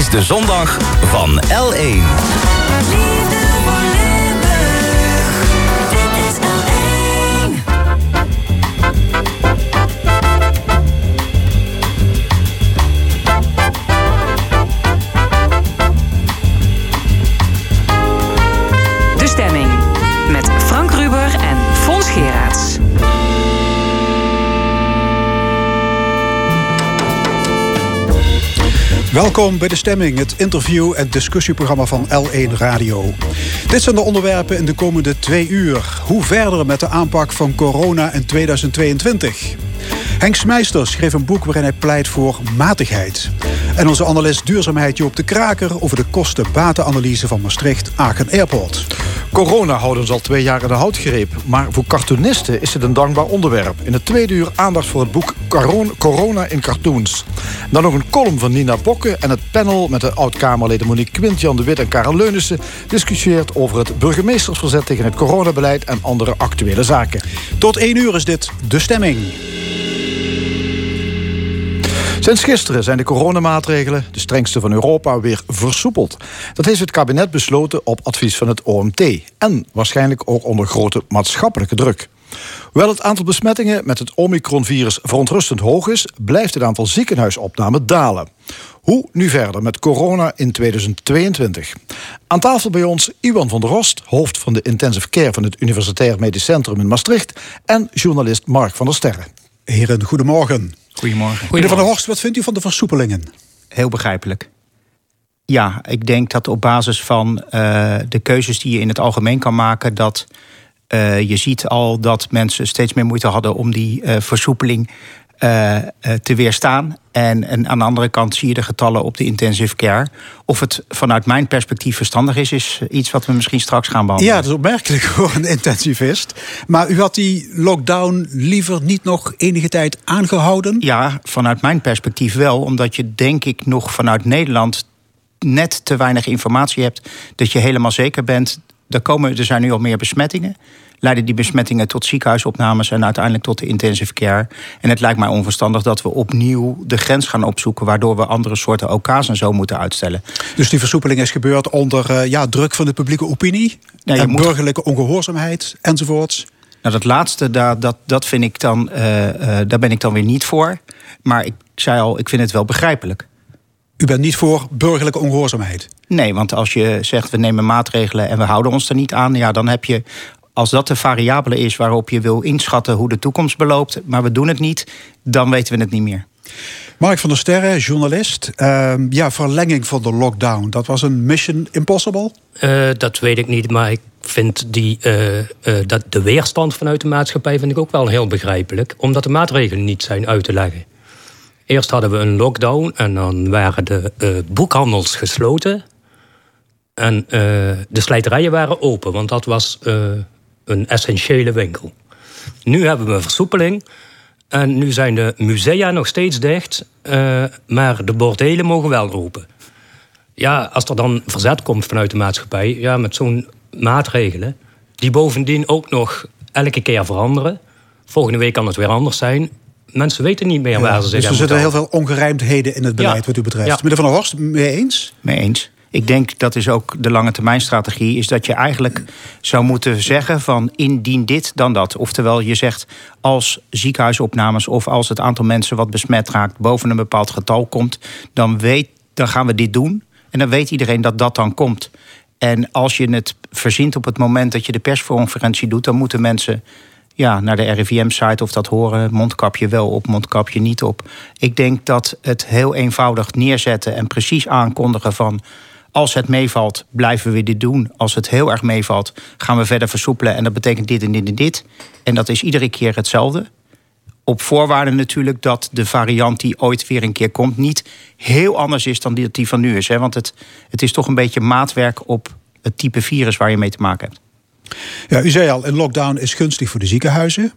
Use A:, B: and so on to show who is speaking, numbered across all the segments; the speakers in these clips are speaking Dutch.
A: is de zondag van L1.
B: Welkom bij De Stemming, het interview- en discussieprogramma van L1 Radio. Dit zijn de onderwerpen in de komende twee uur. Hoe verder met de aanpak van corona in 2022? Henk Smijster schreef een boek waarin hij pleit voor matigheid. En onze analist duurzaamheid Joop de Kraker over de kosten-batenanalyse van Maastricht-Aachen Airport.
C: Corona houdt ons al twee jaar in de houtgreep. Maar voor cartoonisten is het een dankbaar onderwerp. In het tweede uur aandacht voor het boek Coron- Corona in Cartoons. Dan nog een column van Nina Bokke. En het panel met de oud-Kamerleden Monique Quint, Jan de Wit en Karel Leunissen... discussieert over het burgemeestersverzet tegen het coronabeleid... en andere actuele zaken.
B: Tot één uur is dit De Stemming.
C: Sinds gisteren zijn de coronamaatregelen, de strengste van Europa, weer versoepeld. Dat heeft het kabinet besloten op advies van het OMT. En waarschijnlijk ook onder grote maatschappelijke druk. Hoewel het aantal besmettingen met het Omicron-virus verontrustend hoog is, blijft het aantal ziekenhuisopnamen dalen. Hoe nu verder met corona in 2022? Aan tafel bij ons Iwan van der Rost, hoofd van de intensive care van het Universitair Medisch Centrum in Maastricht, en journalist Mark van der Sterren.
B: Heren, goedemorgen.
D: Goedemorgen.
B: Meneer Van der Horst, wat vindt u van de versoepelingen?
D: Heel begrijpelijk. Ja, ik denk dat op basis van uh, de keuzes die je in het algemeen kan maken, dat uh, je ziet al dat mensen steeds meer moeite hadden om die uh, versoepeling te weerstaan. En, en, aan de andere kant zie je de getallen op de intensive care. Of het vanuit mijn perspectief verstandig is, is iets wat we misschien straks gaan behandelen.
B: Ja, dat is opmerkelijk voor een intensivist. Maar u had die lockdown liever niet nog enige tijd aangehouden?
D: Ja, vanuit mijn perspectief wel. Omdat je denk ik nog vanuit Nederland net te weinig informatie hebt. Dat je helemaal zeker bent. Er, komen, er zijn nu al meer besmettingen leiden die besmettingen tot ziekenhuisopnames en uiteindelijk tot de intensive care. En het lijkt mij onverstandig dat we opnieuw de grens gaan opzoeken, waardoor we andere soorten OK's en zo moeten uitstellen.
B: Dus die versoepeling is gebeurd onder uh, ja, druk van de publieke opinie, ja, en moet... burgerlijke ongehoorzaamheid enzovoorts.
D: Nou, dat laatste, daar, dat, dat vind ik dan, uh, uh, daar ben ik dan weer niet voor. Maar ik zei al, ik vind het wel begrijpelijk.
B: U bent niet voor burgerlijke ongehoorzaamheid?
D: Nee, want als je zegt we nemen maatregelen en we houden ons er niet aan, ja, dan heb je als dat de variabele is waarop je wil inschatten hoe de toekomst beloopt, maar we doen het niet, dan weten we het niet meer.
B: Mark van der Sterren, journalist. Uh, ja, verlenging van de lockdown. Dat was een mission impossible?
E: Uh, dat weet ik niet, maar ik vind die, uh, uh, dat de weerstand vanuit de maatschappij vind ik ook wel heel begrijpelijk. Omdat de maatregelen niet zijn uit te leggen. Eerst hadden we een lockdown en dan waren de boekhandels gesloten. En de slijterijen waren open, want dat was een essentiële winkel. Nu hebben we een versoepeling. En nu zijn de musea nog steeds dicht. Uh, maar de bordelen mogen wel open. Ja, als er dan verzet komt vanuit de maatschappij... Ja, met zo'n maatregelen... die bovendien ook nog elke keer veranderen... volgende week kan het weer anders zijn... Mensen weten niet meer waar ze zich
B: Dus er zitten heel veel ongerijmdheden in het beleid ja. wat u betreft. Ja. Meneer Van der Horst, mee eens?
D: Mee eens. Ik denk dat is ook de lange termijn strategie, is dat je eigenlijk zou moeten zeggen van indien dit, dan dat. Oftewel, je zegt als ziekenhuisopnames of als het aantal mensen wat besmet raakt boven een bepaald getal komt, dan, weet, dan gaan we dit doen. En dan weet iedereen dat dat dan komt. En als je het verzint op het moment dat je de persconferentie doet, dan moeten mensen ja, naar de RIVM-site of dat horen. Mondkapje wel op, mondkapje niet op. Ik denk dat het heel eenvoudig neerzetten en precies aankondigen van als het meevalt, blijven we dit doen. Als het heel erg meevalt, gaan we verder versoepelen. En dat betekent dit en dit en dit. En dat is iedere keer hetzelfde. Op voorwaarde natuurlijk dat de variant die ooit weer een keer komt... niet heel anders is dan die, die van nu is. Hè? Want het, het is toch een beetje maatwerk op het type virus waar je mee te maken hebt.
B: Ja, u zei al, een lockdown is gunstig voor de ziekenhuizen.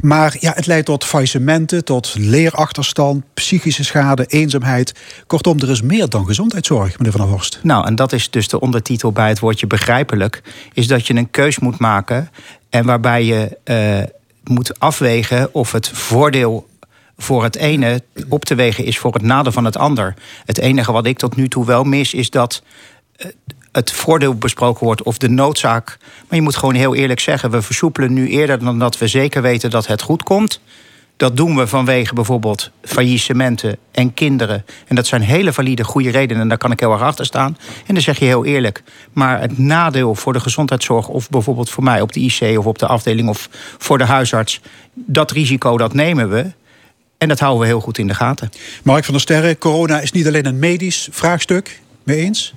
B: Maar ja, het leidt tot faillissementen, tot leerachterstand, psychische schade, eenzaamheid. Kortom, er is meer dan gezondheidszorg, meneer Van der Horst.
D: Nou, en dat is dus de ondertitel bij het woordje begrijpelijk. Is dat je een keus moet maken en waarbij je uh, moet afwegen of het voordeel voor het ene op te wegen is voor het nadeel van het ander. Het enige wat ik tot nu toe wel mis is dat eh, het voordeel besproken wordt of de noodzaak. Maar je moet gewoon heel eerlijk zeggen: we versoepelen nu eerder dan dat we zeker weten dat het goed komt. Dat doen we vanwege bijvoorbeeld faillissementen en kinderen. En dat zijn hele valide, goede redenen. En daar kan ik heel erg achter staan. En dan zeg je heel eerlijk. Maar het nadeel voor de gezondheidszorg, of bijvoorbeeld voor mij op de IC of op de afdeling of voor de huisarts, dat risico dat nemen we. En dat houden we heel goed in de gaten.
B: Mark van der Sterren, corona is niet alleen een medisch vraagstuk. Mee eens?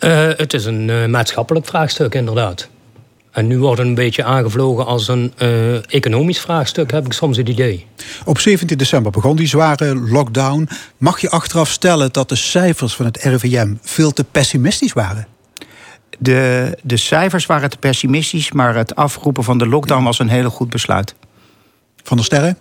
E: Uh, het is een uh, maatschappelijk vraagstuk, inderdaad. En nu wordt het een beetje aangevlogen als een uh, economisch vraagstuk, heb ik soms het idee.
B: Op 17 december begon die zware lockdown. Mag je achteraf stellen dat de cijfers van het RIVM veel te pessimistisch waren?
D: De, de cijfers waren te pessimistisch, maar het afroepen van de lockdown was een heel goed besluit.
B: Van der Sterren?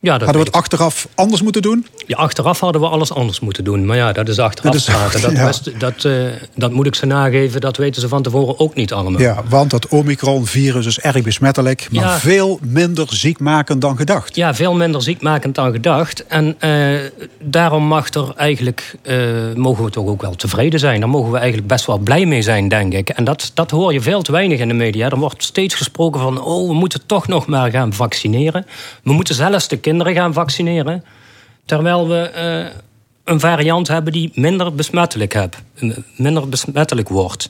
B: Ja, hadden we het achteraf anders moeten doen?
E: Ja, achteraf hadden we alles anders moeten doen. Maar ja, dat is achteraf dat praten. Dat, dat, uh, dat, moet ik ze nageven, dat weten ze van tevoren ook niet allemaal.
B: Ja, want dat Omicron-virus is erg besmettelijk... maar ja. veel minder ziekmakend dan gedacht.
E: Ja, veel minder ziekmakend dan gedacht. En uh, daarom mag er eigenlijk, uh, mogen we toch ook wel tevreden zijn. Daar mogen we eigenlijk best wel blij mee zijn, denk ik. En dat, dat hoor je veel te weinig in de media. Er wordt steeds gesproken van... oh, we moeten toch nog maar gaan vaccineren. We moeten zelfs de kinderen gaan vaccineren. Terwijl we uh, een variant hebben die minder besmettelijk, heb, minder besmettelijk wordt.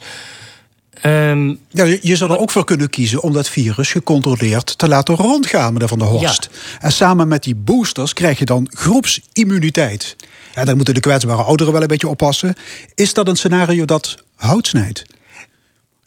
B: Um, ja, je zou er ook voor kunnen kiezen om dat virus gecontroleerd te laten rondgaan, meneer Van der Horst. Ja. En samen met die boosters krijg je dan groepsimmuniteit. Ja, dan moeten de kwetsbare ouderen wel een beetje oppassen. Is dat een scenario dat hout snijdt?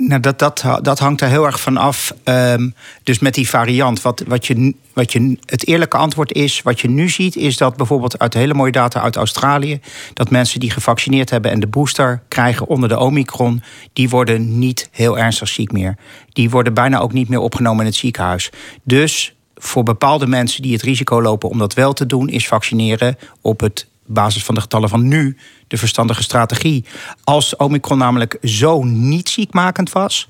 D: Nou, dat, dat, dat hangt er heel erg van af. Um, dus met die variant, wat, wat, je, wat je, het eerlijke antwoord is, wat je nu ziet, is dat bijvoorbeeld uit hele mooie data uit Australië, dat mensen die gevaccineerd hebben en de booster krijgen onder de Omicron, die worden niet heel ernstig ziek meer. Die worden bijna ook niet meer opgenomen in het ziekenhuis. Dus voor bepaalde mensen die het risico lopen om dat wel te doen, is vaccineren op het basis van de getallen van nu de verstandige strategie. Als Omicron namelijk zo niet ziekmakend was,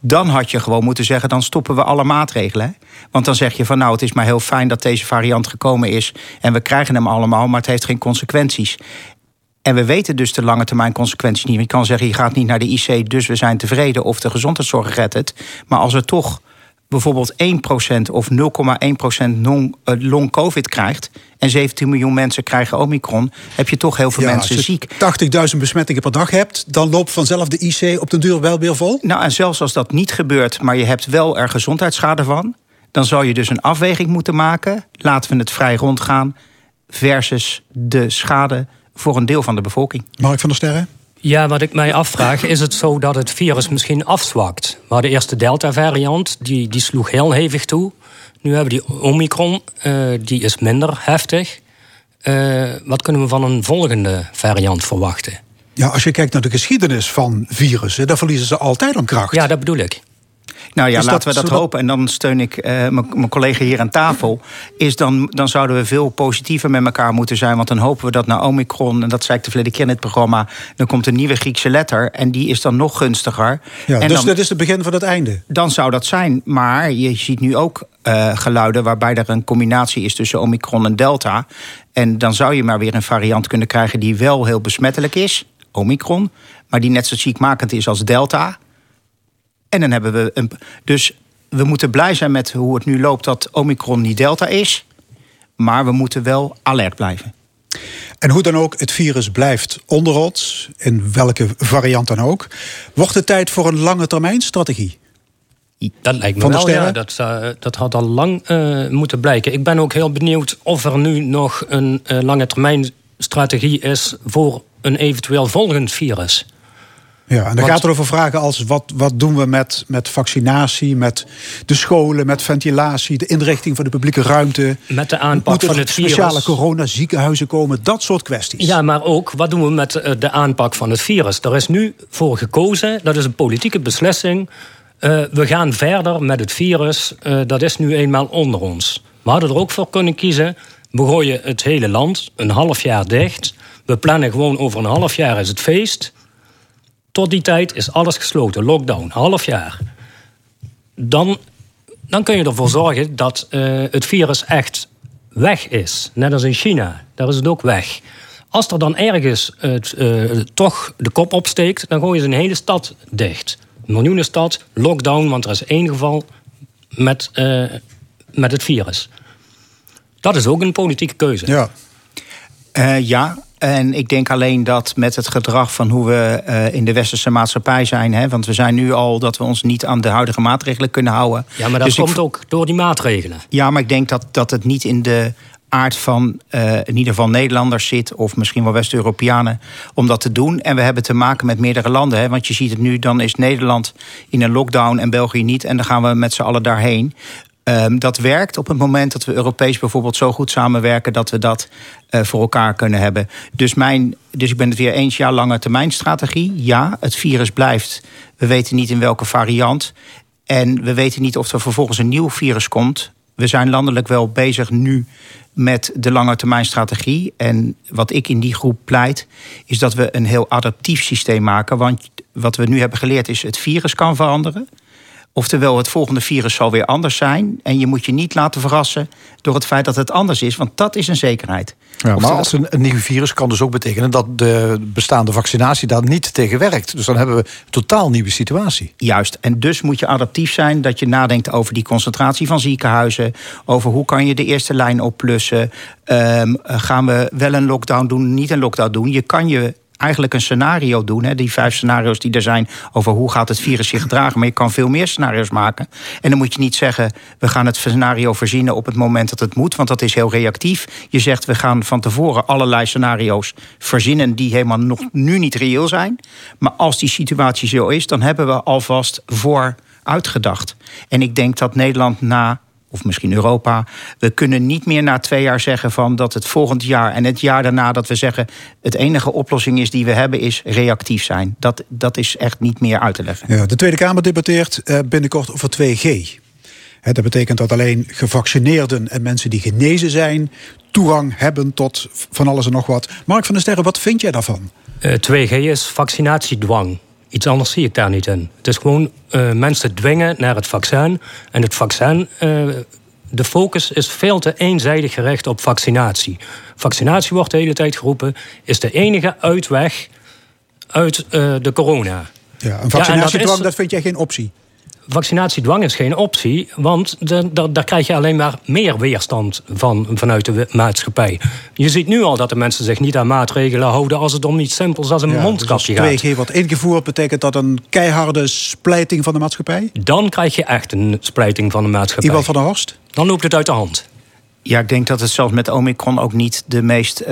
D: dan had je gewoon moeten zeggen: dan stoppen we alle maatregelen. Want dan zeg je van nou, het is maar heel fijn dat deze variant gekomen is en we krijgen hem allemaal, maar het heeft geen consequenties. En we weten dus de lange termijn consequenties niet. Je kan zeggen, je gaat niet naar de IC, dus we zijn tevreden of de gezondheidszorg redt het. Maar als er toch bijvoorbeeld 1% of 0,1% eh, long-covid krijgt... en 17 miljoen mensen krijgen omicron... heb je toch heel veel mensen ziek.
B: Als je 80.000 besmettingen per dag hebt... dan loopt vanzelf de IC op de duur wel weer vol?
D: Nou, en zelfs als dat niet gebeurt... maar je hebt wel er gezondheidsschade van... dan zou je dus een afweging moeten maken. Laten we het vrij rondgaan... versus de schade voor een deel van de bevolking.
B: Mark van der Sterren?
E: Ja, wat ik mij afvraag, is het zo dat het virus misschien afzwakt? Maar de eerste Delta-variant, die, die sloeg heel hevig toe. Nu hebben we die Omicron, uh, die is minder heftig. Uh, wat kunnen we van een volgende variant verwachten?
B: Ja, als je kijkt naar de geschiedenis van virussen, dan verliezen ze altijd om kracht.
E: Ja, dat bedoel ik.
D: Nou ja, laten we dat hopen. En dan steun ik uh, mijn collega hier aan tafel. Is dan, dan zouden we veel positiever met elkaar moeten zijn. Want dan hopen we dat na Omicron, en dat zei ik de verleden keer in het programma... dan komt een nieuwe Griekse letter en die is dan nog gunstiger.
B: Ja,
D: en
B: dus
D: dan,
B: dat is het begin van het einde?
D: Dan zou dat zijn. Maar je ziet nu ook uh, geluiden waarbij er een combinatie is tussen Omicron en Delta. En dan zou je maar weer een variant kunnen krijgen die wel heel besmettelijk is, Omicron... maar die net zo ziekmakend is als Delta... En dan hebben we een. Dus we moeten blij zijn met hoe het nu loopt dat Omicron niet Delta is. Maar we moeten wel alert blijven.
B: En hoe dan ook, het virus blijft onder ons, in welke variant dan ook. Wordt het tijd voor een lange termijn strategie?
E: Dat lijkt me wel, ja. Dat, uh, dat had al lang uh, moeten blijken. Ik ben ook heel benieuwd of er nu nog een uh, lange termijn strategie is... voor een eventueel volgend virus.
B: Ja, en dan gaat het over vragen als wat, wat doen we met, met vaccinatie, met de scholen, met ventilatie, de inrichting van de publieke ruimte.
E: Met de aanpak van het
B: virus. speciale coronaziekenhuizen komen, dat soort kwesties.
E: Ja, maar ook wat doen we met eh, de aanpak van het virus? Er is nu voor gekozen, dat is een politieke beslissing. Uh, we gaan verder met het virus, uh, dat is nu eenmaal onder ons. We hadden er ook voor kunnen kiezen, we gooien het hele land een half jaar dicht. We plannen gewoon over een half jaar is het feest. Tot die tijd is alles gesloten, lockdown, half jaar. Dan, dan kun je ervoor zorgen dat uh, het virus echt weg is, net als in China, daar is het ook weg. Als er dan ergens het, uh, toch de kop opsteekt, dan gooien ze een hele stad dicht. Een miljoenenstad, lockdown, want er is één geval met, uh, met het virus. Dat is ook een politieke keuze.
B: Ja.
D: Ja, en ik denk alleen dat met het gedrag van hoe we uh, in de westerse maatschappij zijn. Hè, want we zijn nu al dat we ons niet aan de huidige maatregelen kunnen houden.
E: Ja, maar dat dus komt ook door die maatregelen.
D: Ja, maar ik denk dat, dat het niet in de aard van uh, in ieder geval Nederlanders zit, of misschien wel West-Europeanen, om dat te doen. En we hebben te maken met meerdere landen. Hè, want je ziet het nu, dan is Nederland in een lockdown en België niet. En dan gaan we met z'n allen daarheen. Um, dat werkt op het moment dat we Europees bijvoorbeeld zo goed samenwerken dat we dat uh, voor elkaar kunnen hebben. Dus, mijn, dus ik ben het weer eens, ja, lange termijn strategie. Ja, het virus blijft. We weten niet in welke variant. En we weten niet of er vervolgens een nieuw virus komt. We zijn landelijk wel bezig nu met de lange termijn strategie. En wat ik in die groep pleit, is dat we een heel adaptief systeem maken. Want wat we nu hebben geleerd is, het virus kan veranderen. Oftewel, het volgende virus zal weer anders zijn. En je moet je niet laten verrassen door het feit dat het anders is, want dat is een zekerheid.
C: Ja, maar als een, een nieuw virus kan dus ook betekenen dat de bestaande vaccinatie daar niet tegen werkt. Dus dan hebben we een totaal nieuwe situatie.
D: Juist, en dus moet je adaptief zijn dat je nadenkt over die concentratie van ziekenhuizen, over hoe kan je de eerste lijn opplussen. Um, gaan we wel een lockdown doen, niet een lockdown doen? Je kan je eigenlijk een scenario doen. Hè, die vijf scenario's die er zijn over hoe gaat het virus zich gedragen. Maar je kan veel meer scenario's maken. En dan moet je niet zeggen, we gaan het scenario verzinnen op het moment dat het moet. Want dat is heel reactief. Je zegt, we gaan van tevoren allerlei scenario's verzinnen die helemaal nog nu niet reëel zijn. Maar als die situatie zo is, dan hebben we alvast voor uitgedacht. En ik denk dat Nederland na of misschien Europa. We kunnen niet meer na twee jaar zeggen van dat het volgend jaar en het jaar daarna dat we zeggen het enige oplossing is die we hebben is reactief zijn. Dat, dat is echt niet meer uit te leggen.
B: Ja, de Tweede Kamer debatteert eh, binnenkort over 2G. Dat betekent dat alleen gevaccineerden en mensen die genezen zijn toegang hebben tot van alles en nog wat. Mark van der Sterren, wat vind jij daarvan?
E: Uh, 2G is vaccinatiedwang. Iets anders zie ik daar niet in. Het is gewoon uh, mensen dwingen naar het vaccin. En het vaccin, uh, de focus is veel te eenzijdig gericht op vaccinatie. Vaccinatie wordt de hele tijd geroepen, is de enige uitweg uit uh, de corona.
B: Ja, een vaccinatiedwang, ja, dat, dat vind jij geen optie?
E: Vaccinatiedwang is geen optie, want daar krijg je alleen maar meer weerstand van vanuit de maatschappij. Je ziet nu al dat de mensen zich niet aan maatregelen houden als het om iets simpels als een ja, mondkapje
B: dus als 2G wordt ingevoerd, betekent dat een keiharde splijting van de maatschappij?
E: Dan krijg je echt een splijting van de maatschappij.
B: Iemand van de Horst?
E: Dan loopt het uit de hand.
D: Ja, ik denk dat het zelfs met Omicron ook niet de, meest, uh,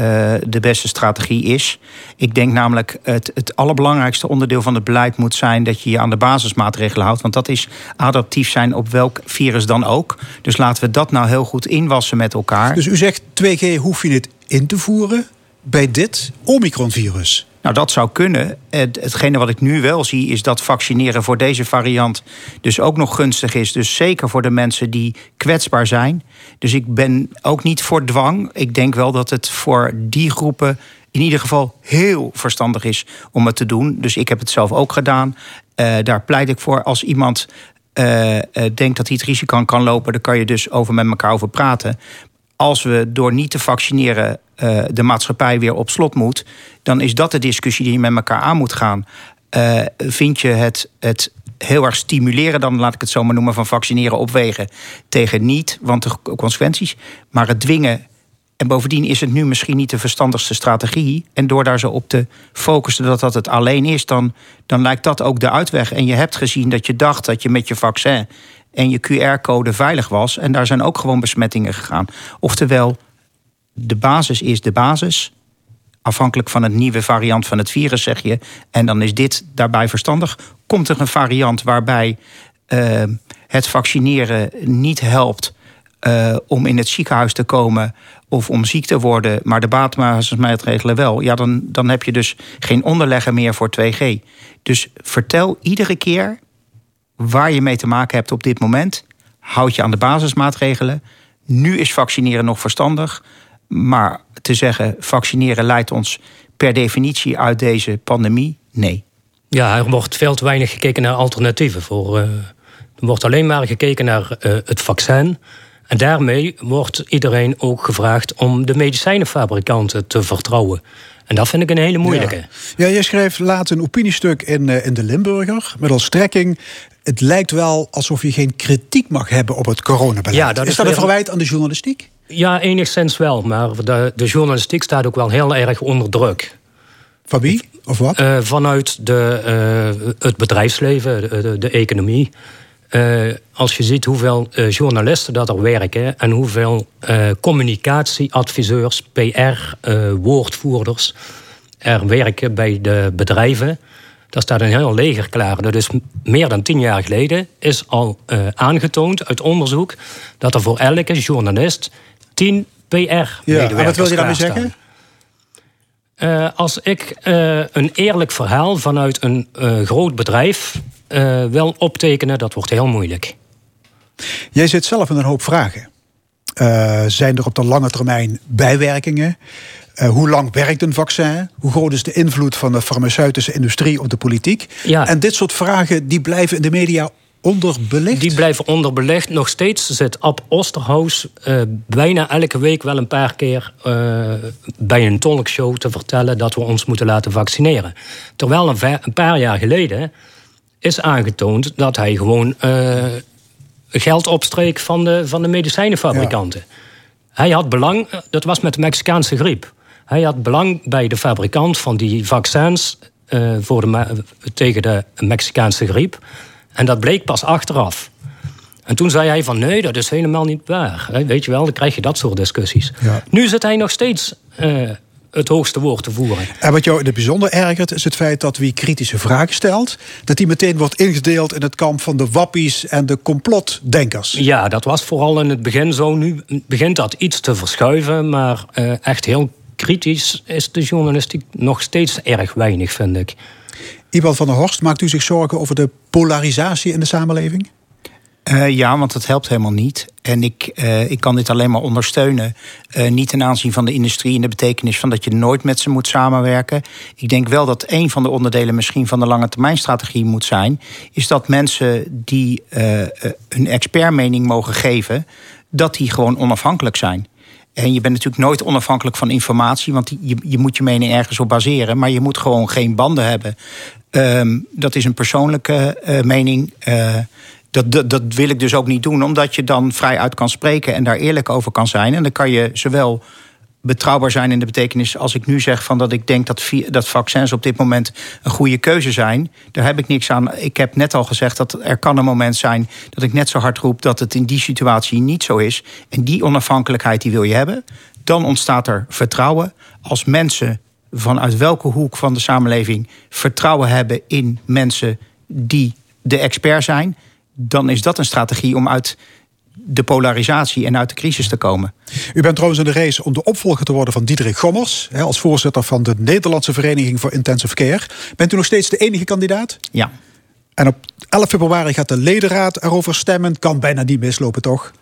D: de beste strategie is. Ik denk namelijk het, het allerbelangrijkste onderdeel van het beleid moet zijn dat je je aan de basismaatregelen houdt. Want dat is adaptief zijn op welk virus dan ook. Dus laten we dat nou heel goed inwassen met elkaar.
B: Dus u zegt 2G hoef je het in te voeren bij dit Omicron-virus?
D: Nou, dat zou kunnen. Hetgene wat ik nu wel zie is dat vaccineren voor deze variant dus ook nog gunstig is. Dus zeker voor de mensen die kwetsbaar zijn. Dus ik ben ook niet voor dwang. Ik denk wel dat het voor die groepen in ieder geval heel verstandig is om het te doen. Dus ik heb het zelf ook gedaan. Uh, daar pleit ik voor als iemand uh, uh, denkt dat hij het risico kan lopen, dan kan je dus over met elkaar over praten als we door niet te vaccineren uh, de maatschappij weer op slot moet, dan is dat de discussie die je met elkaar aan moet gaan. Uh, vind je het, het heel erg stimuleren, dan laat ik het zo maar noemen, van vaccineren opwegen tegen niet, want de consequenties, maar het dwingen. En bovendien is het nu misschien niet de verstandigste strategie. En door daar zo op te focussen dat dat het alleen is, dan, dan lijkt dat ook de uitweg. En je hebt gezien dat je dacht dat je met je vaccin en je QR-code veilig was. En daar zijn ook gewoon besmettingen gegaan. Oftewel, de basis is de basis. Afhankelijk van het nieuwe variant van het virus, zeg je. En dan is dit daarbij verstandig. Komt er een variant waarbij uh, het vaccineren niet helpt uh, om in het ziekenhuis te komen of om ziek te worden, maar de baatmaatregelen wel, ja, dan, dan heb je dus geen onderlegger meer voor 2G. Dus vertel iedere keer waar je mee te maken hebt op dit moment. Houd je aan de basismaatregelen. Nu is vaccineren nog verstandig. Maar te zeggen, vaccineren leidt ons per definitie uit deze pandemie, nee.
E: Ja, er wordt veel te weinig gekeken naar alternatieven. Voor, uh, er wordt alleen maar gekeken naar uh, het vaccin. En daarmee wordt iedereen ook gevraagd om de medicijnenfabrikanten te vertrouwen. En dat vind ik een hele moeilijke.
B: Ja, ja je schreef laat een opiniestuk in, uh, in de Limburger met als strekking. Het lijkt wel alsof je geen kritiek mag hebben op het coronabeleid.
E: Ja, dat
B: is,
E: is
B: dat een verwijt aan de journalistiek?
E: Ja, enigszins wel. Maar de, de journalistiek staat ook wel heel erg onder druk.
B: Van wie? Of wat?
E: Eh, vanuit de, eh, het bedrijfsleven, de, de, de economie. Eh, als je ziet hoeveel journalisten dat er werken en hoeveel communicatieadviseurs, PR-woordvoerders er werken bij de bedrijven. Daar staat een heel leger klaar. Dat is meer dan tien jaar geleden is al aangetoond uit onderzoek dat er voor elke journalist tien PR-medewerkers
B: ja, en wat wil je daarmee zeggen?
E: Eh, als ik eh, een eerlijk verhaal vanuit een eh, groot bedrijf wil optekenen, dat wordt heel moeilijk.
B: Jij zit zelf met een hoop vragen. Zijn er op de lange termijn bijwerkingen? Hoe lang werkt een vaccin? Hoe groot is de invloed van de farmaceutische industrie op de politiek?
E: Ja.
B: En dit soort vragen die blijven in de media onderbelicht.
E: Die blijven onderbelegd. Nog steeds zit Ab Osterhaus eh, bijna elke week wel een paar keer eh, bij een talkshow te vertellen dat we ons moeten laten vaccineren. Terwijl een, paar jaar geleden is aangetoond dat hij gewoon eh, geld opstreek van de, van de medicijnenfabrikanten. Hij had belang, dat was met de Mexicaanse griep. Hij had belang bij de fabrikant van die vaccins voor de, tegen de Mexicaanse griep. En dat bleek pas achteraf. En toen zei hij van nee, dat is helemaal niet waar. Weet je wel, dan krijg je dat soort discussies.
B: Ja.
E: Nu zit hij nog steeds eh, het hoogste woord te voeren.
B: En wat jou in het bijzonder ergert, is het feit dat wie kritische vragen stelt, dat die meteen wordt ingedeeld in het kamp van de wappies en de complotdenkers.
E: Ja, dat was vooral in het begin zo. Nu begint dat iets te verschuiven. Maar eh, echt heel kritisch is de journalistiek nog steeds erg weinig, vind ik.
B: Iwan van der Horst, maakt u zich zorgen over de polarisatie in de samenleving?
D: Eh, ja, want dat helpt helemaal niet. En ik, eh, ik kan dit alleen maar ondersteunen. Eh, niet ten aanzien van de industrie in de betekenis van dat je nooit met ze moet samenwerken. Ik denk wel dat een van de onderdelen misschien van de lange termijn strategie moet zijn. Is dat mensen die een expertmening mogen geven, dat die gewoon onafhankelijk zijn. En je bent natuurlijk nooit onafhankelijk van informatie, want je, je moet je mening ergens op baseren. Maar je moet gewoon geen banden hebben. Ehm, dat is een persoonlijke eh, mening. Eh, dat, dat, dat wil ik dus ook niet doen, omdat je dan vrij uit kan spreken en daar eerlijk over kan zijn. En dan kan je zowel betrouwbaar zijn in de betekenis als ik nu zeg van dat ik denk dat, dat vaccins op dit moment een goede keuze zijn. Daar heb ik niks aan. Ik heb net al gezegd dat er kan een moment zijn dat ik net zo hard roep dat het in die situatie niet zo is. En die onafhankelijkheid die wil je hebben. Dan ontstaat er vertrouwen als mensen vanuit welke hoek van de samenleving vertrouwen hebben in mensen die de expert zijn, dan is dat een strategie om uit de polarisatie en uit de crisis te komen.
B: U bent trouwens in de race om de opvolger te worden van Diederik Gommers, hè, als voorzitter van de Nederlandse Vereniging voor Intensive Care. Bent u nog steeds de enige kandidaat?
D: Ja.
B: En op 11 februari gaat de ledenraad erover stemmen. Kan bijna niet mislopen, toch?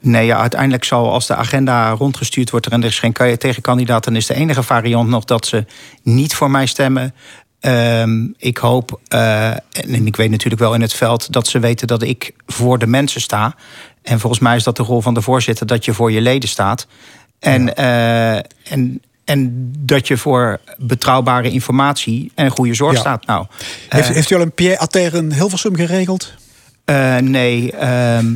D: Nee, ja, uiteindelijk zal als de agenda rondgestuurd wordt en er is geen ka- tegenkandidaat, dan is de enige variant nog dat ze niet voor mij stemmen. Ehm, ik hoop, eh, en ik weet natuurlijk wel in het veld, dat ze weten dat ik voor de mensen sta. En volgens mij is dat de rol van de voorzitter, dat je voor je leden staat. En, eh, en, en dat je voor betrouwbare informatie en goede zorg
B: Ja.
D: staat. Nou,
B: Heeft,
D: eh,
B: heeft u al een Pierre Atter in Hilversum geregeld?
D: eh, nee, ehm,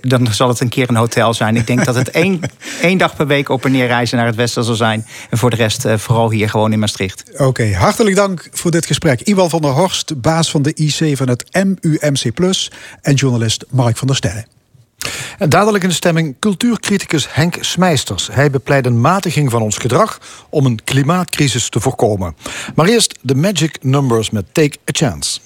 D: dan zal het een keer een hotel zijn. Ik denk dat het één, één dag per week op en neer reizen naar het westen zal zijn. En voor de rest vooral hier gewoon in Maastricht.
B: Oké, hartelijk dank voor dit gesprek. Iwan van der Horst, baas van de IC van het MUMC+, en journalist Mark van der Sterren.
C: En dadelijk in de stemming cultuurcriticus Henk Smijsters. Hij bepleit een matiging van ons gedrag om een klimaatcrisis te voorkomen. Maar eerst de Magic Numbers met Take a Chance.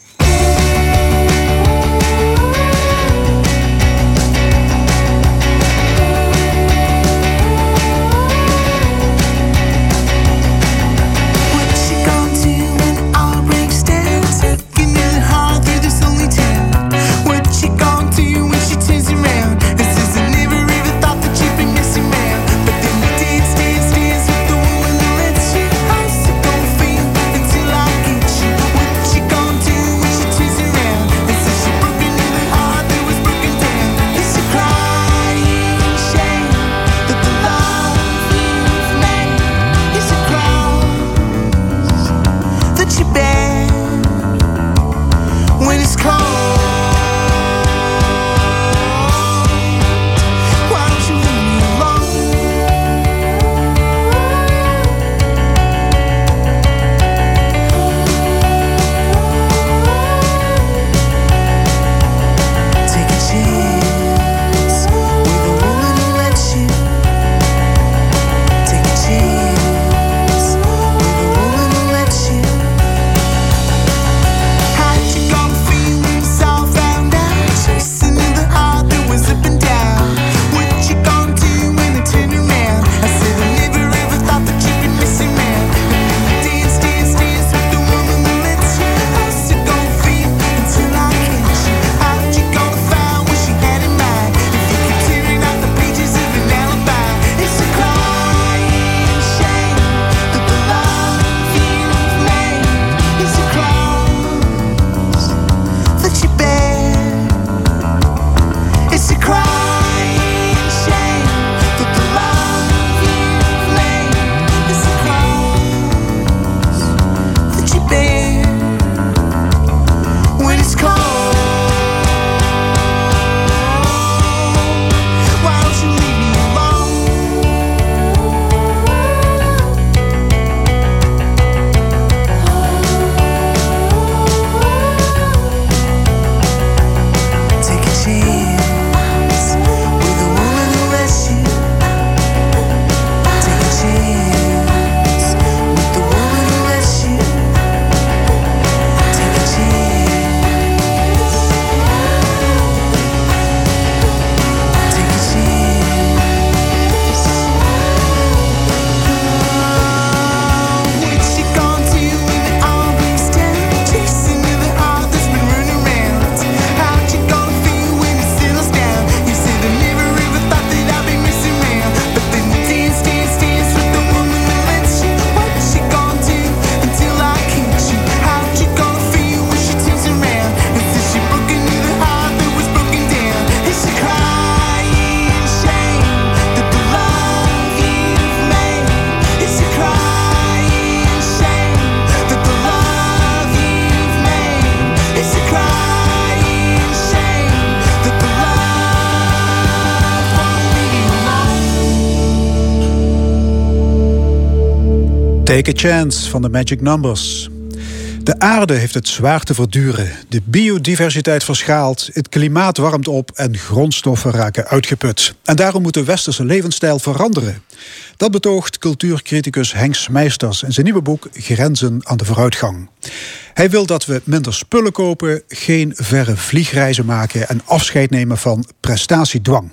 F: Take Chance
B: van de Magic Numbers. De aarde heeft het zwaar te verduren. De biodiversiteit verschaalt, het klimaat warmt op en grondstoffen raken uitgeput. En daarom moet de westerse levensstijl veranderen. Dat betoogt cultuurcriticus Henk Smeisters in zijn nieuwe boek Grenzen aan de vooruitgang. Hij wil dat we minder spullen kopen, geen verre vliegreizen maken en afscheid nemen van prestatiedwang.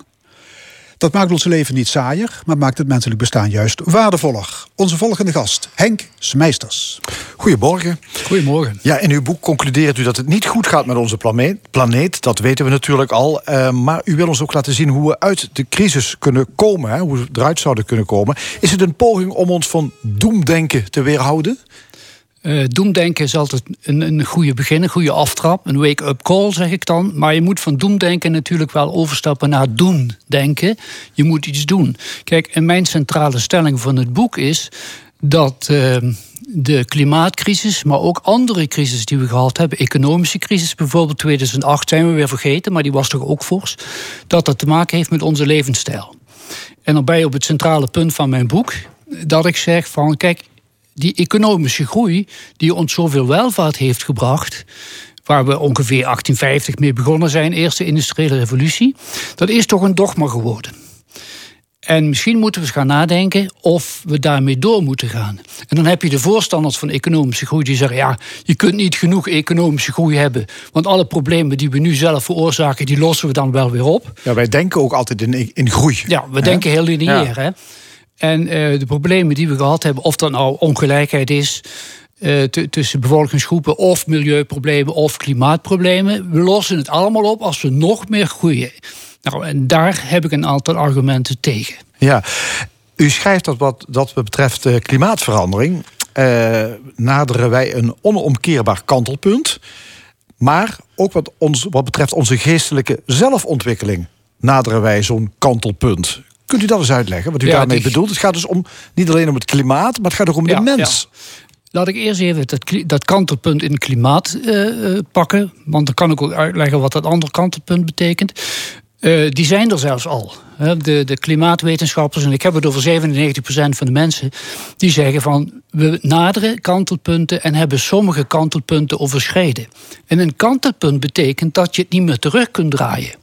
B: Dat maakt ons leven niet saaier, maar maakt het menselijk bestaan juist waardevoller. Onze volgende gast, Henk Smeisters.
C: Goedemorgen.
G: Goedemorgen.
C: Ja, in uw boek concludeert u dat het niet goed gaat met onze planeet. planeet dat weten we natuurlijk al. Eh, maar u wil ons ook laten zien hoe we uit de crisis kunnen komen. Hè, hoe we eruit zouden kunnen komen. Is het een poging om ons van doemdenken te weerhouden?
G: Eh, doemdenken is altijd een, een goede begin, een goede aftrap. Een wake-up call, zeg ik dan. Maar je moet van doemdenken natuurlijk wel overstappen naar doen denken. Je moet iets doen. Kijk, en mijn centrale stelling van het boek is dat eh, de klimaatcrisis, maar ook andere crisis die we gehad hebben, economische crisis bijvoorbeeld 2008 zijn we weer vergeten, maar die was toch ook fors, dat dat te maken heeft met onze levensstijl. En dan je op het centrale punt van mijn boek dat ik zeg van kijk, die economische groei die ons zoveel welvaart heeft gebracht, waar we ongeveer 1850 mee begonnen zijn, eerste industriële revolutie, dat is toch een dogma geworden. En misschien moeten we eens gaan nadenken of we daarmee door moeten gaan. En dan heb je de voorstanders van economische groei die zeggen: ja, je kunt niet genoeg economische groei hebben, want alle problemen die we nu zelf veroorzaken, die lossen we dan wel weer op.
C: Ja, wij denken ook altijd in, in groei.
G: Ja, we denken heel lineair. Hè? En eh, de problemen die we gehad hebben, of dat nou ongelijkheid is eh, tussen bevolkingsgroepen, of milieuproblemen of klimaatproblemen, we lossen het allemaal op als we nog meer groeien. Nou, en daar heb ik een aantal argumenten tegen.
C: Ja, u schrijft dat wat dat betreft eh, klimaatverandering. eh, naderen wij een onomkeerbaar kantelpunt. Maar ook wat, ons, wat betreft onze geestelijke zelfontwikkeling. naderen wij zo'n kantelpunt. Kunt u dat eens uitleggen, wat u
G: Ja,
C: daarmee
G: die-
C: bedoelt? Het gaat dus om, niet alleen om het klimaat, maar het gaat ook om
G: Ja,
C: de mens.
G: Laat ik eerst even dat, dat kantelpunt in het klimaat eh, eh, pakken. Want dan kan ik ook uitleggen wat dat andere kantelpunt betekent. Eh, die zijn er zelfs al. De, de klimaatwetenschappers, en ik heb het over 97% van de mensen, die zeggen van we naderen kantelpunten en hebben sommige kantelpunten overschreden. En een kantelpunt betekent dat je het niet meer terug kunt draaien.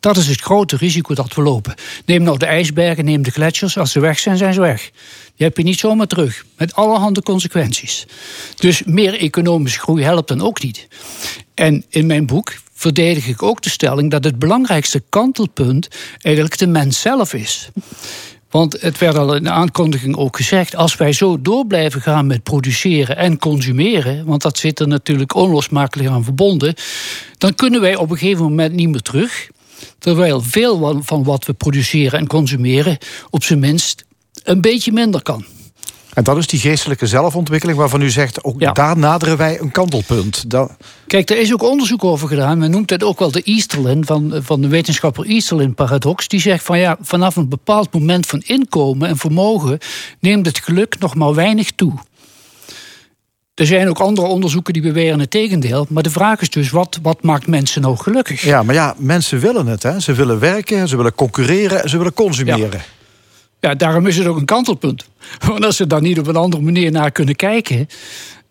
G: Dat is het grote risico dat we lopen. Neem nou de ijsbergen, neem de gletsjers. Als ze weg zijn, zijn ze weg. Die heb je niet zomaar terug. Met allerhande consequenties. Dus meer economische groei helpt dan ook niet. En in mijn boek verdedig ik ook de stelling dat het belangrijkste kantelpunt eigenlijk de mens zelf is. Want het werd al in de aankondiging ook gezegd: als wij zo door blijven gaan met produceren en consumeren, want dat zit er natuurlijk onlosmakelijk aan verbonden, dan kunnen wij op een gegeven moment niet meer terug. Terwijl veel van wat we produceren en consumeren op zijn minst een beetje minder kan.
C: En dat is die geestelijke zelfontwikkeling waarvan u zegt, ook
G: Ja.
C: daar naderen wij een kantelpunt. Dat,
G: Kijk, er is ook onderzoek over gedaan. Men noemt het ook wel de Easterlin, van, van de wetenschapper Easterlin-paradox. Die zegt van ja, vanaf een bepaald moment van inkomen en vermogen neemt het geluk nog maar weinig toe. Er zijn ook andere onderzoeken die beweren het tegendeel. Maar de vraag is dus, wat, wat maakt mensen nou gelukkig?
C: ja, maar ja, mensen willen het. Hè. Ze willen werken, ze willen concurreren, ze willen consumeren.
G: Ja, daarom is het ook een kantelpunt. Want als ze daar niet op een andere manier naar kunnen kijken,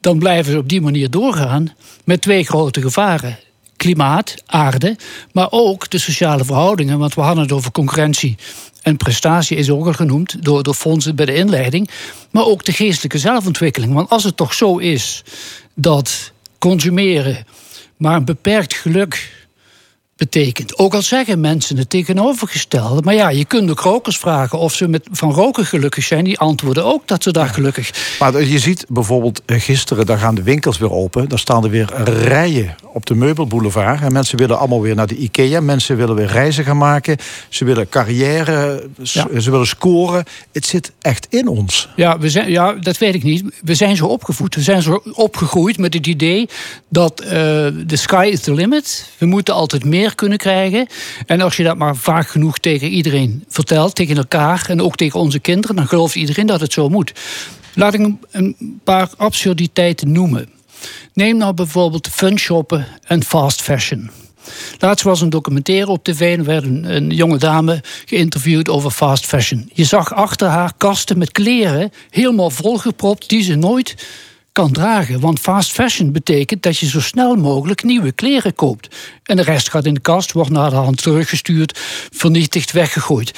G: dan blijven ze op die manier doorgaan met twee grote gevaren. Klimaat, aarde, maar ook de sociale verhoudingen. Want we hadden het over concurrentie en prestatie, is ook al genoemd door, door fondsen bij de inleiding. Maar ook de geestelijke zelfontwikkeling. Want als het toch zo is dat consumeren maar een beperkt geluk betekent. Ook al zeggen mensen het tegenovergestelde. Maar ja, je kunt ook rokers vragen of ze met, van roken gelukkig zijn. Die antwoorden ook dat ze daar gelukkig.
C: Maar je ziet bijvoorbeeld eh, gisteren, daar gaan de winkels weer open. Daar staan er weer rijen op de meubelboulevard. En mensen willen allemaal weer naar de IKEA. Mensen willen weer reizen gaan maken. Ze willen carrière,
G: Ja.
C: ze willen scoren. Het zit echt in ons.
G: Ja, we zijn, ja, dat weet ik niet. We zijn zo opgevoed. We zijn zo opgegroeid met het idee dat eh, de sky is the limit. We moeten altijd meer kunnen krijgen. En als je dat maar vaak genoeg tegen iedereen vertelt, tegen elkaar en ook tegen onze kinderen, dan gelooft iedereen dat het zo moet. Laat ik een- paar absurditeiten noemen. Neem nou bijvoorbeeld fun shoppen en fast fashion. Laatst was een documentaire op tv en er werd een, een jonge dame geïnterviewd over fast fashion. Je zag achter haar kasten met kleren helemaal volgepropt die ze nooit kan dragen. Want fast fashion betekent dat je zo snel mogelijk nieuwe kleren koopt. En de rest gaat in de kast, wordt naar de hand teruggestuurd, vernietigd, weggegooid.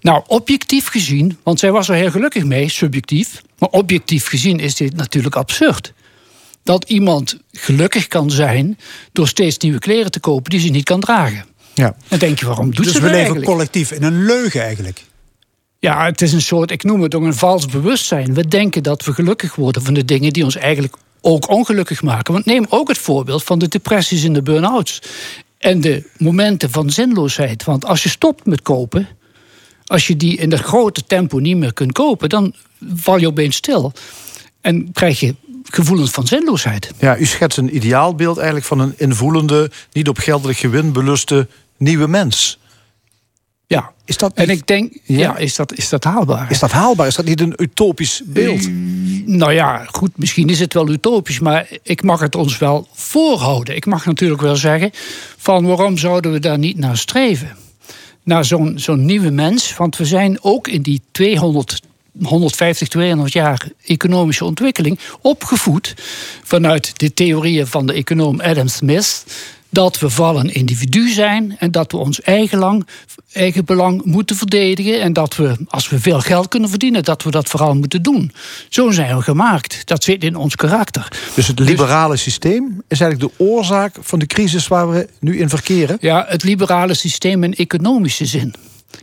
G: Nou, objectief gezien, want zij was er heel gelukkig mee, subjectief. Maar objectief gezien is dit natuurlijk absurd dat iemand gelukkig kan zijn door steeds nieuwe kleren te kopen die ze niet kan dragen.
C: Ja.
G: Dan denk je, waarom doet
B: Dus
G: ze
B: we
G: dat
B: leven
G: eigenlijk?
B: collectief in een leugen eigenlijk.
G: Ja, het is een soort, ik noem het ook een vals bewustzijn. We denken dat we gelukkig worden van de dingen die ons eigenlijk ook ongelukkig maken. Want neem ook het voorbeeld van de depressies en de burn-outs. En de momenten van zinloosheid. Want als je stopt met kopen, als je die in dat grote tempo niet meer kunt kopen, dan val je opeens stil. En krijg je gevoelens van zinloosheid.
C: Ja, u schetst een ideaalbeeld eigenlijk van een invoelende, niet op geldelijk gewin beluste nieuwe mens.
G: Ja.
C: Is dat,
G: En ik denk,
C: Ja.
G: ja, is, dat, is dat haalbaar?
C: is dat haalbaar? Is dat niet een utopisch beeld?
G: Nou ja, goed, misschien is het wel utopisch, maar ik mag het ons wel voorhouden. Ik mag natuurlijk wel zeggen van waarom zouden we daar niet naar streven? Naar zo'n zo'n nieuwe mens, want we zijn ook in die 200, 150, 200 jaar economische ontwikkeling opgevoed vanuit de theorieën van de econoom Adam Smith. Dat we vallen individu zijn en dat we ons eigen, lang, eigen belang moeten verdedigen. En dat we, als we veel geld kunnen verdienen, dat we dat vooral moeten doen. Zo zijn we gemaakt. Dat zit in ons karakter.
C: Dus het liberale systeem is eigenlijk de oorzaak van de crisis waar we nu in verkeren?
G: Ja, het liberale systeem in economische zin.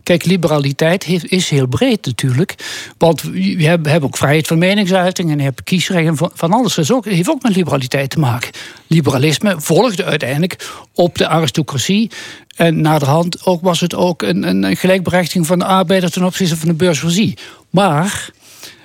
G: Kijk, liberaliteit is heel breed natuurlijk. Want we hebben, ook vrijheid van meningsuiting en je hebt kiesrecht en van, alles. Dat heeft ook met liberaliteit te maken. Liberalisme volgde uiteindelijk op de aristocratie. En naderhand ook was het ook een, een, een gelijkberechtiging van de arbeider ten opzichte van de bourgeoisie. Maar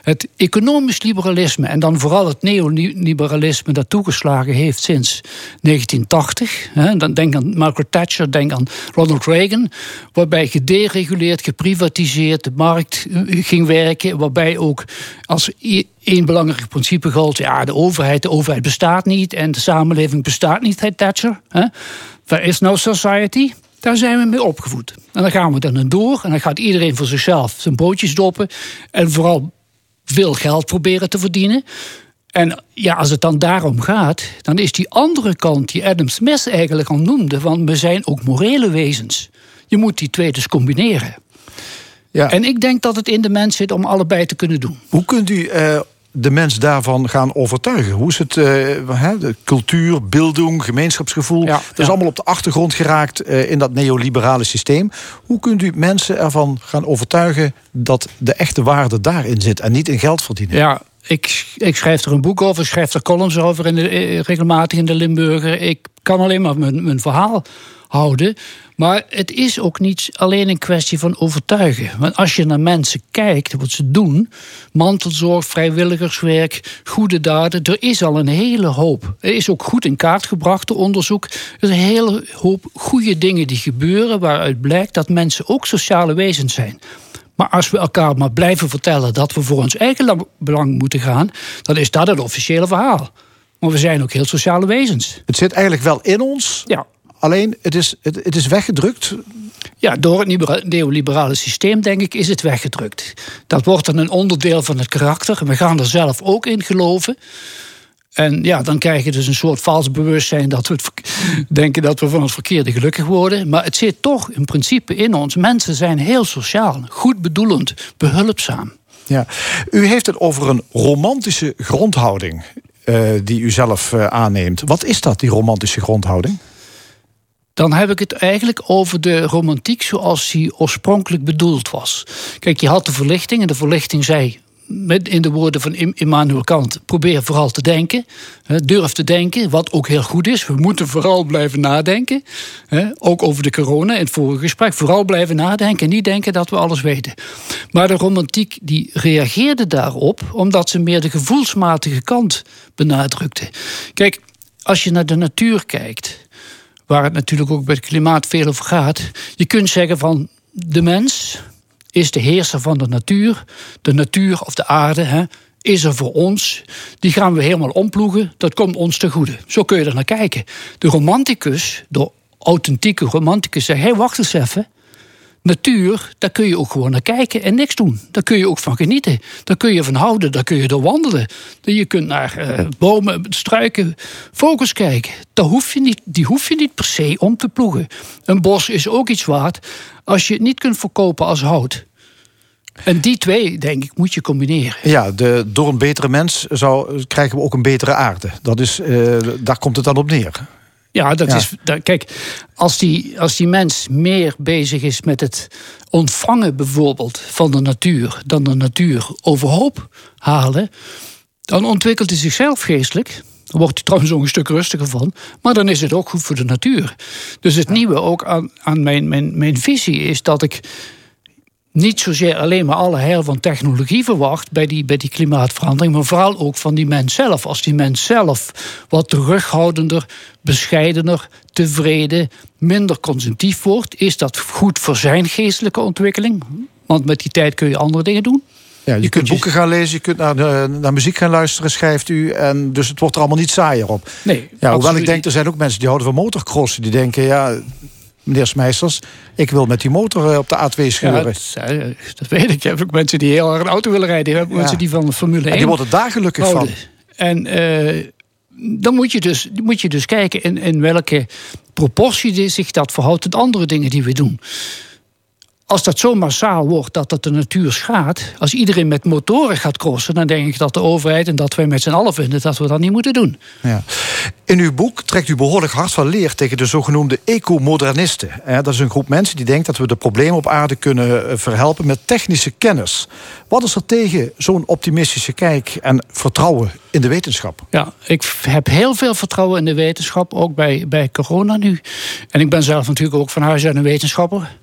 G: Het economisch liberalisme en dan vooral het neoliberalisme dat toegeslagen heeft sinds 1980. Hè, dan denk aan Margaret Thatcher, denk aan Ronald Reagan, waarbij gedereguleerd, geprivatiseerd de markt eh, ging werken, waarbij ook als i- één belangrijk principe gold, ja, de overheid, de overheid bestaat niet en de samenleving bestaat niet, zei Thatcher. Hè. There is no society. Daar zijn we mee opgevoed. En dan gaan we dan door. En dan gaat iedereen voor zichzelf zijn broodjes doppen. En vooral veel geld proberen te verdienen. En ja, als het dan daarom gaat, dan is die andere kant die Adam Smith eigenlijk al noemde, want we zijn ook morele wezens. Je moet die twee dus combineren.
C: Ja.
G: En ik denk dat het in de mens zit om allebei te kunnen doen.
C: Hoe kunt u eh, de mens daarvan gaan overtuigen? Hoe is het eh, de cultuur, bildung, gemeenschapsgevoel?
G: Ja,
C: dat is
G: ja.
C: allemaal op de achtergrond geraakt eh, in dat neoliberale systeem. Hoe kunt u mensen ervan gaan overtuigen dat de echte waarde daarin zit en niet in geld verdienen?
G: Ja, ik, ik schrijf er een boek over, ik schrijf er columns over in de, eh, regelmatig in de Limburger. Ik kan alleen maar mijn, mijn verhaal houden. Maar het is ook niet alleen een kwestie van overtuigen. Want als je naar mensen kijkt, wat ze doen, mantelzorg, vrijwilligerswerk, goede daden, er is al een hele hoop. Er is ook goed in kaart gebracht, de onderzoek. Er is een hele hoop goede dingen die gebeuren, waaruit blijkt dat mensen ook sociale wezens zijn. Maar als we elkaar maar blijven vertellen dat we voor ons eigen lang- belang moeten gaan, dan is dat het officiële verhaal. Maar we zijn ook heel sociale wezens.
C: Het zit eigenlijk wel in ons,
G: Ja.
C: Alleen het is, het, het is weggedrukt.
G: Ja, door het libera- neoliberale systeem, denk ik, is het weggedrukt. Dat wordt dan een onderdeel van het karakter. We gaan er zelf ook in geloven. En ja, dan krijg je dus een soort vals bewustzijn dat we denken dat we van het verkeerde gelukkig worden. Maar het zit toch in principe in ons. Mensen zijn heel sociaal, goed bedoelend, behulpzaam.
C: Ja. U heeft het over een romantische grondhouding eh, die u zelf eh, aanneemt. Wat is dat, die romantische grondhouding?
G: Dan heb ik het eigenlijk over de romantiek zoals die oorspronkelijk bedoeld was. Kijk, je had de verlichting en de verlichting zei, met in de woorden van Im- Immanuel Kant, probeer vooral te denken. Durf te denken, wat ook heel goed is. We moeten vooral blijven nadenken. Ook over de corona in het vorige gesprek. Vooral blijven nadenken en niet denken dat we alles weten. Maar de romantiek die reageerde daarop omdat ze meer de gevoelsmatige kant benadrukte. Kijk, als je naar de natuur kijkt waar het natuurlijk ook bij het klimaat veel over gaat. Je kunt zeggen van de mens is de heerser van de natuur. De natuur of de aarde hè, is er voor ons. Die gaan we helemaal omploegen. Dat komt ons te goede. Zo kun je er naar kijken. De romanticus, de authentieke romanticus, zegt: hé, hey, wacht eens even. Natuur, daar kun je ook gewoon naar kijken en niks doen. Daar kun je ook van genieten. Daar kun je van houden, daar kun je door wandelen. Je kunt naar eh, bomen, struiken, vogels kijken. Daar hoef je niet, die hoef je niet per se om te ploegen. Een bos is ook iets waard als je het niet kunt verkopen als hout. En die twee, denk ik, moet je combineren.
C: Ja, de, door een betere mens zou, krijgen we ook een betere aarde. Dat is, eh, daar komt het dan op neer.
G: Ja, dat
C: Ja.
G: is. dat- kijk, als die, als die mens meer bezig is met het ontvangen bijvoorbeeld van de natuur, dan de natuur overhoop halen, dan ontwikkelt hij zichzelf geestelijk. Dan wordt hij trouwens ook een stuk rustiger van. Maar dan is het ook goed voor de natuur. Dus het nieuwe ook aan, aan mijn, mijn, mijn visie is dat ik niet zozeer alleen maar alle heil van technologie verwacht bij die, bij die klimaatverandering, maar vooral ook van die mens zelf. Als die mens zelf wat terughoudender, bescheidener, tevreden, minder consumptief wordt, is dat goed voor zijn geestelijke ontwikkeling. Want met die tijd kun je andere dingen doen.
C: Ja, je,
G: Je
C: kunt boeken gaan lezen, je kunt naar, de- naar muziek gaan luisteren, schrijft u. En dus het wordt er allemaal niet saaier op.
G: Nee,
C: Ja, hoewel ik denk, er zijn ook mensen die houden van motorcrossen. Die denken, ja, meneer Smeisters, ik wil met die motor eh, op de A2
G: Ja,
C: schuren.
G: dat, eh, dat weet ik. Je hebt ook mensen die heel erg een auto willen rijden. Je hebt ook
C: Ja.
G: mensen die van de Formule 1
C: en die worden daar gelukkig van.
G: houden. En eh, dan moet je dus, moet je dus kijken in, in welke proportie zich dat verhoudt tot andere dingen die we doen. Als dat zo massaal wordt dat het de natuur schaadt, als iedereen met motoren gaat crossen, dan denk ik dat de overheid en dat wij met z'n allen vinden dat we dat niet moeten doen.
C: Ja. In uw boek trekt u behoorlijk hard van leer tegen de zogenoemde ecomodernisten. Dat is een groep mensen die denkt dat we de problemen op aarde kunnen eh, verhelpen met technische kennis. Wat is er tegen zo'n optimistische kijk en vertrouwen in de wetenschap?
G: Ja, ik heb heel veel vertrouwen in de wetenschap, ook bij, bij corona nu. En ik ben zelf natuurlijk ook van huis uit een wetenschapper.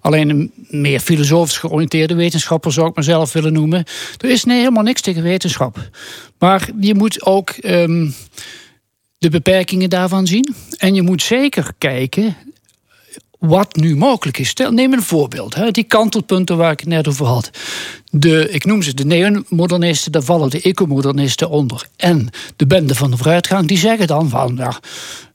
G: Alleen een meer filosofisch georiënteerde wetenschapper zou ik mezelf willen noemen. Er is nee, helemaal niks tegen wetenschap. Maar je moet ook ehm, de beperkingen daarvan zien. En je moet zeker kijken wat nu mogelijk is. Stel, neem een voorbeeld. Hè, die kantelpunten waar ik het net over had. De, ik noem ze de neomodernisten, daar vallen de ecomodernisten onder. En de bende van de vooruitgang, die zeggen dan van... Ja,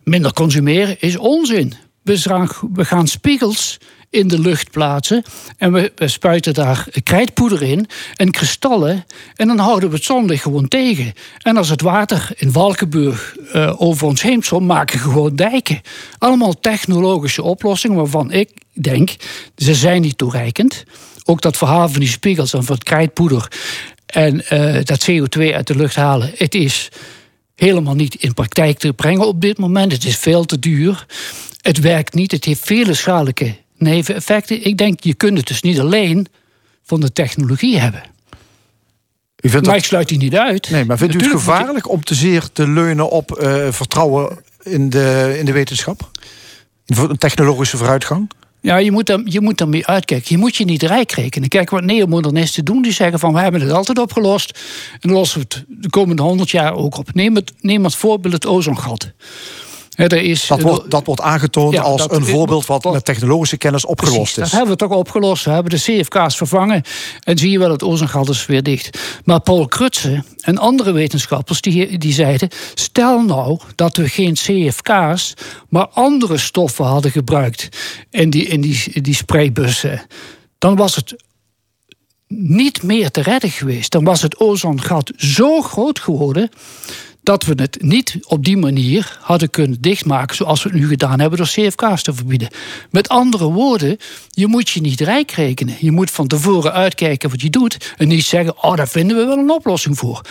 G: minder consumeren is onzin. We we gaan spiegels in de lucht plaatsen. En we, we spuiten daar krijtpoeder in en kristallen. En dan houden we het zonlicht gewoon tegen. En als het water in Valkenburg eh, over ons heen maken we gewoon dijken. Allemaal technologische oplossingen waarvan ik denk, ze zijn niet toereikend. Ook dat verhaal van die spiegels en van het krijtpoeder en eh, dat CO2 uit de lucht halen. Het is helemaal niet in praktijk te brengen op dit moment. Het is veel te duur. Het werkt niet. Het heeft vele schadelijke neveneffecten. Ik denk, je kunt het dus niet alleen van de technologie hebben.
C: U vindt
G: Maar
C: dat...
G: ik sluit die niet uit.
C: Nee, maar vindt u het
G: je-
C: gevaarlijk om te zeer te leunen op eh, vertrouwen in de, in de wetenschap? In vo- technologische vooruitgang?
G: Ja, je moet, er, je moet ermee uitkijken. Je moet je niet rijk rekenen. Kijk, wat neomodernisten doen, die zeggen van... we hebben het altijd opgelost en dan lossen we het de komende honderd jaar ook op. Neem het, neem als voorbeeld het ozongat. Er is,
C: Dat wordt, dat wordt aangetoond
G: Ja,
C: als
G: dat-
C: een voorbeeld wat
G: dat-
C: met technologische kennis opgelost
G: Precies, dat
C: is.
G: hebben we toch opgelost. We hebben de CFK's vervangen. En zie je wel, het ozongat is weer dicht. Maar Paul Krutse en andere wetenschappers die, die zeiden... stel nou dat we geen CFK's, maar andere stoffen hadden gebruikt... in die, in die, die spraybussen. Dan was het niet meer te redden geweest. Dan was het ozongat zo groot geworden dat we het niet op die manier hadden kunnen dichtmaken zoals we het nu gedaan hebben door CFK's te verbieden. Met andere woorden, je moet je niet rijk rekenen. Je moet van tevoren uitkijken wat je doet en niet zeggen, oh daar vinden we wel een oplossing voor.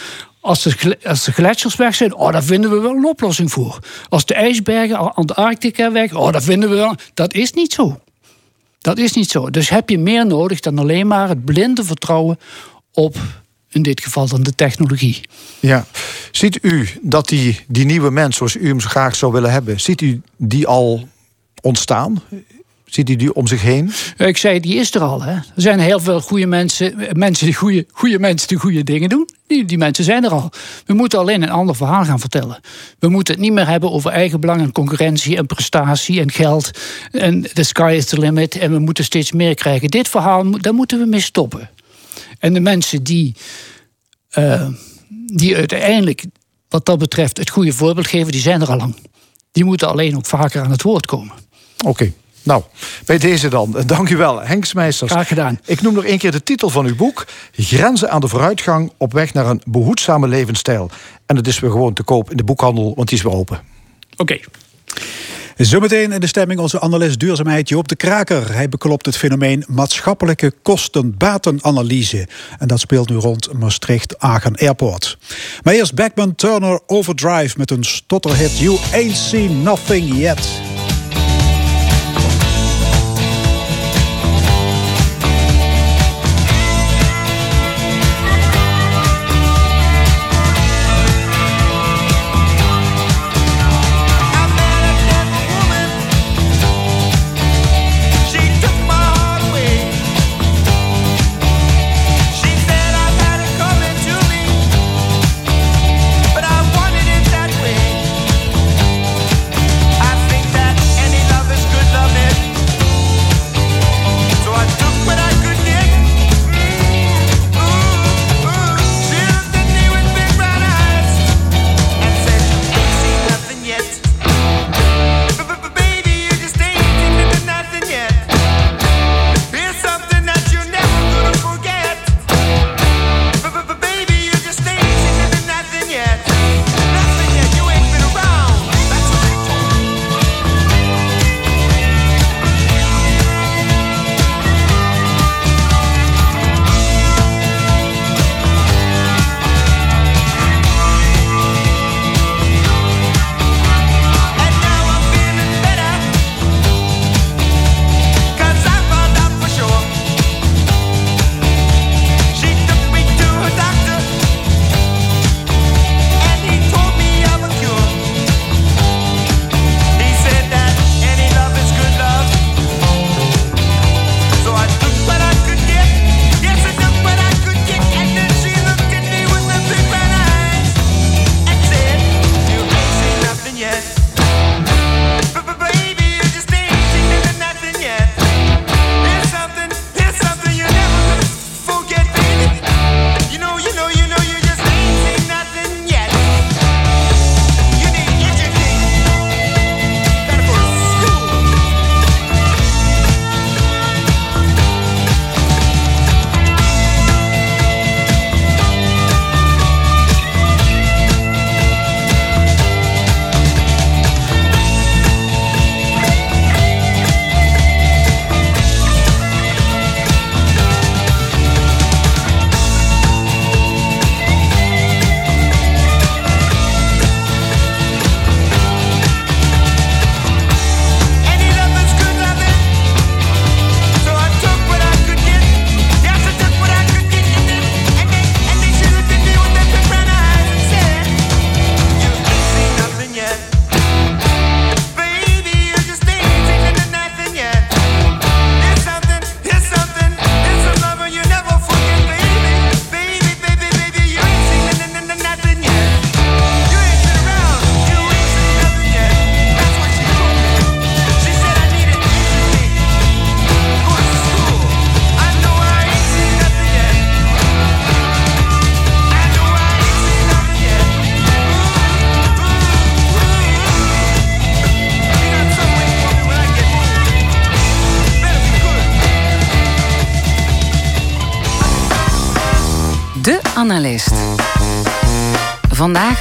G: Als de, als de gletsjers weg zijn, oh daar vinden we wel een oplossing voor. Als de ijsbergen, Antarctica weg, oh daar vinden we wel. Dat is niet zo. Dat is niet zo. Dus heb je meer nodig dan alleen maar het blinde vertrouwen op, in dit geval dan de technologie.
C: Ja. Ziet u dat die, die nieuwe mens, zoals u hem zo graag zou willen hebben, ziet u die al ontstaan? Ziet u die om zich heen?
G: Ik zei, die is er al. Hè. Er zijn heel veel goede mensen, mensen die goede, goede mensen die goede dingen doen. Die, die mensen zijn er al. We moeten alleen een ander verhaal gaan vertellen. We moeten het niet meer hebben over eigen belang en concurrentie en prestatie en geld. En the sky is the limit. En we moeten steeds meer krijgen. Dit verhaal, daar moeten we mee stoppen. En de mensen die, eh, die uiteindelijk, wat dat betreft, het goede voorbeeld geven, die zijn er al lang. Die moeten alleen ook vaker aan het woord komen.
C: Oké. Nou, bij deze dan. Dank u wel, Henk Smeisters.
G: Graag gedaan.
C: Ik noem nog één keer de titel van uw boek. Grenzen aan de vooruitgang op weg naar een behoedzame levensstijl. En het is weer gewoon te koop in de boekhandel, want die is weer open.
G: Oké.
B: Zometeen in de stemming onze analist duurzaamheid Joop de Kraker. Hij beklopt het fenomeen maatschappelijke kosten-batenanalyse. En dat speelt nu rond Maastricht-Agen Airport. Maar eerst Backman Turner Overdrive met een stotterhit You Ain't Seen Nothing Yet.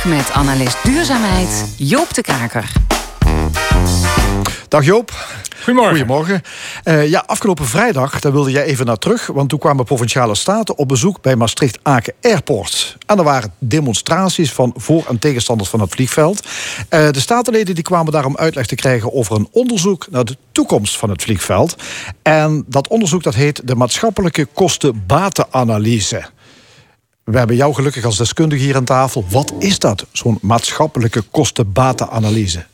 H: Met analist duurzaamheid Joop de Kaker.
C: Dag Joop.
I: Goedemorgen.
C: Goedemorgen. Eh, ja, afgelopen vrijdag, daar wilde jij even naar terug... want toen kwamen provinciale staten op bezoek bij Maastricht-Aken Airport. En er waren demonstraties van voor- en tegenstanders van het vliegveld. Eh, de statenleden die kwamen daar om uitleg te krijgen... over een onderzoek naar de toekomst van het vliegveld. En dat onderzoek dat heet de maatschappelijke kosten-batenanalyse. We hebben jou gelukkig als deskundige hier aan tafel. Wat is dat, zo'n maatschappelijke kosten-batenanalyse?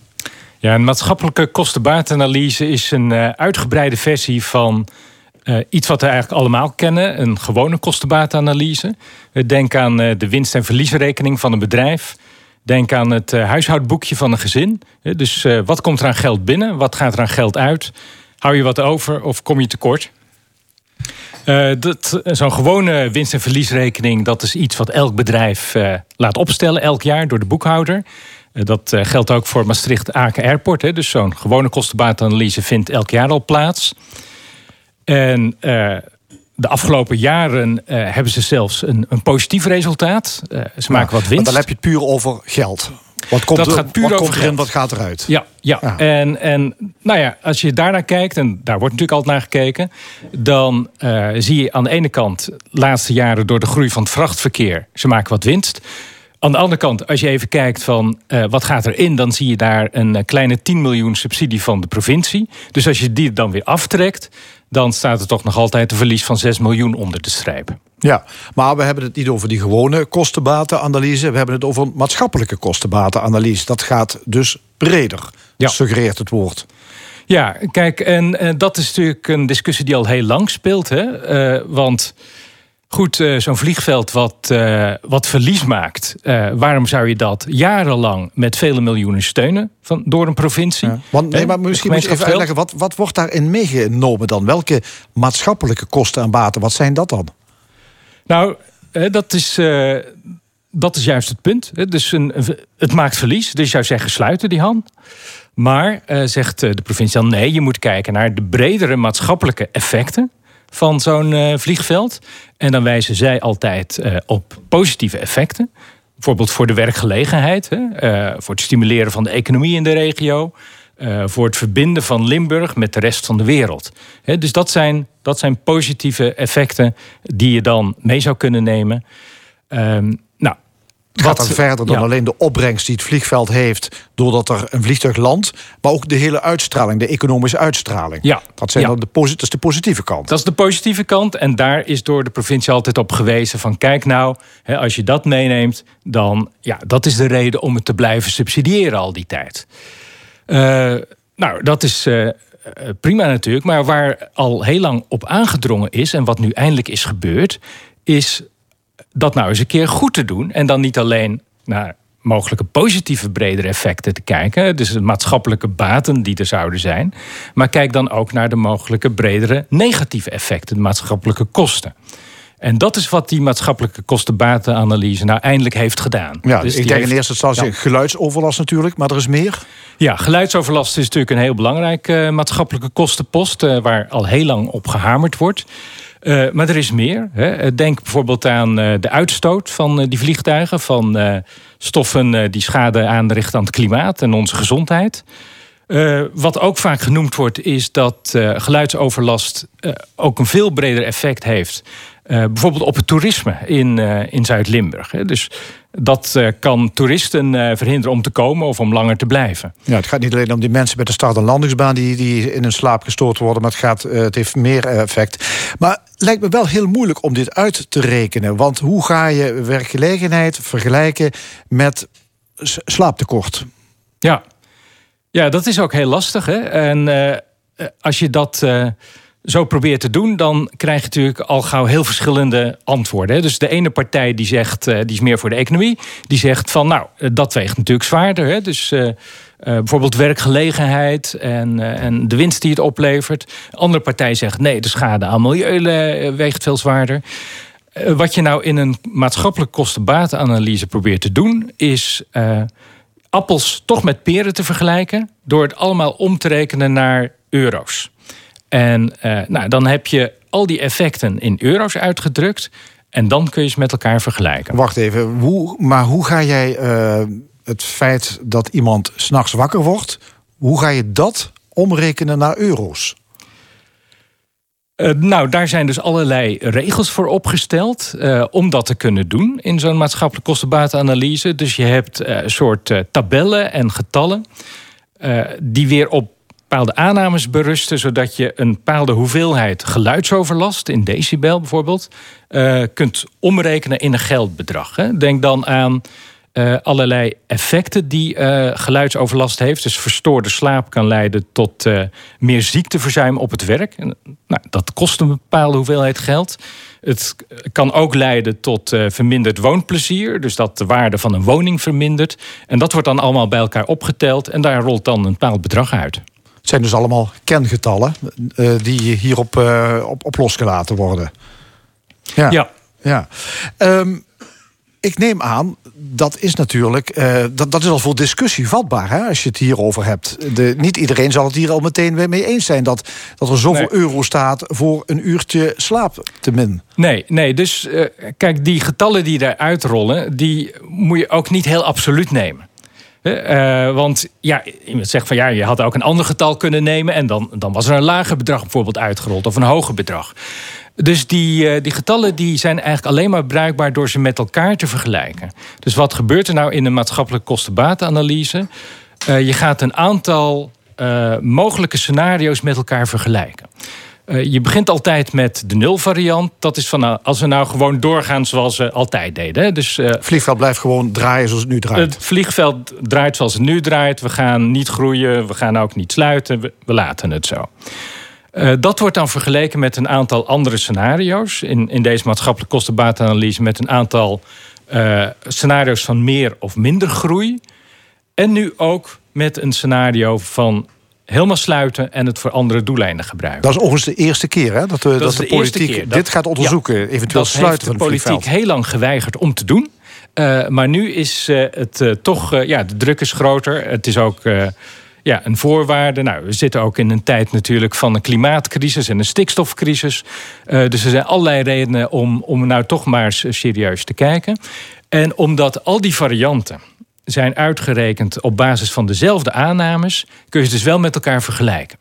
I: Ja, een maatschappelijke kostenbaatanalyse is een eh, uitgebreide versie van eh, iets wat we eigenlijk allemaal kennen: een gewone kostenbaatanalyse. Eh, denk aan eh, de winst- en verliesrekening van een bedrijf. Denk aan het huishoudboekje van een gezin. Dus wat komt er aan geld binnen? Wat gaat er aan geld uit? Hou je wat over of kom je tekort? Eh, dat- Zo'n gewone winst- en verliesrekening, dat is iets wat elk bedrijf eh, laat opstellen elk jaar door de boekhouder. Eh, dat eh, geldt ook voor Maastricht-Aken Airport. Hè. Dus zo'n gewone kostenbaatanalyse vindt elk jaar al plaats. En eh, de afgelopen jaren eh, hebben ze zelfs een, een positief resultaat. Eh, ze maken wat winst.
C: dan heb je het puur over geld. Wat komt,
I: Dat
C: er,
I: gaat puur
C: wat
I: over
C: komt erin,
I: geld.
C: wat gaat eruit?
I: Ja, ja.
C: Ja.
I: En, en nou ja, als je daarnaar kijkt, en daar wordt natuurlijk altijd naar gekeken, dan eh, zie je aan de ene kant, de laatste jaren door de groei van het vrachtverkeer, ze maken wat winst. Aan de andere kant, als je even kijkt van eh, wat gaat erin, dan zie je daar een eh, kleine 10 miljoen subsidie van de provincie. Dus als je die dan weer aftrekt, dan staat er toch nog altijd een verlies van 6 miljoen onder de streep.
C: Ja, maar we hebben het niet over die gewone kostenbatenanalyse. We hebben het over een maatschappelijke kostenbatenanalyse. Dat gaat dus breder,
I: Ja.
C: suggereert het woord.
I: Ja, kijk, en eh, dat is natuurlijk een discussie die al heel lang speelt. Hè? Want goed, eh, zo'n vliegveld wat, eh, wat verlies maakt, eh, waarom zou je dat jarenlang met vele miljoenen steunen van, door een provincie?
C: Want, nee, maar misschien moet je even uitleggen, wat, wat wordt daarin meegenomen dan? Welke maatschappelijke kosten en baten, wat zijn dat dan?
I: Nou, dat is, dat is juist het punt. Dus een, het maakt verlies. Dus je zou zeggen, sluiten die hand. Maar, zegt de provincie dan, nee, je moet kijken naar de bredere maatschappelijke effecten van zo'n eh, vliegveld. En dan wijzen zij altijd eh, op positieve effecten. Bijvoorbeeld voor de werkgelegenheid, hè, eh, voor het stimuleren van de economie in de regio, voor het verbinden van Limburg met de rest van de wereld. Dus dat zijn, dat zijn positieve effecten die je dan mee zou kunnen nemen. Ehm,
C: Het gaat dan verder dan
I: ja.
C: alleen de opbrengst die het vliegveld heeft... doordat er een vliegtuig landt, maar ook de hele uitstraling, de economische uitstraling.
I: Ja.
C: Dat, zijn
I: Ja.
C: dan de, posi- dat is de positieve kant.
I: Dat is de positieve kant. En daar is door de provincie altijd op gewezen van... kijk nou, hè, als je dat meeneemt, dan... ja, dat is de reden om het te blijven subsidiëren al die tijd. Eh, nou, dat is eh, eh, prima natuurlijk. Maar waar al heel lang op aangedrongen is... en wat nu eindelijk is gebeurd... is dat nou eens een keer goed te doen. En dan niet alleen naar mogelijke positieve bredere effecten te kijken. Dus de maatschappelijke baten die er zouden zijn. Maar kijk dan ook naar de mogelijke bredere negatieve effecten. De maatschappelijke kosten. En dat is wat die maatschappelijke kostenbatenanalyse nou eindelijk heeft gedaan.
C: Ja,
I: Dus
C: ik denk
I: heeft-
C: in eerste instantie
I: Ja.
C: geluidsoverlast natuurlijk, maar er is meer.
I: Ja, geluidsoverlast is natuurlijk een heel belangrijke eh, maatschappelijke kostenpost... eh, waar al heel lang op gehamerd wordt. Eh, maar er is meer. Hè. Eh, Denk bijvoorbeeld aan eh, de uitstoot van die vliegtuigen... van stoffen die schade aanrichten aan het klimaat en onze gezondheid. Wat ook vaak genoemd wordt, is dat geluidsoverlast ook een veel breder effect heeft. Bijvoorbeeld op het toerisme in, in Zuid-Limburg. Dus dat eh, kan toeristen eh, verhinderen om te komen of om langer te blijven.
C: Ja, het gaat niet alleen om die mensen met de start- en landingsbaan die, die in hun slaap gestoord worden, maar het, gaat, eh, het heeft meer effect. Maar lijkt me wel heel moeilijk om dit uit te rekenen. Want hoe ga je werkgelegenheid vergelijken met slaaptekort?
I: Ja. ja, dat is ook heel lastig. Hè? En als je dat zo probeert te doen, dan krijg je natuurlijk al gauw heel verschillende antwoorden. Dus de ene partij die zegt, eh, die is meer voor de economie, die zegt van nou, eh, dat weegt natuurlijk zwaarder. Dus eh, bijvoorbeeld werkgelegenheid en, de winst die het oplevert. Een andere partij zegt nee, de schade aan milieu weegt veel zwaarder. Wat je nou in een maatschappelijk kostenbatenanalyse probeert te doen, is appels toch met peren te vergelijken. door het allemaal om te rekenen naar euro's. En eh, nou, dan heb je al die effecten in euro's uitgedrukt. En dan kun je ze met elkaar vergelijken.
C: Wacht even, hoe, maar hoe ga jij eh, het feit dat iemand s'nachts wakker wordt, hoe ga je dat omrekenen naar euro's?
I: Uh, nou, daar zijn dus allerlei regels voor opgesteld uh, om dat te kunnen doen in zo'n maatschappelijk kostenbatenanalyse. Dus je hebt een soort tabellen en getallen die weer op bepaalde aannames berusten, zodat je een bepaalde hoeveelheid geluidsoverlast, in decibel bijvoorbeeld, kunt omrekenen in een geldbedrag. Hè. Denk dan aan uh, allerlei effecten die uh, geluidsoverlast heeft. Dus verstoorde slaap kan leiden tot meer ziekteverzuim op het werk. Nou, dat kost een bepaalde hoeveelheid geld. Het kan ook leiden tot verminderd woonplezier. Dus dat de waarde van een woning vermindert. En dat wordt dan allemaal bij elkaar opgeteld. En daar rolt dan een bepaald bedrag uit.
C: Het zijn dus allemaal kengetallen die hierop op, op losgelaten worden.
I: Ja. ja.
C: ja. Um, ik neem aan, dat is natuurlijk, uh, dat, dat is al voor discussie vatbaar, hè, als je het hierover hebt. De, niet iedereen zal het hier al meteen mee eens zijn dat, dat er zoveel nee. euro staat voor een uurtje slaap te min.
I: Nee, nee, dus uh, kijk, die getallen die eruit rollen, die moet je ook niet heel absoluut nemen. Uh, want ja, iemand zegt van ja, je had ook een ander getal kunnen nemen en dan, dan was er een lager bedrag bijvoorbeeld uitgerold of een hoger bedrag. Dus die, uh, die getallen die zijn eigenlijk alleen maar bruikbaar door ze met elkaar te vergelijken. Dus wat gebeurt er nou in een maatschappelijke kostenbatenanalyse? Uh, je gaat een aantal mogelijke scenario's met elkaar vergelijken. Je begint altijd met de nulvariant. Dat is van nou, als we nou gewoon doorgaan zoals we altijd deden. Hè? Dus,
C: het vliegveld blijft gewoon draaien zoals het nu draait.
I: Het vliegveld draait zoals het nu draait. We gaan niet groeien, we gaan ook niet sluiten. We, we laten het zo. Uh, dat wordt dan vergeleken met een aantal andere scenario's. In, in deze maatschappelijke kostenbatenanalyse met een aantal scenario's van meer of minder groei. En nu ook met een scenario van helemaal sluiten en het voor andere doeleinden gebruiken.
C: Dat is overigens de eerste keer hè, dat, de, dat, dat de, de politiek keer. dit gaat onderzoeken. Ja, eventueel sluiten
I: heeft de politiek heel lang geweigerd om te doen. Uh, maar nu is het toch, ja, de druk is groter. Het is ook ja, een voorwaarde. Nou, we zitten ook in een tijd natuurlijk van een klimaatcrisis en een stikstofcrisis. Dus er zijn allerlei redenen om, om nou toch maar serieus te kijken. En omdat al die varianten zijn uitgerekend op basis van dezelfde aannames, kun je ze dus wel met elkaar vergelijken.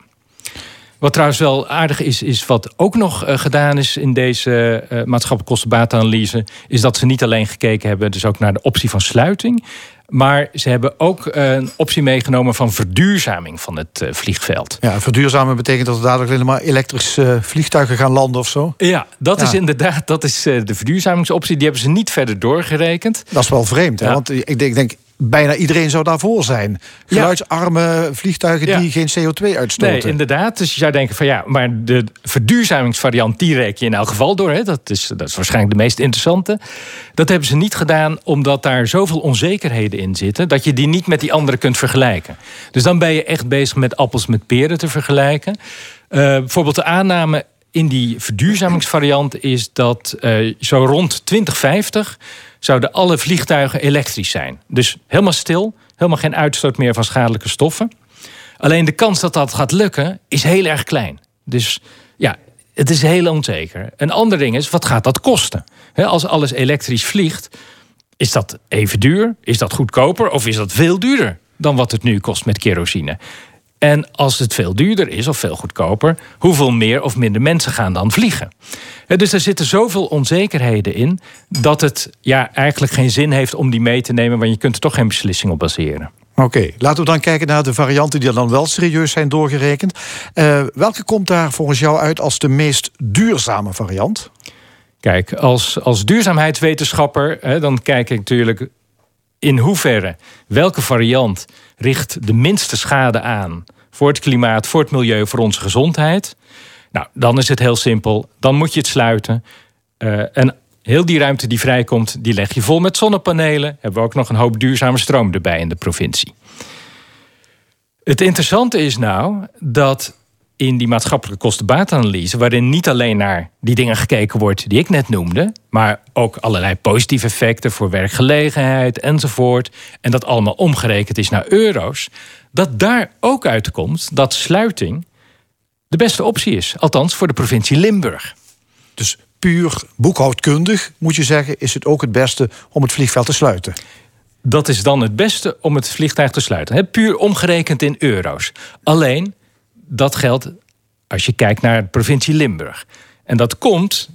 I: Wat trouwens wel aardig is, is wat ook nog uh, gedaan is in deze uh, maatschappelijke kostenbatenanalyse, is dat ze niet alleen gekeken hebben, dus ook naar de optie van sluiting. Maar ze hebben ook een optie meegenomen van verduurzaming van het vliegveld.
C: Ja, verduurzamen betekent dat er dadelijk helemaal elektrische uh, vliegtuigen gaan landen of zo?
I: Ja, dat ja. is inderdaad dat is, de verduurzamingsoptie. Die hebben ze niet verder doorgerekend.
C: Dat is wel vreemd, hè? want ik denk, ik denk bijna iedereen zou daarvoor zijn. Geluidsarme vliegtuigen ja. die geen CO2 uitstoten.
I: Nee, inderdaad. Dus je zou denken van ja, maar de verduurzamingsvariant... die reken je in elk geval door. Hè. Dat, is, dat is waarschijnlijk de meest interessante. Dat hebben ze niet gedaan omdat daar zoveel onzekerheden in zitten... dat je die niet met die andere kunt vergelijken. Dus dan ben je echt bezig met appels met peren te vergelijken. Uh, bijvoorbeeld de aanname in die verduurzamingsvariant is dat uh, zo rond 2050 zouden alle vliegtuigen elektrisch zijn. Dus helemaal stil, helemaal geen uitstoot meer van schadelijke stoffen. Alleen de kans dat dat gaat lukken is heel erg klein. Dus ja, het is heel onzeker. Een ander ding is, wat gaat dat kosten? als alles elektrisch vliegt, is dat even duur? Is dat goedkoper? Of is dat veel duurder dan wat het nu kost met kerosine? En als het veel duurder is of veel goedkoper, hoeveel meer of minder mensen gaan dan vliegen? Dus er zitten zoveel onzekerheden in dat het ja, eigenlijk geen zin heeft om die mee te nemen, want je kunt er toch geen beslissing op baseren.
C: Oké, okay, laten we dan kijken naar de varianten die dan wel serieus zijn doorgerekend. Uh, welke komt daar volgens jou uit als de meest duurzame variant?
I: Kijk, als, als duurzaamheidswetenschapper, hè, dan kijk ik natuurlijk in hoeverre, welke variant richt de minste schade aan voor het klimaat, voor het milieu, voor onze gezondheid. Nou, dan is het heel simpel. Dan moet je het sluiten. Uh, en heel die ruimte die vrijkomt, die leg je vol met zonnepanelen. Hebben we ook nog een hoop duurzame stroom erbij in de provincie. Het interessante is nou dat in die maatschappelijke kostenbaatanalyse, waarin niet alleen naar die dingen gekeken wordt die ik net noemde, maar ook allerlei positieve effecten voor werkgelegenheid enzovoort, en dat allemaal omgerekend is naar euro's, dat daar ook uitkomt dat sluiting de beste optie is. Althans voor de provincie Limburg.
C: Dus puur boekhoudkundig, moet je zeggen, is het ook het beste om het vliegveld te sluiten.
I: Dat is dan het beste om het vliegtuig te sluiten. Puur omgerekend in euro's. Alleen, dat geldt als je kijkt naar de provincie Limburg. En dat komt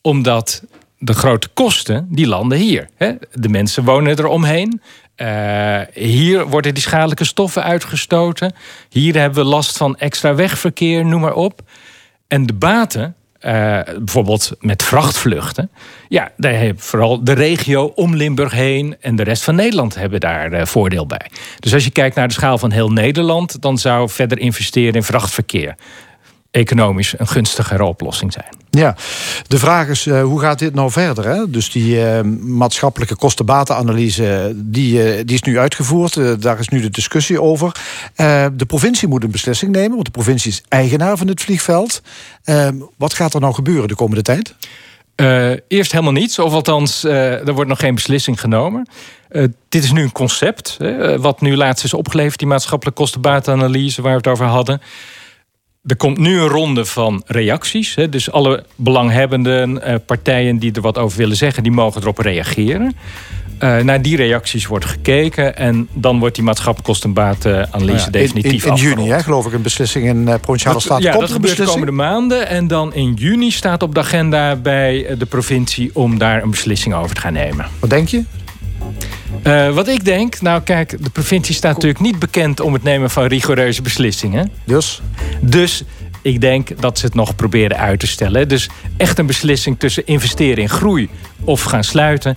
I: omdat de grote kosten, die landen hier. Hè. De mensen wonen er omheen. Eh, hier worden die schadelijke stoffen uitgestoten. Hier hebben we last van extra wegverkeer, noem maar op. En de baten, eh, bijvoorbeeld met vrachtvluchten. Ja, daar heeft vooral de regio om Limburg heen en de rest van Nederland hebben daar eh, voordeel bij. Dus als je kijkt naar de schaal van heel Nederland, dan zou verder investeren in vrachtverkeer economisch een gunstigere oplossing zijn.
C: Ja, de vraag is eh, hoe gaat dit nou verder? Hè? Dus die eh, maatschappelijke kostenbatenanalyse die, eh, die is nu uitgevoerd. Daar is nu de discussie over. De provincie moet een beslissing nemen, want de provincie is eigenaar van het vliegveld. Wat gaat er nou gebeuren de komende tijd?
I: Eerst helemaal niets, of althans, eh, er wordt nog geen beslissing genomen. Dit is nu een concept, hè, wat nu laatst is opgeleverd, die maatschappelijke kostenbatenanalyse waar we het over hadden. Er komt nu een ronde van reacties. Hè, dus alle belanghebbenden, eh, partijen die er wat over willen zeggen, die mogen erop reageren. Eh, naar die reacties wordt gekeken en dan wordt die maatschappelijke kostenbatenanalyse
C: Nou ja,
I: definitief
C: in, in, in juni, hè, geloof ik, een beslissing in uh, Provinciale Staten.
I: Ja,
C: Komt
I: dat gebeurt de komende maanden. En dan in juni staat op de agenda bij eh, de provincie om daar een beslissing over te gaan nemen.
C: Wat denk je?
I: Eh, wat ik denk, nou kijk, de provincie staat natuurlijk niet bekend om het nemen van rigoureuze beslissingen.
C: Dus?
I: Dus ik denk dat ze het nog proberen uit te stellen. Dus echt een beslissing tussen investeren in groei of gaan sluiten.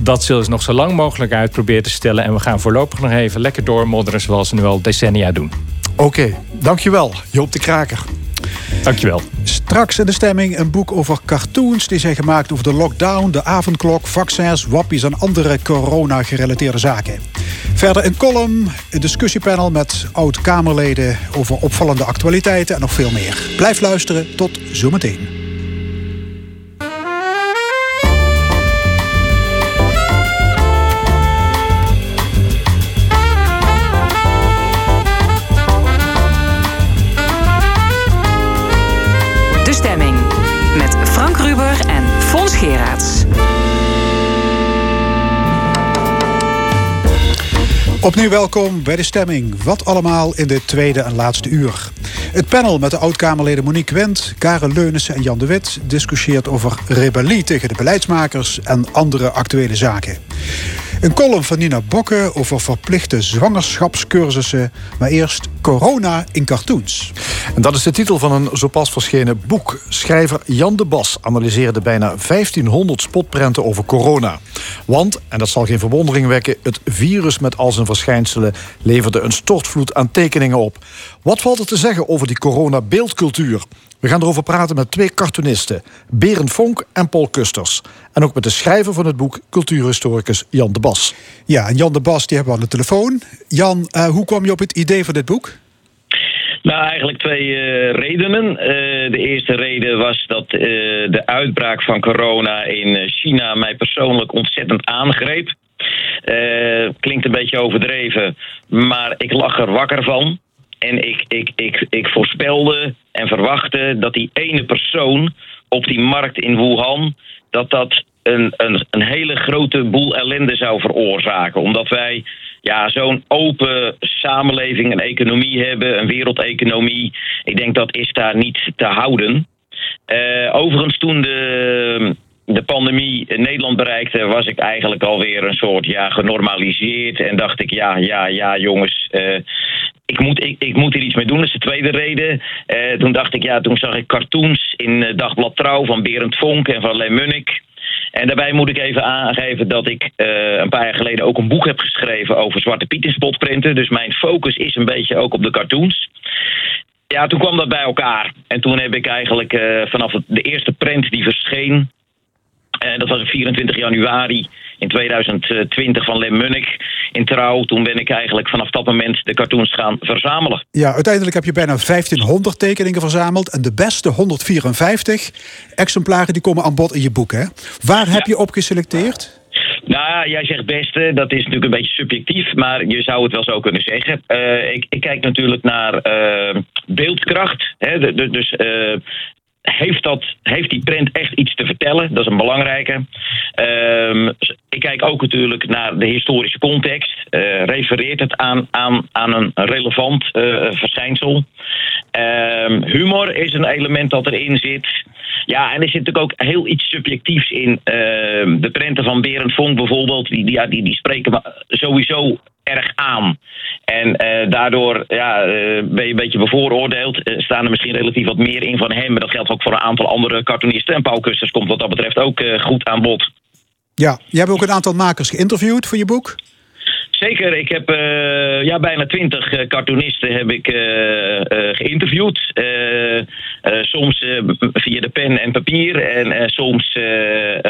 I: Dat zullen ze nog zo lang mogelijk uit proberen te stellen. En we gaan voorlopig nog even lekker doormodderen zoals we nu al decennia doen.
C: Oké, dankjewel Joop de Kraker.
I: Dankjewel.
B: Straks in de stemming een boek over cartoons die zijn gemaakt over de lockdown, de avondklok, vaccins, wappies en andere corona-gerelateerde zaken. Verder een column, een discussiepanel met oud-Kamerleden over opvallende actualiteiten en nog veel meer. Blijf luisteren, tot zometeen. Opnieuw welkom bij de stemming. Wat allemaal in de tweede en laatste uur. Het panel met de oud-Kamerleden Monique Wendt, Karen Leunissen en Jan de Wit discussieert over rebellie tegen de beleidsmakers en andere actuele zaken. Een column van Nina Bokke over verplichte zwangerschapscursussen. Maar eerst corona in cartoons.
C: En dat is de titel van een zo pas verschenen boek. Schrijver Jan de Bas analyseerde bijna 1500 spotprenten over corona. Want, en dat zal geen verwondering wekken, het virus met al zijn verschijnselen leverde een stortvloed aan tekeningen op. Wat valt er te zeggen over die corona-beeldcultuur? We gaan erover praten met twee cartoonisten, Berend Vonk en Paul Kusters. En ook met de schrijver van het boek, cultuurhistoricus Jan de Bas.
B: Ja, en Jan de Bas die hebben we aan de telefoon. Jan, eh, hoe kwam je op het idee van dit boek?
J: Nou, eigenlijk twee eh, redenen. Eh, de eerste reden was dat eh, de uitbraak van corona in China mij persoonlijk ontzettend aangreep. Eh, klinkt een beetje overdreven, maar ik lag er wakker van. En ik, ik, ik, ik voorspelde en verwachtte dat die ene persoon op die markt in Wuhan, dat dat een, een, een hele grote boel ellende zou veroorzaken. Omdat wij ja, zo'n open samenleving en economie hebben, een wereldeconomie. Ik denk dat is daar niet te houden. Eh, overigens, toen de, de pandemie Nederland bereikte, was ik eigenlijk alweer een soort ja, genormaliseerd. En dacht ik, ja, ja, ja, jongens. eh, ik moet, ik, moet hier iets mee doen. Dat is de tweede reden. Eh, toen dacht ik, ja, toen zag ik cartoons in eh, Dagblad Trouw van Berend Vonk en van Len Munnik. En daarbij moet ik even aangeven dat ik een paar jaar geleden ook een boek heb geschreven over Zwarte Piet in. Dus mijn focus is een beetje ook op de cartoons. Ja, toen kwam dat bij elkaar. En toen heb ik eigenlijk vanaf de eerste print die verscheen. En dat was op 24 januari in 2020 van Lem Munnik in Trouw. Toen ben ik eigenlijk vanaf dat moment de cartoons gaan verzamelen.
B: Ja, uiteindelijk heb je bijna 1500 tekeningen verzameld. En de beste 154 exemplaren die komen aan bod in je boek. Hè? Waar heb je op geselecteerd?
J: Nou, ja, jij zegt beste, dat is natuurlijk een beetje subjectief, maar je zou het wel zo kunnen zeggen. Eh, ik, ik kijk natuurlijk naar eh, beeldkracht. Hè, de- de- dus eh, heeft, dat, heeft die print echt iets te vertellen? Dat is een belangrijke. Ehm, ik kijk ook natuurlijk naar de historische context. Eh, refereert het aan, aan, aan een relevant eh, verschijnsel? Ehm, humor is een element dat erin zit. Ja, en er zit natuurlijk ook heel iets subjectiefs in. Ehm, de prenten van Berend Vonk bijvoorbeeld, die, die, die, spreken sowieso erg aan. En eh, daardoor ja, ben je een beetje bevooroordeeld. Staan er misschien relatief wat meer in van hem. Maar dat geldt ook voor een aantal andere cartoonisten. En Paul Kusters komt wat dat betreft ook eh, goed aan bod.
B: Ja, jij hebt ook een aantal makers geïnterviewd voor je boek.
J: Zeker, ik heb eh, ja, bijna twintig eh, cartoonisten heb ik geïnterviewd. Soms via de pen en papier en soms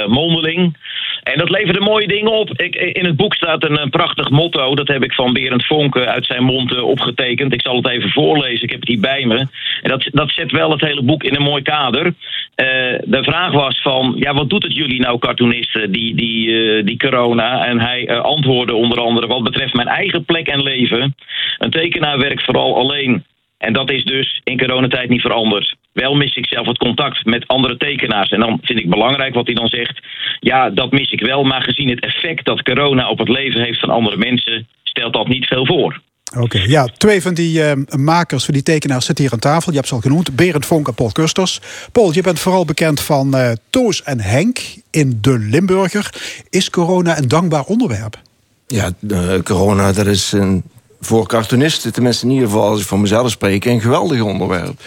J: mondeling. En dat leverde mooie dingen op. Ik, in het boek staat een, prachtig motto. Dat heb ik van Berend Vonk uit zijn mond eh, opgetekend. Ik zal het even voorlezen. Ik heb het hier bij me. En dat, dat zet wel het hele boek in een mooi kader. Eh, de vraag was van, ja, wat doet het jullie nou, cartoonisten, die, die, eh, die corona? En hij antwoordde onder andere, wat betreft mijn eigen plek en leven. Een tekenaar werkt vooral alleen. En dat is dus in coronatijd niet veranderd. Wel mis ik zelf het contact met andere tekenaars. En dan vind ik belangrijk wat hij dan zegt. Ja, dat mis ik wel, maar gezien het effect dat corona op het leven heeft van andere mensen, stelt dat niet veel voor.
B: Oké, ja, twee van die eh, makers, van die tekenaars zitten hier aan tafel. Je hebt ze al genoemd, Berend Vonk en Paul Kusters. Paul, je bent vooral bekend van eh, Toos en Henk in De Limburger. Is corona een dankbaar onderwerp?
K: Ja, eh, corona, dat is een, voor cartoonisten, tenminste in ieder geval als ik van mezelf spreek, een geweldig onderwerp.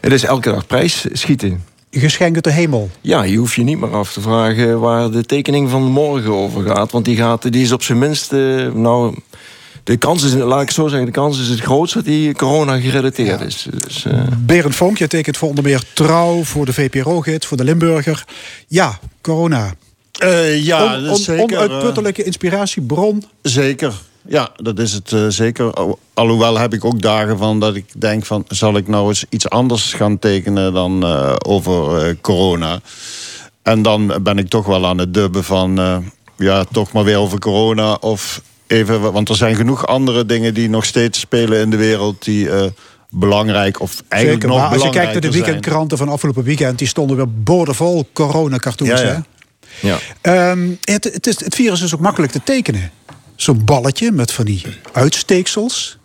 K: Het is elke dag prijs schieten.
B: Geschenk uit de hemel.
K: Ja, je hoeft je niet meer af te vragen waar de tekening van morgen over gaat. Want die, gaat, die is op zijn minst, eh, nou, de kans is, laat ik het zo zeggen, de kans is het grootst dat die corona gerelateerd is. Dus, eh,
B: Berend Vonk, je tekent voor onder meer Trouw, voor de VPRO-gids, voor de Limburger. Ja, corona.
L: Eh, ja,
B: On-
L: zeker.
B: onuitputtelijke inspiratiebron.
L: Zeker. Ja, dat is het eh, zeker. Al- Alhoewel heb ik ook dagen van dat ik denk van... zal ik nou eens iets anders gaan tekenen dan eh, over eh, corona? En dan ben ik toch wel aan het dubben van... eh, ja, toch maar weer over corona of even... want er zijn genoeg andere dingen die nog steeds spelen in de wereld... die eh, belangrijk of eigenlijk
B: Zeker,
L: nog
B: maar als je kijkt naar de weekendkranten van afgelopen weekend... die stonden weer boordevol corona-cartoons.
L: Ja, ja.
B: hè?
K: ja.
B: Ehm, het, het, is, het virus is ook makkelijk te tekenen. Zo'n balletje met van die uitsteeksels.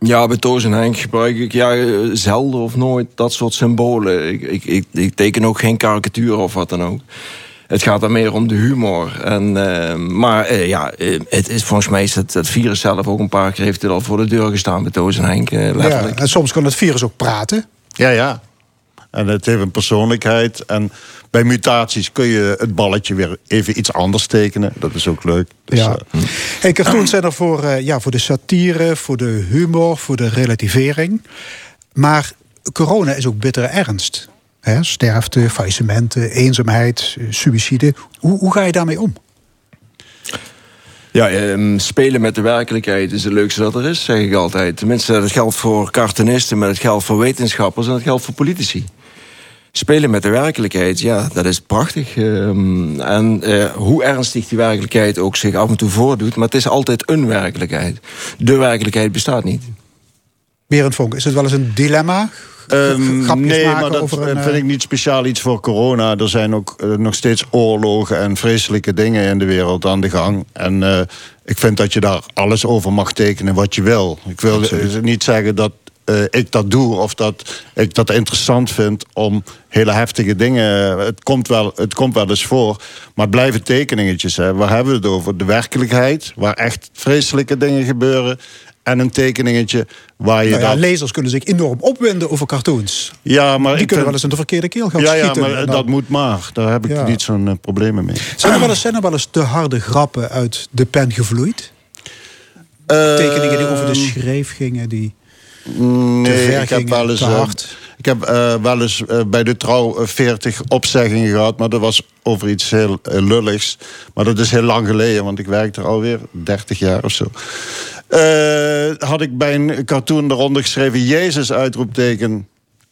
K: Ja, bij Toos en Henk gebruik ik ja, eh, zelden of nooit dat soort symbolen. Ik, ik, ik, ik teken ook geen karikatuur of wat dan ook. Het gaat dan meer om de humor. En, eh, maar eh, ja, het is volgens mij is het, het virus zelf ook een paar keer heeft het al voor de deur gestaan bij Toos en Henk.
B: Ja, en soms kan het virus ook praten.
L: Ja, ja. En het heeft een persoonlijkheid. En bij mutaties kun je het balletje weer even iets anders tekenen. Dat is ook leuk. Dus,
B: ja.
L: eh,
B: Hey, cartoons zijn er voor, eh, ja, voor de satire, voor de humor, voor de relativering. Maar corona is ook bittere ernst. Hè? Sterfte, faillissementen, eenzaamheid, eh, suïcide. Hoe, hoe ga je daarmee om?
K: Ja, ehm, spelen met de werkelijkheid is het leukste dat er is, zeg ik altijd. Tenminste, dat geldt voor cartoonisten, maar dat geldt voor wetenschappers en dat geldt voor politici. Spelen met de werkelijkheid, ja, dat is prachtig. Ehm, en eh, hoe ernstig die werkelijkheid ook zich af en toe voordoet, maar het is altijd een werkelijkheid. De werkelijkheid bestaat niet.
B: Berend Vonk, is het wel eens een dilemma?
L: Ehm,
B: Grapjes
L: nee, maar dat eh,
B: een,
L: vind
B: eh,
L: ik niet speciaal iets voor corona. Er zijn ook nog steeds oorlogen en vreselijke dingen in de wereld aan de gang. En eh, ik vind dat je daar alles over mag tekenen wat je wil. Ik wil niet zeggen dat eh, ik dat doe of dat ik dat interessant vind om hele heftige dingen. Het komt wel, het komt wel eens voor. Maar het blijven tekeningetjes. Hè. Waar hebben we het over? De werkelijkheid, waar echt vreselijke dingen gebeuren. En een tekeningetje waar je
B: Nou ja,
L: dat...
B: lezers kunnen zich enorm opwinden over cartoons.
L: Ja, maar
B: Die
L: ik
B: kunnen wel eens in de verkeerde keel gaan
L: ja, ja,
B: schieten.
L: maar
B: dan-
L: dat moet maar. Daar heb ik
B: Ja.
L: niet zo'n eh, problemen mee.
B: Zijn er, wel eens, zijn er wel eens te harde grappen uit de pen gevloeid? Tekeningen die over de
L: Ehm,
B: schreef gingen, die...
L: Nee,
B: ver
L: ik heb wel eens, eh, ik heb eh, wel eens eh, bij de trouw eh, 40 opzeggingen gehad, maar dat was over iets heel lulligs. Maar dat is heel lang geleden, want ik werk er alweer 30 jaar of zo. Had ik bij een cartoon eronder geschreven Jezus uitroepteken.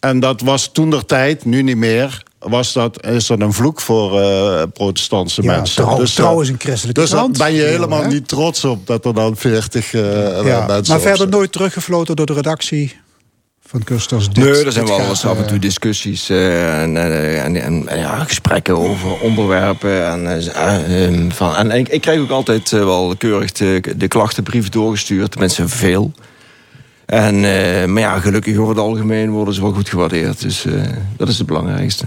L: En dat was toen der tijd, nu niet meer. Was dat, is dat een vloek voor eh, protestantse
B: Ja,
L: mensen?
B: Trouw-
L: eh,
B: Trouw is een christelijke
L: Dus daar ben je helemaal
B: hè?
L: niet trots op dat er dan 40 eh,
B: Ja,
L: mensen
B: maar verder nooit teruggefloten door de redactie van Kusters? Dit,
K: nee, er zijn wel eens af en toe discussies eh, en, en, en, en ja, gesprekken over onderwerpen. En, eh, ehm, van, en ik, ik krijg ook altijd wel keurig de, de klachtenbrief doorgestuurd. Tenminste, veel. En, eh, maar ja, gelukkig over het algemeen worden ze wel goed gewaardeerd. Dus eh, dat is het belangrijkste.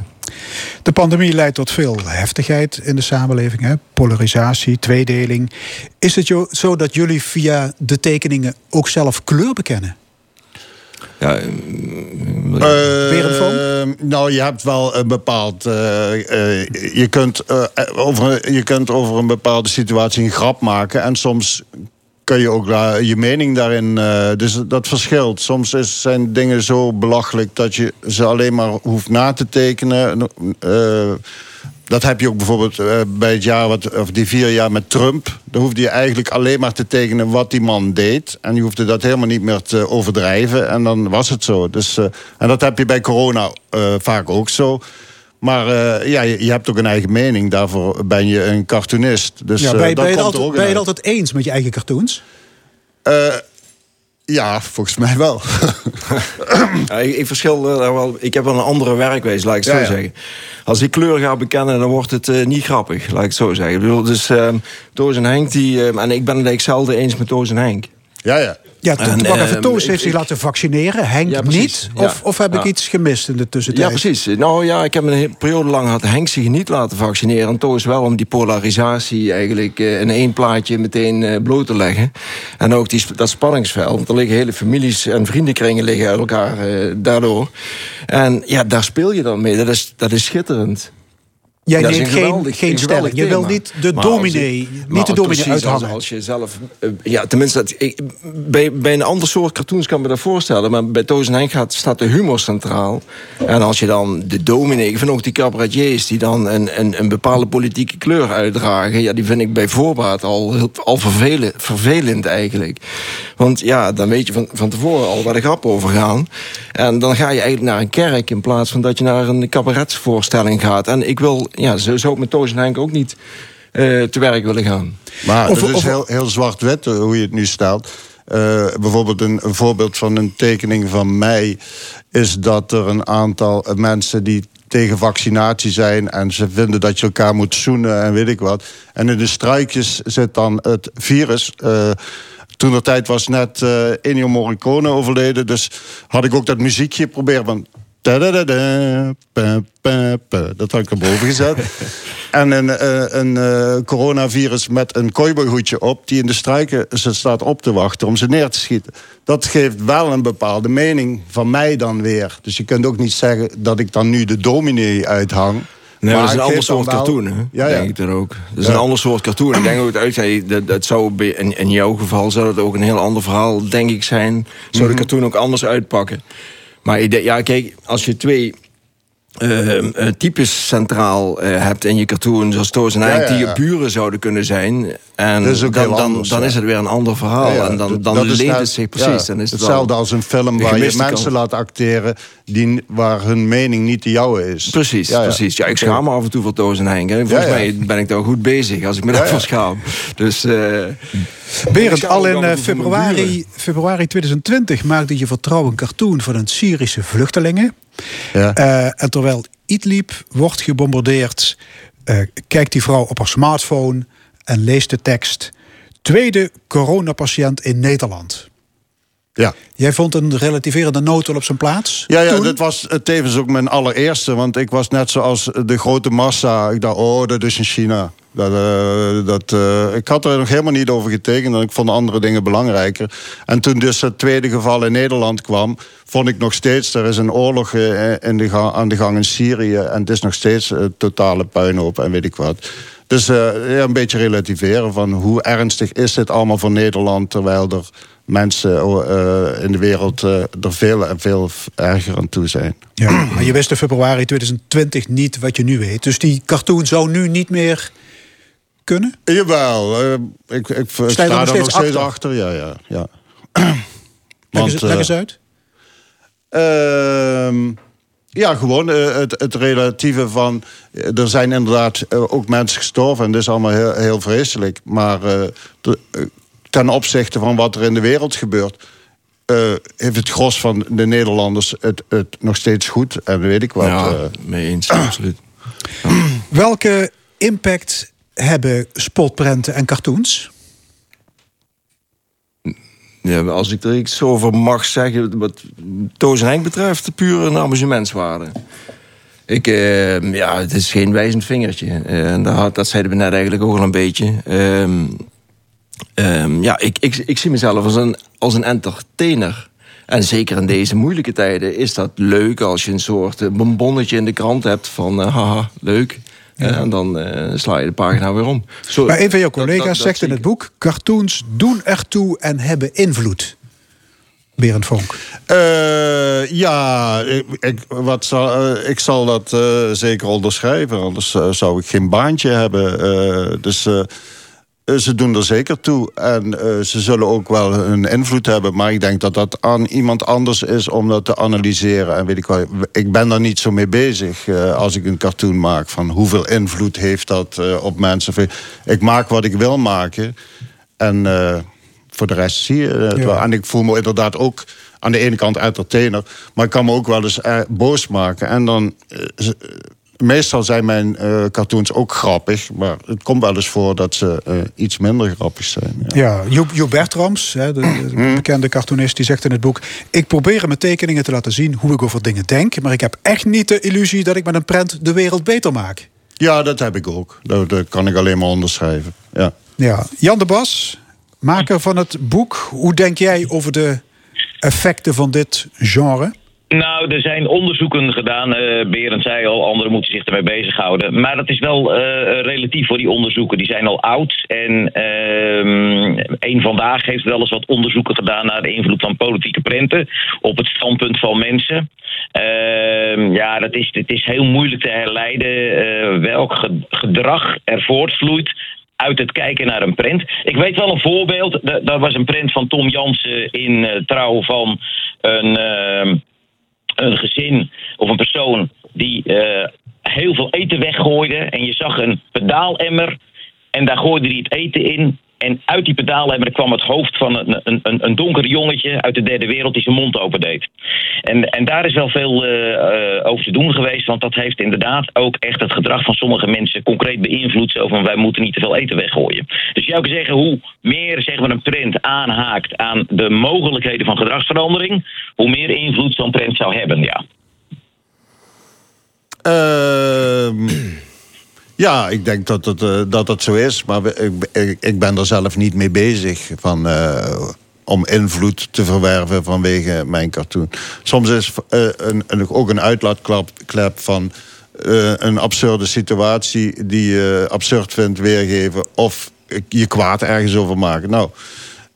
B: De pandemie leidt tot veel heftigheid in de samenleving. Hè? Polarisatie, tweedeling. Is het zo dat jullie via de tekeningen ook zelf kleur bekennen?
K: Ja?
L: Eh, nou, je hebt wel een bepaald. je, kunt, eh, over, je kunt over een bepaalde situatie een grap maken. En soms kun je ook daar je mening daarin. eh, dus dat verschilt. Soms is, zijn dingen zo belachelijk dat je ze alleen maar hoeft na te tekenen. Eh, dat heb je ook bijvoorbeeld eh, bij het jaar, wat, of die vier jaar met Trump. Dan hoefde je eigenlijk alleen maar te tekenen wat die man deed. En je hoefde dat helemaal niet meer te overdrijven. En dan was het zo. Dus, eh, en dat heb je bij corona eh, vaak ook zo. Maar eh, ja, je, je hebt ook een eigen mening. Daarvoor ben je een cartoonist. Dus
B: ja,
L: eh,
B: ben, je-
L: dat
B: ben, je het
L: komt
B: altijd, ben je het altijd eens met je eigen cartoons?
L: Eh, ja, volgens mij wel.
K: Ja, ik, ik verschil daar wel. Ik heb wel een andere werkwijze, laat ik het
L: Ja,
K: zo
L: ja.
K: zeggen. Als ik kleur ga bekennen, dan wordt het eh, niet grappig, laat ik het zo zeggen. Ik bedoel, dus ehm Toos en Henk, die, ehm, en ik ben het eigenlijk zelden eens met Toos en Henk.
L: Ja, ja.
B: Ja,
K: ehm,
B: Toos heeft zich laten vaccineren, Henk
K: Ja,
B: niet.
K: Ja.
B: Of, of heb ik iets gemist in de tussentijd?
K: Ja, precies. Nou ja, ik heb een periode lang had Henk zich niet laten vaccineren. En Toos wel om die polarisatie eigenlijk eh, in één plaatje meteen eh, bloot te leggen. En ook die, dat spanningsveld. Want er liggen hele families en vriendenkringen liggen uit elkaar eh, daardoor. En ja, daar speel je dan mee. Dat is, dat is schitterend.
B: Jij
K: Dat
B: neemt
K: een
B: geen,
K: geweldig-
B: geen stelling. Je wil niet de
K: Maar
B: dominee,
K: je-
B: niet de dominee
K: als,
B: uithangen.
K: als je zelf... eh, ja, tenminste, dat, ik, bij, bij een ander soort cartoons kan ik me dat voorstellen. Maar bij Toos en Henk gaat, staat de humor centraal. En als je dan de dominee... Ik vind ook die cabaretiers die dan een, een, een bepaalde politieke kleur uitdragen... Ja, die vind ik bij voorbaat al, al vervelend, vervelend eigenlijk. Want ja, dan weet je van, van tevoren al waar de grappen over gaan. En dan ga je eigenlijk naar een kerk... in plaats van dat je naar een cabaretsvoorstelling gaat. En ik wil... Ja, zo zou ik met Toos en Henk ook niet... eh, te werk willen gaan.
L: Maar
B: Of-
L: het is
B: of-
L: heel, heel zwart-wit eh, hoe je het nu stelt. Eh, bijvoorbeeld een, een voorbeeld van een tekening van mij... is dat er een aantal mensen die tegen vaccinatie zijn... en ze vinden dat je elkaar moet zoenen en weet ik wat. En in de struikjes zit dan het virus... eh, toen de tijd was net eh Ennio Morricone overleden... dus had ik ook dat muziekje proberen van... Dat had ik erboven gezet. en een, eh, een eh, coronavirus met een cowboyhoedje op... die in de struiken ze staat op te wachten om ze neer te schieten. Dat geeft wel een bepaalde mening van mij dan weer. Dus je kunt ook niet zeggen dat ik dan nu de dominee uithang...
K: Nee, maar dat is een ander soort cartoon, hè?
L: Ja, ja.
K: Denk ik dan ook. Dat is
L: Ja.
K: een ander soort cartoon. Ik denk ook dat uit, dat, dat zou in, in jouw geval zou dat ook een heel ander verhaal, denk ik, zijn. Zou
L: Mhm.
K: de cartoon ook anders uitpakken. Maar ik denk, ja, kijk, als je twee eh, eh, types centraal eh, hebt in je cartoon, zoals Toos en
L: Ja, ja,
K: die je buren zouden kunnen zijn. En
L: Dat is ook
K: dan,
L: heel
K: dan,
L: anders,
K: dan
L: ja.
K: is het weer een ander verhaal.
L: Ja, ja,
K: en dan,
L: dat-
K: dan
L: dat is
K: leent
L: net-
K: het zich precies.
L: ja,
K: dan is het
L: hetzelfde als een film waar je mensen
K: kant.
L: laat acteren... Die, waar hun mening niet de jouwe is.
K: Precies,
L: Ja, ja.
K: precies. Ja, ik schaam me af en toe voor Toos en Henk. hè. Volgens
L: Ja, ja.
K: mij ben ik daar goed bezig als ik me
L: Ja,
K: daarvoor
L: ja.
K: schaam. Dus... eh,
B: Berend, al in eh, februari, februari 2020 maakte je vertrouw een cartoon van een Syrische vluchtelingen.
L: Ja.
B: Eh, en terwijl Idlib wordt gebombardeerd, eh, kijkt die vrouw op haar smartphone en leest de tekst. Tweede coronapatiënt in Nederland.
L: Ja.
B: Jij vond een relativerende noot wel op zijn plaats?
L: Ja, ja
B: toen?
L: dat was eh, tevens ook mijn allereerste. Want ik was net zoals de grote massa. Ik dacht, oh, dat is in China. Dat, eh, dat, eh, ik had er nog helemaal niet over getekend. En ik vond andere dingen belangrijker. En toen dus het tweede geval in Nederland kwam... vond ik nog steeds, er is een oorlog in de aan de gang in Syrië... en het is nog steeds totale puinhoop en weet ik wat. Dus eh, ja, een beetje relativeren van hoe ernstig is dit allemaal voor Nederland... terwijl er mensen oh, eh, in de wereld eh, er veel en veel erger aan toe zijn.
B: Ja, maar je wist in februari 2020 niet wat je nu weet. Dus die cartoon zou nu niet meer kunnen?
L: Jawel, eh, ik, ik, sta
B: nog
L: er nog
B: steeds achter?
L: achter. Ja, ja, ja.
B: Leg
L: Want,
B: eens, leg
L: eh,
B: eens uit.
L: Ja, gewoon eh, het, het relatieve van... eh, er zijn inderdaad eh, ook mensen gestorven... en dat is allemaal heel, heel vreselijk. Maar de- ten opzichte van wat er in de wereld gebeurt... eh, heeft het gros van de Nederlanders het, het nog steeds goed. En weet ik wat.
K: Ja,
L: eh,
K: mee eens, absoluut.
B: Welke impact hebben spotprenten en cartoons?
K: Ja, als ik er iets over mag zeggen, wat Toos en Henk betreft, puur een amusementswaarde. Ik, eh, ja, het is geen wijzend vingertje. Eh, en dat, dat zeiden we net eigenlijk ook al een beetje. Ehm, ehm, ja, ik, ik, zie mezelf als een, als een entertainer. En zeker in deze moeilijke tijden is dat leuk als je een soort eh, bonbonnetje in de krant hebt van eh, haha, leuk. En dan eh, sla je de pagina weer om. Zo,
B: Maar een van jouw collega's
K: dat- dat
B: zegt in het boek... cartoons doen ertoe en hebben invloed. Berend Vonk.
L: Eh, ja, ik, ik, wat zal, eh, ik zal dat eh, zeker onderschrijven. Anders zou ik geen baantje hebben. Eh, dus ze doen er zeker toe. En eh, ze zullen ook wel een invloed hebben. Maar ik denk dat dat aan iemand anders is om dat te analyseren. En weet ik wel, ik ben daar niet zo mee bezig eh, als ik een cartoon maak. Van hoeveel invloed heeft dat eh, op mensen. Ik maak wat ik wil maken. En eh, voor de rest zie je het
B: Ja.
L: wel. En ik voel me inderdaad ook aan de ene kant entertainer. Maar ik kan me ook wel eens eh, boos maken. En dan... meestal zijn mijn eh, cartoons ook grappig. Maar het komt wel eens voor dat ze eh, iets minder grappig zijn. Ja.
B: Ja, Joep, Joep Bertrams, hè, de, de
L: Hmm.
B: bekende cartoonist, die zegt in het boek... ik probeer in mijn tekeningen te laten zien hoe ik over dingen denk... maar ik heb echt niet de illusie dat ik met een prent de wereld beter maak.
L: Ja, dat heb ik ook. Dat, dat kan ik alleen maar onderschrijven. Ja.
B: Ja. Jan de Bas, maker van het boek... hoe denk jij over de effecten van dit genre?
J: Nou, er zijn onderzoeken gedaan. eh Berend zei al, anderen moeten zich ermee bezighouden. Maar dat is wel eh, relatief voor die onderzoeken. Die zijn al oud. En ehm één vandaag heeft wel eens wat onderzoeken gedaan naar de invloed van politieke prenten op het standpunt van mensen. Ehm, ja, dat is, het is heel moeilijk te herleiden eh, welk ge- gedrag er voortvloeit uit het kijken naar een print. Ik weet wel een voorbeeld. Da- Dat was een print van Tom Jansen in Trouw van een, ehm, een gezin of een persoon die eh, heel veel eten weggooide. En je zag een pedaalemmer en daar gooide hij het eten in. En uit die pedaalemmer kwam het hoofd van een, een, een, donker jongetje uit de derde wereld die zijn mond opendeed. En, en daar is wel veel eh, eh, over te doen geweest, want dat heeft inderdaad ook echt het gedrag van sommige mensen concreet beïnvloed. Zo van wij moeten niet te veel eten weggooien. Dus je zou kunnen zeggen, hoe meer zeg maar, een print aanhaakt aan de mogelijkheden van gedragsverandering, hoe meer invloed zo'n print zou hebben. Ja.
L: Ehm, ja, ik denk dat het, eh, dat zo is. Maar ik, ik, ben er zelf niet mee bezig van, eh, om invloed te verwerven vanwege mijn cartoon. Soms is eh, een, een, ook een uitlaatklep klep van een absurde situatie die je absurd vindt weergeven. Of je kwaad ergens over maken. Nou,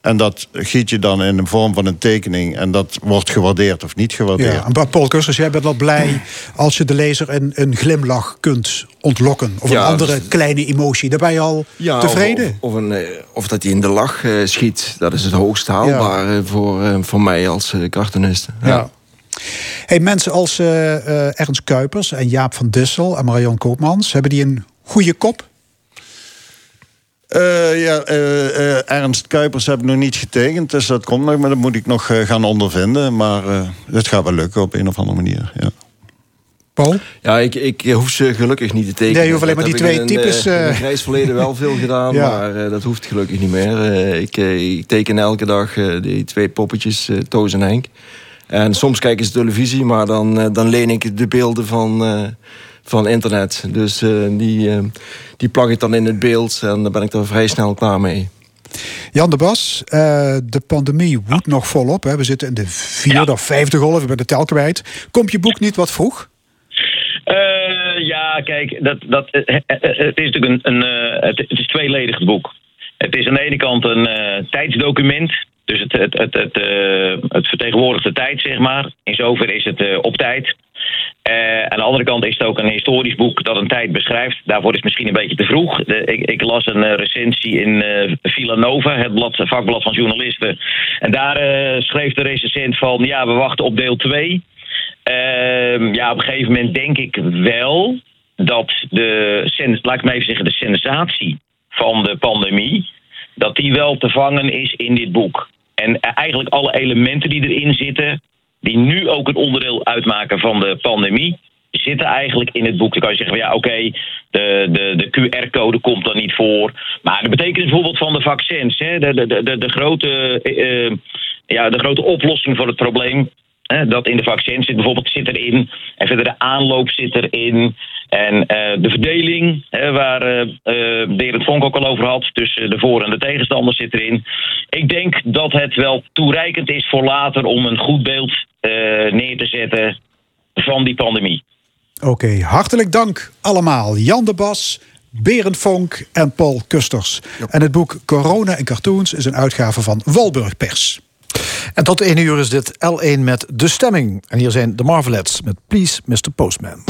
L: en dat giet je dan in de vorm van een tekening. En dat wordt gewaardeerd of niet gewaardeerd.
B: Ja, en Paul Kussers, jij bent wel blij als je de lezer een, een glimlach kunt ontlokken. Of
K: Ja,
B: een andere
K: dus-
B: kleine emotie. Daar ben je al
K: Ja,
B: tevreden.
K: Of, of, een, eh, of dat hij in de lach eh, schiet. Dat is het hoogst haalbare voor, eh, voor mij als cartoonist.
B: Ja. Hey, mensen als eh, eh, Ernst Kuipers en Jaap van Dissel en Marion Koopmans... hebben die een goede kop?
L: Eh, ja, eh, eh, Ernst Kuipers heb ik nog niet getekend, dus dat komt nog, maar dat moet ik nog gaan ondervinden. Maar eh, het gaat wel lukken op een of andere manier. Ja.
B: Paul?
K: Ja, ik, ik hoef ze gelukkig niet te tekenen.
B: Nee, je hoeft alleen maar die
K: heb ik
B: twee
K: in
B: types,
K: eh, in
B: eh,
K: een grijs verleden wel veel gedaan,
B: Ja.
K: maar eh, dat hoeft gelukkig niet meer. Eh, ik, ik teken elke dag eh, die twee poppetjes, Toos en Henk. En soms kijken ze televisie, maar dan, eh, dan leen ik de beelden van, eh, van internet. Dus eh, die, eh, die plak ik dan in het beeld en dan ben ik er vrij snel klaar mee.
B: Jan de Bas, eh, de pandemie woedt nog volop. Hè. We zitten in de vierde of vijfde golf, ik ben de tel kwijt. Komt je boek niet wat vroeg?
J: Eh, ja, kijk, dat, dat, het is natuurlijk een, een eh, het, het is tweeledig het boek. Het is aan de ene kant een eh, tijdsdocument. Dus het, het, het, het, eh, het vertegenwoordigt de tijd, zeg maar. In zoverre is het eh, op tijd. Eh, aan de andere kant is het ook een historisch boek dat een tijd beschrijft. Daarvoor is het misschien een beetje te vroeg. De, ik, ik las een eh, recensie in eh Villa Nova, het blad, vakblad van journalisten. En daar schreef de recensent van... ja, we wachten op deel 2. Ehm, ja, op een gegeven moment denk ik wel dat de, laat ik maar even zeggen, de sensatie van de pandemie, dat die wel te vangen is in dit boek. En eigenlijk alle elementen die erin zitten, die nu ook een onderdeel uitmaken van de pandemie, zitten eigenlijk in het boek. Dan kan je zeggen van ja, oké, de, de, de QR-code komt dan niet voor. Maar de betekenis bijvoorbeeld van de vaccins, hè, de, de, de, de, grote, eh, ja, de grote oplossing voor het probleem. hè, dat in de vaccins zit bijvoorbeeld zit erin. En verder de aanloop zit erin. En eh, de verdeling, hè, waar eh eh, Berend Vonk ook al over had, tussen de voor- en de tegenstanders zit erin. Ik denk dat het wel toereikend is voor later om een goed beeld eh, neer te zetten van die pandemie.
B: Oké, hartelijk dank allemaal. Jan de Bas, Berend Vonk en Paul Kusters. En het boek Corona en Cartoons is een uitgave van Walburg Pers.
A: En tot 1 uur is dit L1 met De Stemming. En hier zijn de Marvelettes met Please Mr. Postman.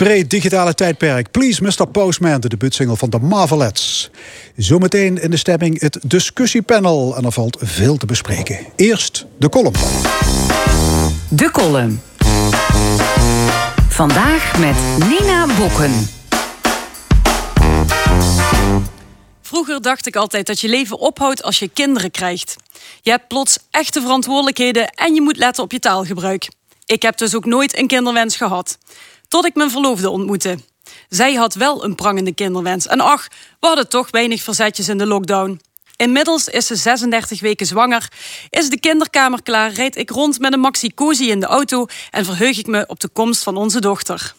B: Pre-digitale tijdperk Please Mr. Postman, de debuutsingle van de Marvelettes. Zometeen in de stemming het discussiepanel en er valt veel te bespreken. Eerst de column.
H: De column. Vandaag met Nina Bokken.
M: Vroeger dacht ik altijd dat je leven ophoudt als je kinderen krijgt. Je hebt plots echte verantwoordelijkheden en je moet letten op je taalgebruik. Ik heb dus ook nooit een kinderwens gehad. Tot ik mijn verloofde ontmoette. Zij had wel een prangende kinderwens. En ach, we hadden toch weinig verzetjes in de lockdown. Inmiddels is ze 36 weken zwanger, is de kinderkamer klaar, rijd ik rond met een maxi cozy in de auto en verheug ik me op de komst van onze dochter.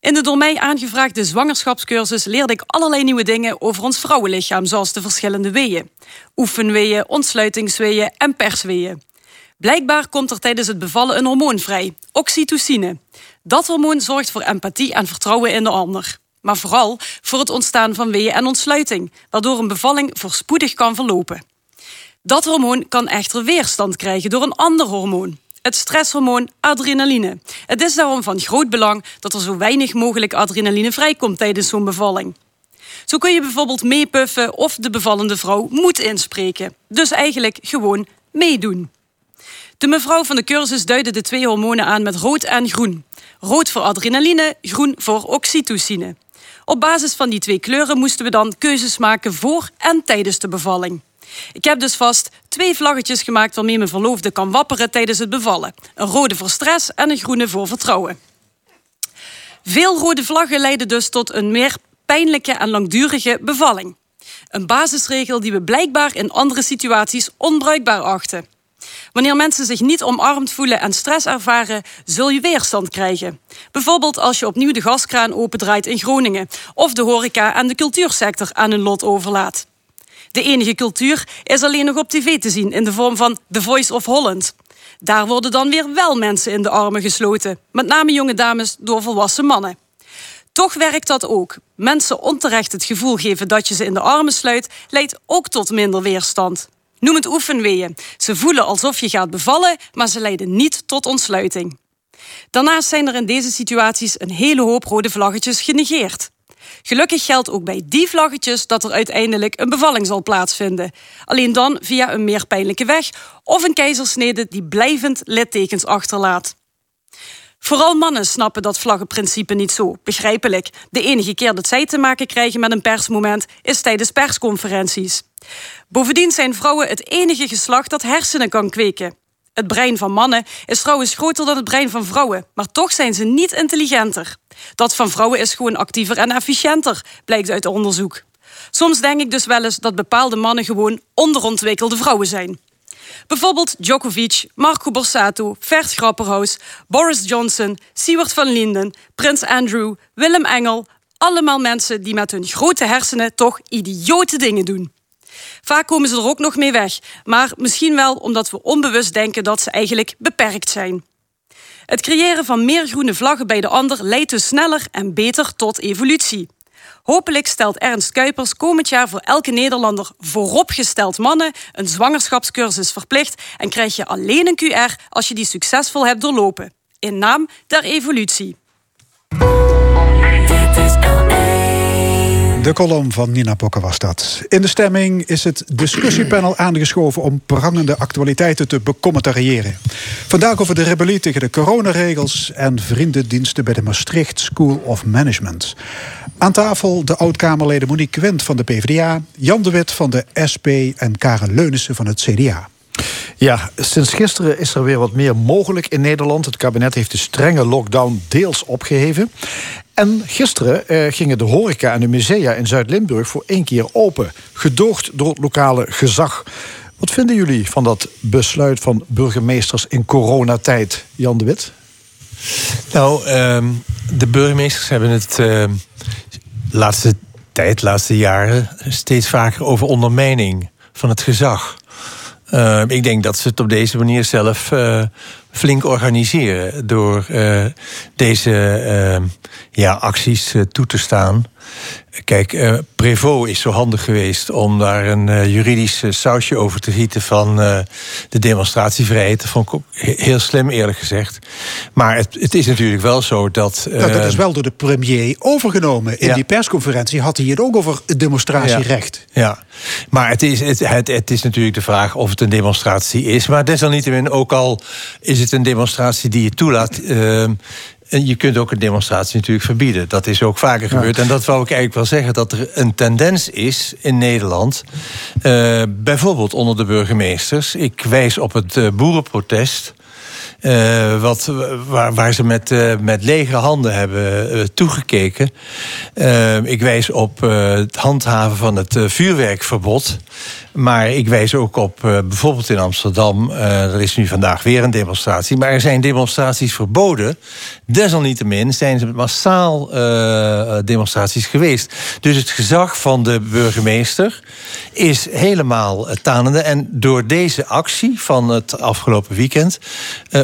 M: In de door mij aangevraagde zwangerschapscursus leerde ik allerlei nieuwe dingen over ons vrouwenlichaam, zoals de verschillende weeën. Oefenweeën, ontsluitingsweeën en persweeën. Blijkbaar komt er tijdens het bevallen een hormoon vrij, oxytocine. Dat hormoon zorgt voor empathie en vertrouwen in de ander. Maar vooral voor het ontstaan van weeën en ontsluiting, waardoor een bevalling voorspoedig kan verlopen. Dat hormoon kan echter weerstand krijgen door een ander hormoon. Het stresshormoon adrenaline. Het is daarom van groot belang dat er zo weinig mogelijk adrenaline vrijkomt tijdens zo'n bevalling. Zo kun je bijvoorbeeld meepuffen of de bevallende vrouw moet inspreken. Dus eigenlijk gewoon meedoen. De mevrouw van de cursus duidde de twee hormonen aan met rood en groen. Rood voor adrenaline, groen voor oxytocine. Op basis van die twee kleuren moesten we dan keuzes maken voor en tijdens de bevalling. Ik heb dus vast twee vlaggetjes gemaakt waarmee mijn verloofde kan wapperen tijdens het bevallen. Een rode voor stress en een groene voor vertrouwen. Veel rode vlaggen leiden dus tot een meer pijnlijke en langdurige bevalling. Een basisregel die we blijkbaar in andere situaties onbruikbaar achten. Wanneer mensen zich niet omarmd voelen en stress ervaren, zul je weerstand krijgen. Bijvoorbeeld als je opnieuw de gaskraan opendraait in Groningen of de horeca en de cultuursector aan hun lot overlaat. De enige cultuur is alleen nog op tv te zien in de vorm van The Voice of Holland. Daar worden dan weer wel mensen in de armen gesloten, met name jonge dames door volwassen mannen. Toch werkt dat ook. Mensen onterecht het gevoel geven dat je ze in de armen sluit, leidt ook tot minder weerstand. Noem het oefenweeën. Ze voelen alsof je gaat bevallen, maar ze leiden niet tot ontsluiting. Daarnaast zijn er in deze situaties een hele hoop rode vlaggetjes genegeerd. Gelukkig geldt ook bij die vlaggetjes dat er uiteindelijk een bevalling zal plaatsvinden. Alleen dan via een meer pijnlijke weg of een keizersnede die blijvend littekens achterlaat. Vooral mannen snappen dat vlaggenprincipe niet zo, begrijpelijk. De enige keer dat zij te maken krijgen met een persmoment is tijdens persconferenties. Bovendien zijn vrouwen het enige geslacht dat hersenen kan kweken. Het brein van mannen is trouwens groter dan het brein van vrouwen, maar toch zijn ze niet intelligenter. Dat van vrouwen is gewoon actiever en efficiënter, blijkt uit onderzoek. Soms denk ik dus wel eens dat bepaalde mannen gewoon onderontwikkelde vrouwen zijn. Bijvoorbeeld Djokovic, Marco Borsato, Vert Grapperhaus, Boris Johnson, Siewert van Linden, Prins Andrew, Willem Engel. Allemaal mensen die met hun grote hersenen toch idiote dingen doen. Vaak komen ze er ook nog mee weg, maar misschien wel omdat we onbewust denken dat ze eigenlijk beperkt zijn. Het creëren van meer groene vlaggen bij de ander leidt dus sneller en beter tot evolutie. Hopelijk stelt Ernst Kuipers komend jaar voor elke Nederlander vooropgesteld mannen een zwangerschapscursus verplicht en krijg je alleen een QR als je die succesvol hebt doorlopen. In naam der evolutie.
B: De column van Nina Pokker was dat. In de stemming is het discussiepanel aangeschoven om prangende actualiteiten te becommentariëren. Vandaag over de rebellie tegen de coronaregels en vriendendiensten bij de Maastricht School of Management. Aan tafel de oud-Kamerleden Monique Quint van de PvdA, Jan de Wit van de SP en Karen Leunissen van het CDA.
C: Ja, sinds gisteren is er weer wat meer mogelijk in Nederland. Het kabinet heeft de strenge lockdown deels opgeheven. En gisteren eh, gingen de horeca en de musea in Zuid-Limburg voor één keer open. Gedoogd door het lokale gezag. Wat vinden jullie van dat besluit van burgemeesters in coronatijd? Jan de Wit?
I: Nou, ehm, de burgemeesters hebben het uh, laatste tijd, laatste jaren, steeds vaker over ondermijning van het gezag. Uh, ik denk dat ze het op deze manier zelf uh, flink organiseren door uh, deze ja, acties toe te staan. Kijk, uh, Prevost is zo handig geweest om daar een uh, juridisch sausje over te gieten van de demonstratievrijheid. Dat vond ik ook heel slim, eerlijk gezegd. Maar het, het is natuurlijk wel zo dat.
B: Nou, dat is wel door de premier overgenomen. In
I: ja.
B: die persconferentie had hij het ook over het demonstratierecht.
I: Ja, ja. maar het is, het, het, het is natuurlijk de vraag of het een demonstratie is. Maar desalniettemin, ook al is het een demonstratie die je toelaat. En je kunt ook een demonstratie natuurlijk verbieden. Dat is ook vaker gebeurd. En dat wou ik eigenlijk wel zeggen. Dat er een tendens is in Nederland. Uh, bijvoorbeeld onder de burgemeesters. Ik wijs op het uh, boerenprotest. Uh, wat, waar, waar ze met, uh, met lege handen hebben uh, toegekeken. ik wijs op het handhaven van het vuurwerkverbod. Maar ik wijs ook op bijvoorbeeld in Amsterdam. er is nu vandaag weer een demonstratie. Maar er zijn demonstraties verboden. Desalniettemin zijn ze massaal demonstraties geweest. Dus het gezag van de burgemeester is helemaal tanende. En door deze actie van het afgelopen weekend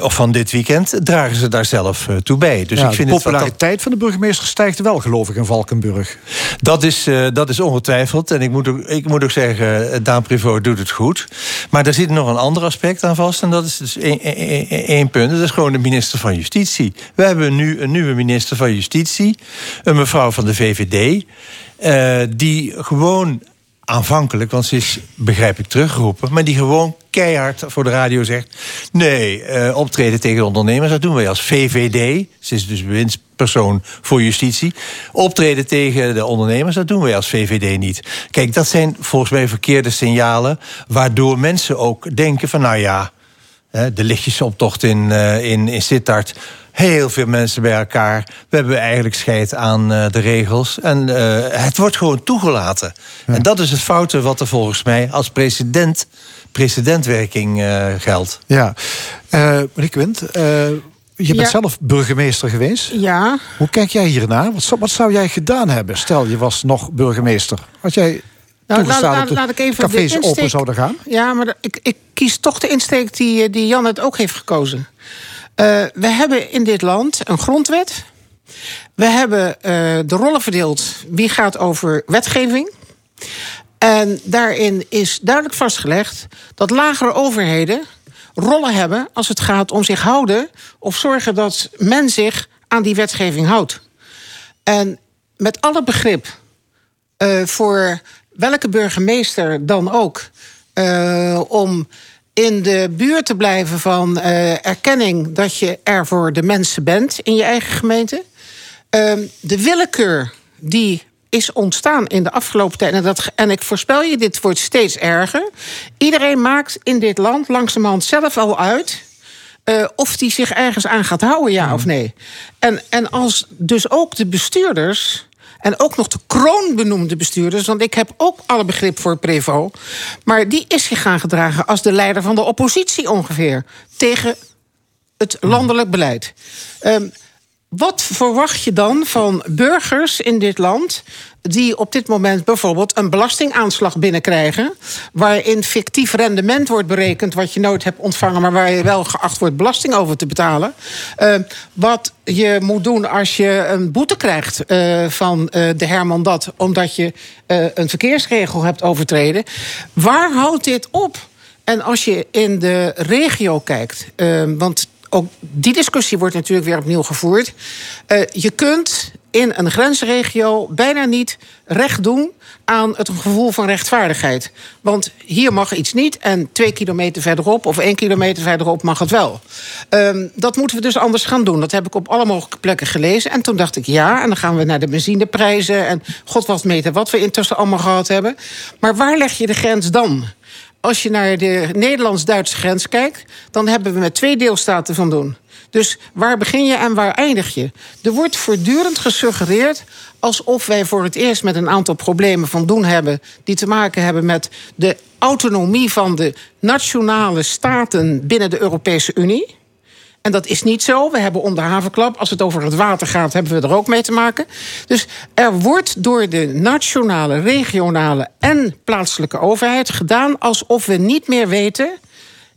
I: of van dit weekend, dragen ze daar zelf uh, toe bij. Dus
C: ja,
I: ik vind
C: de populariteit
I: dat...
C: van de burgemeester stijgt wel, geloof ik, in Valkenburg.
I: Dat is, uh, dat is ongetwijfeld. En ik moet ook, ik moet ook zeggen, Daan Privot doet het goed. Maar daar zit nog een ander aspect aan vast. En dat is dus één punt. Dat is gewoon de minister van Justitie. We hebben nu een nieuwe minister van Justitie. Een mevrouw van de VVD. Uh, die gewoon aanvankelijk, want ze is, begrijp ik, teruggeroepen... maar die gewoon keihard voor de radio zegt... nee, uh, optreden tegen de ondernemers, dat doen wij als VVD. Ze is dus bewindspersoon voor justitie. Optreden tegen de ondernemers, dat doen wij als VVD niet. Kijk, dat zijn volgens mij verkeerde signalen... waardoor mensen ook denken van, nou ja... de lichtjesoptocht in, uh, in, in Sittard heel veel mensen bij elkaar. We hebben eigenlijk scheid aan eh, de regels. En eh, het wordt gewoon toegelaten. En dat is het foute wat er volgens mij als president, precedentwerking eh, geldt.
C: Ja. Eh Quint, eh, je bent
N: Ja.
C: zelf burgemeester geweest.
N: Ja.
C: Hoe kijk jij hiernaar? Wat zou, wat zou jij gedaan hebben? Stel, je was nog burgemeester. Had jij
N: Nou, laat,
C: toegestaan
N: laat,
C: dat de
N: laat ik even
C: cafés
N: de insteek-
C: open zouden gaan?
N: Ja, maar ik, ik kies toch de insteek die, die Jan het ook heeft gekozen. Eh, we hebben in dit land een grondwet. We hebben eh, de rollen verdeeld. Wie gaat over wetgeving? En daarin is duidelijk vastgelegd dat lagere overheden rollen hebben als het gaat om zich houden of zorgen dat men zich aan die wetgeving houdt. En met alle begrip eh, voor welke burgemeester dan ook, eh, om in de buurt te blijven van eh, erkenning dat je er voor de mensen bent in je eigen gemeente. De willekeur die is ontstaan in de afgelopen tijd. En, dat, en ik voorspel je, dit wordt steeds erger. Iedereen maakt in dit land langzamerhand zelf al uit. eh, of die zich ergens aan gaat houden, ja of nee. En, en als dus ook de bestuurders. En ook nog de kroonbenoemde bestuurders. Want ik heb ook alle begrip voor Prevo. Maar die is zich gaan gedragen als de leider van de oppositie ongeveer. Tegen het landelijk beleid. Ehm, wat verwacht je dan van burgers in dit land die op dit moment bijvoorbeeld een belastingaanslag binnenkrijgen, waarin fictief rendement wordt berekend wat je nooit hebt ontvangen, maar waar je wel geacht wordt belasting over te betalen. Ehm, wat je moet doen als je een boete krijgt eh, van eh, de Herman Dat, omdat je eh, een verkeersregel hebt overtreden. Waar houdt dit op? En als je in de regio kijkt, want ook die discussie wordt natuurlijk weer opnieuw gevoerd. Eh, je kunt in een grensregio bijna niet recht doen aan het gevoel van rechtvaardigheid. Want hier mag iets niet en twee kilometer verderop of één kilometer verderop mag het wel. Ehm, dat moeten we dus anders gaan doen. Dat heb ik op alle mogelijke plekken gelezen. En toen dacht ik ja, en dan gaan we naar de benzineprijzen en god wat meten wat we intussen allemaal gehad hebben. Maar waar leg je de grens dan? Als je naar de Nederlands-Duitse grens kijkt, dan hebben we met twee deelstaten van doen. Dus waar begin je en waar eindig je? Er wordt voortdurend gesuggereerd alsof wij voor het eerst met een aantal problemen van doen hebben die te maken hebben met de autonomie van de nationale staten binnen de Europese Unie. En dat is niet zo. We hebben onder havenklap, als het over het water gaat, hebben we er ook mee te maken. Dus er wordt door de nationale, regionale en plaatselijke overheid gedaan alsof we niet meer weten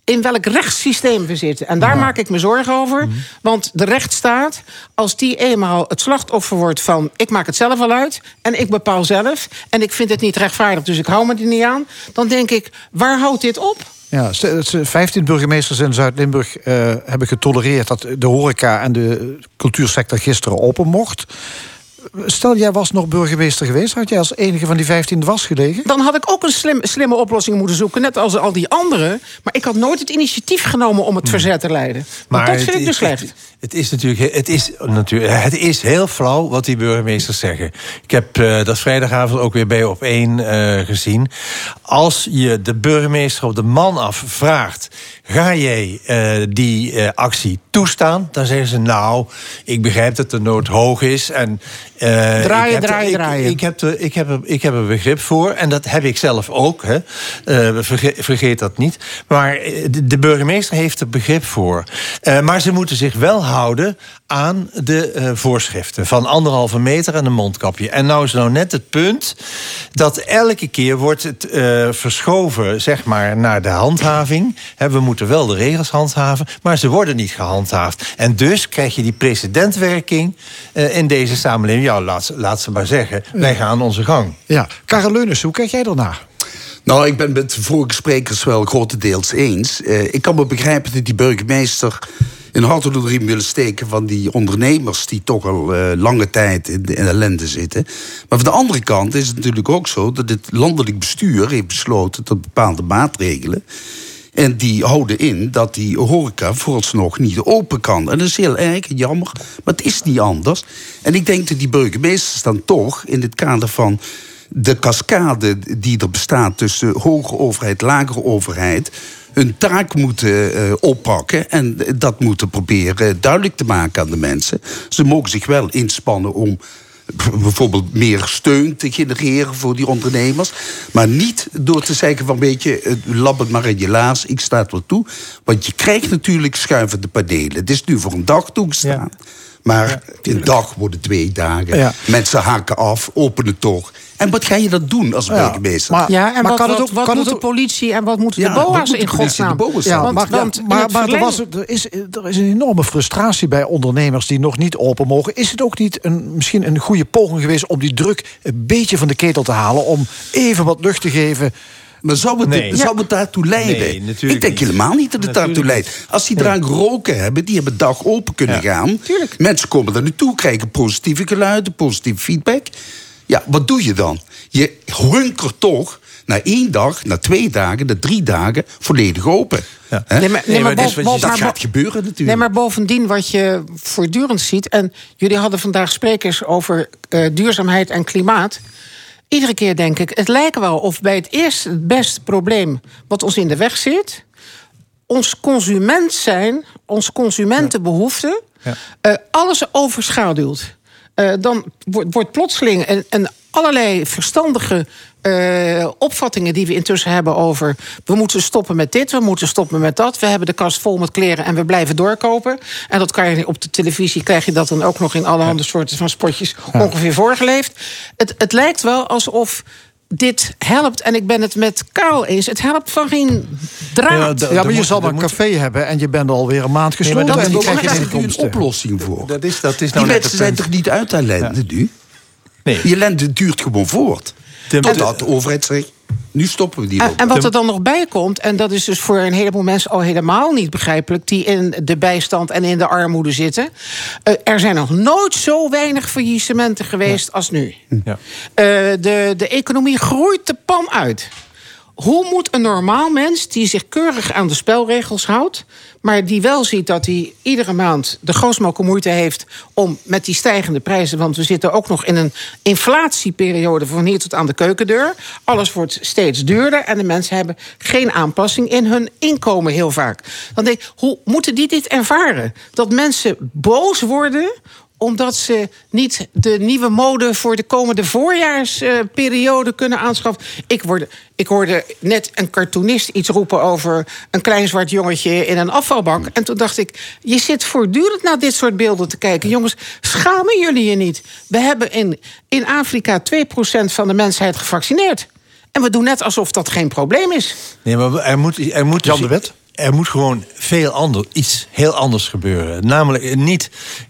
N: in welk rechtssysteem we zitten. En daar maak ik me zorgen over. Want de rechtsstaat, als die eenmaal het slachtoffer wordt van... ik maak het zelf al uit en ik bepaal zelf... en ik vind het niet rechtvaardig, dus ik hou me er niet aan... dan denk ik, waar houdt dit op?
C: Ja, st- het- 15 burgemeesters in Zuid-Limburg eh, hebben getolereerd dat de horeca en de cultuursector gisteren open mocht. Stel, jij was nog burgemeester geweest, had jij als enige van die 15 was gelegen?
N: Dan had ik ook een slim, slimme oplossing moeten zoeken, net als al die anderen. Maar ik had nooit het initiatief genomen om het verzet te leiden. Maar dat
I: het
N: vind ik
I: is-
N: dus slecht.
I: Het, het is natuurlijk, het is natuurlijk, het is heel flauw wat die burgemeesters zeggen. Ik heb eh, dat vrijdagavond ook weer bij op één eh, gezien. Als je de burgemeester op de man af vraagt: ga jij eh, die eh, actie toestaan? Dan zeggen ze: nou, ik begrijp dat de nood hoog is en eh,
N: Draaien,
I: ik heb
N: draaien,
I: ik-
N: draaien.
I: Ik heb, er, ik, heb er, ik heb er begrip voor en dat heb ik zelf ook. Hè. Eh, verge- vergeet dat niet. Maar de, de burgemeester heeft er begrip voor. Maar ze moeten zich wel houden aan de eh, voorschriften van anderhalve meter en een mondkapje. En nou is nou net het punt dat elke keer wordt het eh, verschoven zeg maar, naar de handhaving. Hè, we moeten wel de regels handhaven, maar ze worden niet gehandhaafd. En dus krijg je die precedentwerking eh, in deze samenleving. Ja, laat, ze- laat ze maar zeggen, wij gaan onze gang.
C: Ja, Karel Leunis, hoe kijk jij daarnaar?
O: Nou, ik ben met de vorige sprekers wel grotendeels eens. Eh, ik kan me begrijpen dat die burgemeester een hart onder de riem willen steken van die ondernemers die toch al eh, lange tijd in de ellende zitten. Maar van de andere kant is het natuurlijk ook zo dat het landelijk bestuur heeft besloten tot bepaalde maatregelen. En die houden in dat die horeca vooralsnog niet open kan. En dat is heel erg jammer, maar het is niet anders. En ik denk dat die burgemeesters dan toch in het kader van de cascade die er bestaat tussen hoge overheid, lagere overheid, hun taak moeten eh, oppakken en dat moeten proberen duidelijk te maken aan de mensen. Ze mogen zich wel inspannen om bijvoorbeeld meer steun te genereren voor die ondernemers. Maar niet door te zeggen van weet je, lap het maar in je laars, ik sta het wel toe. Want je krijgt natuurlijk schuivende panelen. Het is nu voor een dag toegestaan. Maar een dag worden twee dagen.
C: Ja.
O: Mensen haken af, openen toch. En wat ga je dan doen als
C: Ja,
O: burgemeester?
C: maar-
N: Ja, en
C: Maar
N: wat,
C: kan het ook-
N: wat
C: kan
N: moet
C: het
N: de politie en wat moeten
O: Ja,
N: de
O: wat
N: BOA's
O: moet de
N: in
O: politie,
N: godsnaam?
O: de BOA's
C: Ja,
O: Want-
C: maar,
N: want
C: ja,
N: in
C: maar, maar er, was, er, is, er is een enorme frustratie bij ondernemers die nog niet open mogen. Is het ook niet een, misschien een goede poging geweest om die druk een beetje van de ketel te halen? Om even wat lucht te geven?
O: Maar zou het,
I: Nee.
O: zou het daartoe leiden?
I: Nee, natuurlijk
O: ik denk
I: niet.
O: helemaal niet dat het daartoe
I: Natuurlijk
O: leidt. Als die eraan geroken hebben, die hebben dag open kunnen
I: Ja.
O: gaan. Mensen komen er naartoe, krijgen positieve geluiden, positieve feedback. Ja, wat doe je dan? Je hunkert toch na één dag, na twee dagen, na drie dagen volledig open.
N: Nee, maar- nee, maar
O: dat gaat gebeuren natuurlijk.
N: Nee, maar bovendien wat je voortdurend ziet... en jullie hadden vandaag sprekers over eh, duurzaamheid en klimaat... Iedere keer denk ik, het lijkt wel of bij het eerste het beste probleem... wat ons in de weg zit, ons consument zijn... ons consumentenbehoeften, eh, alles overschaduwt. Eh, dan wordt, wordt plotseling een, een allerlei verstandige eh, opvattingen die we intussen hebben over... we moeten stoppen met dit, we moeten stoppen met dat... we hebben de kast vol met kleren en we blijven doorkopen. En dat kan je op de televisie, krijg je dat dan ook nog... in allerhande soorten van spotjes ongeveer voorgeleefd. Het, het lijkt wel alsof dit helpt, en ik ben het met Karel eens... het helpt van geen draad.
C: Ja, maar je zal maar een café hebben en je bent alweer een maand gesloten.
O: dat
C: en
O: is
C: die
O: ook
C: krijg je
O: een oplossing voor.
I: Dat is, dat is
O: Die
I: nou net
O: mensen
I: het
O: zijn toch niet uit ellende nu?
I: Nee.
O: Die ellende duurt gewoon voort.
I: De-
O: Totdat de overheid zegt, nu stoppen we die
N: En,
O: ook.
N: en wat er dan nog bij komt, en dat is dus voor een heleboel mensen al helemaal niet begrijpelijk, die in de bijstand en in de armoede zitten. eh, er zijn nog nooit zo weinig faillissementen geweest als nu.
I: Ja.
N: Eh, de, de economie groeit de pan uit. Hoe moet een normaal mens die zich keurig aan de spelregels houdt, maar die wel ziet dat hij iedere maand de grootste moeite heeft om met die stijgende prijzen, want we zitten ook nog in een inflatieperiode van hier tot aan de keukendeur. Alles wordt steeds duurder en de mensen hebben geen aanpassing in hun inkomen heel vaak. Dan denk ik, hoe moeten die dit ervaren? Dat mensen boos worden omdat ze niet de nieuwe mode voor de komende voorjaarsperiode kunnen aanschaffen. Ik, word, ik hoorde net een cartoonist iets roepen over een klein zwart jongetje in een afvalbak. En toen dacht ik, je zit voortdurend naar dit soort beelden te kijken. Jongens, schamen jullie je niet? We hebben in, in Afrika 2% van de mensheid gevaccineerd. En we doen net alsof dat geen probleem is.
I: Nee, maar er moet, er moet,
C: Jan
I: dus-
C: de Wet?
I: Er moet gewoon veel ander, iets heel anders gebeuren. Namelijk eh, niet.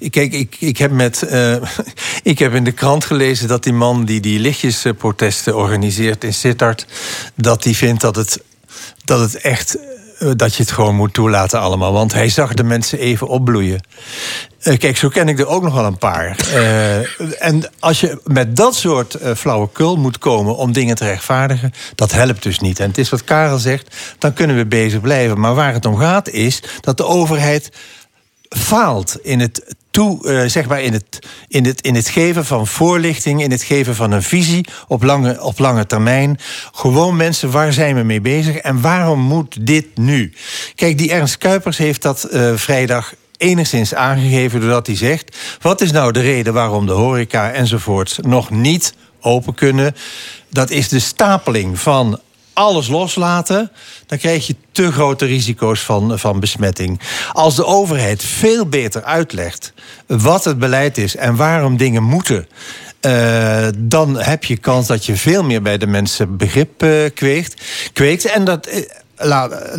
I: Kijk, ik, ik, heb met, eh, ik heb in de krant gelezen dat die man die die lichtjesprotesten organiseert in Sittard. dat die vindt dat het, dat het echt. Eh, dat je het gewoon moet toelaten allemaal. Want hij zag de mensen even opbloeien. Eh, kijk, zo ken ik er ook nog wel een paar. Eh, en als je met dat soort flauwekul moet komen om dingen te rechtvaardigen, dat helpt dus niet. En het is wat Karel zegt, dan kunnen we bezig blijven. Maar waar het om gaat is dat de overheid faalt in het toe, eh, zeg maar in het, in, het, in het geven van voorlichting, in het geven van een visie op lange, op lange termijn. Gewoon mensen, waar zijn we mee bezig en waarom moet dit nu? Kijk, die Ernst Kuipers heeft dat eh, vrijdag enigszins aangegeven doordat hij zegt: wat is nou de reden waarom de horeca enzovoorts nog niet open kunnen? Dat is de stapeling van alles loslaten, dan krijg je te grote risico's van, van besmetting. Als de overheid veel beter uitlegt wat het beleid is en waarom dingen moeten. eh, dan heb je kans dat je veel meer bij de mensen begrip eh, kweekt, kweekt. En dat, eh,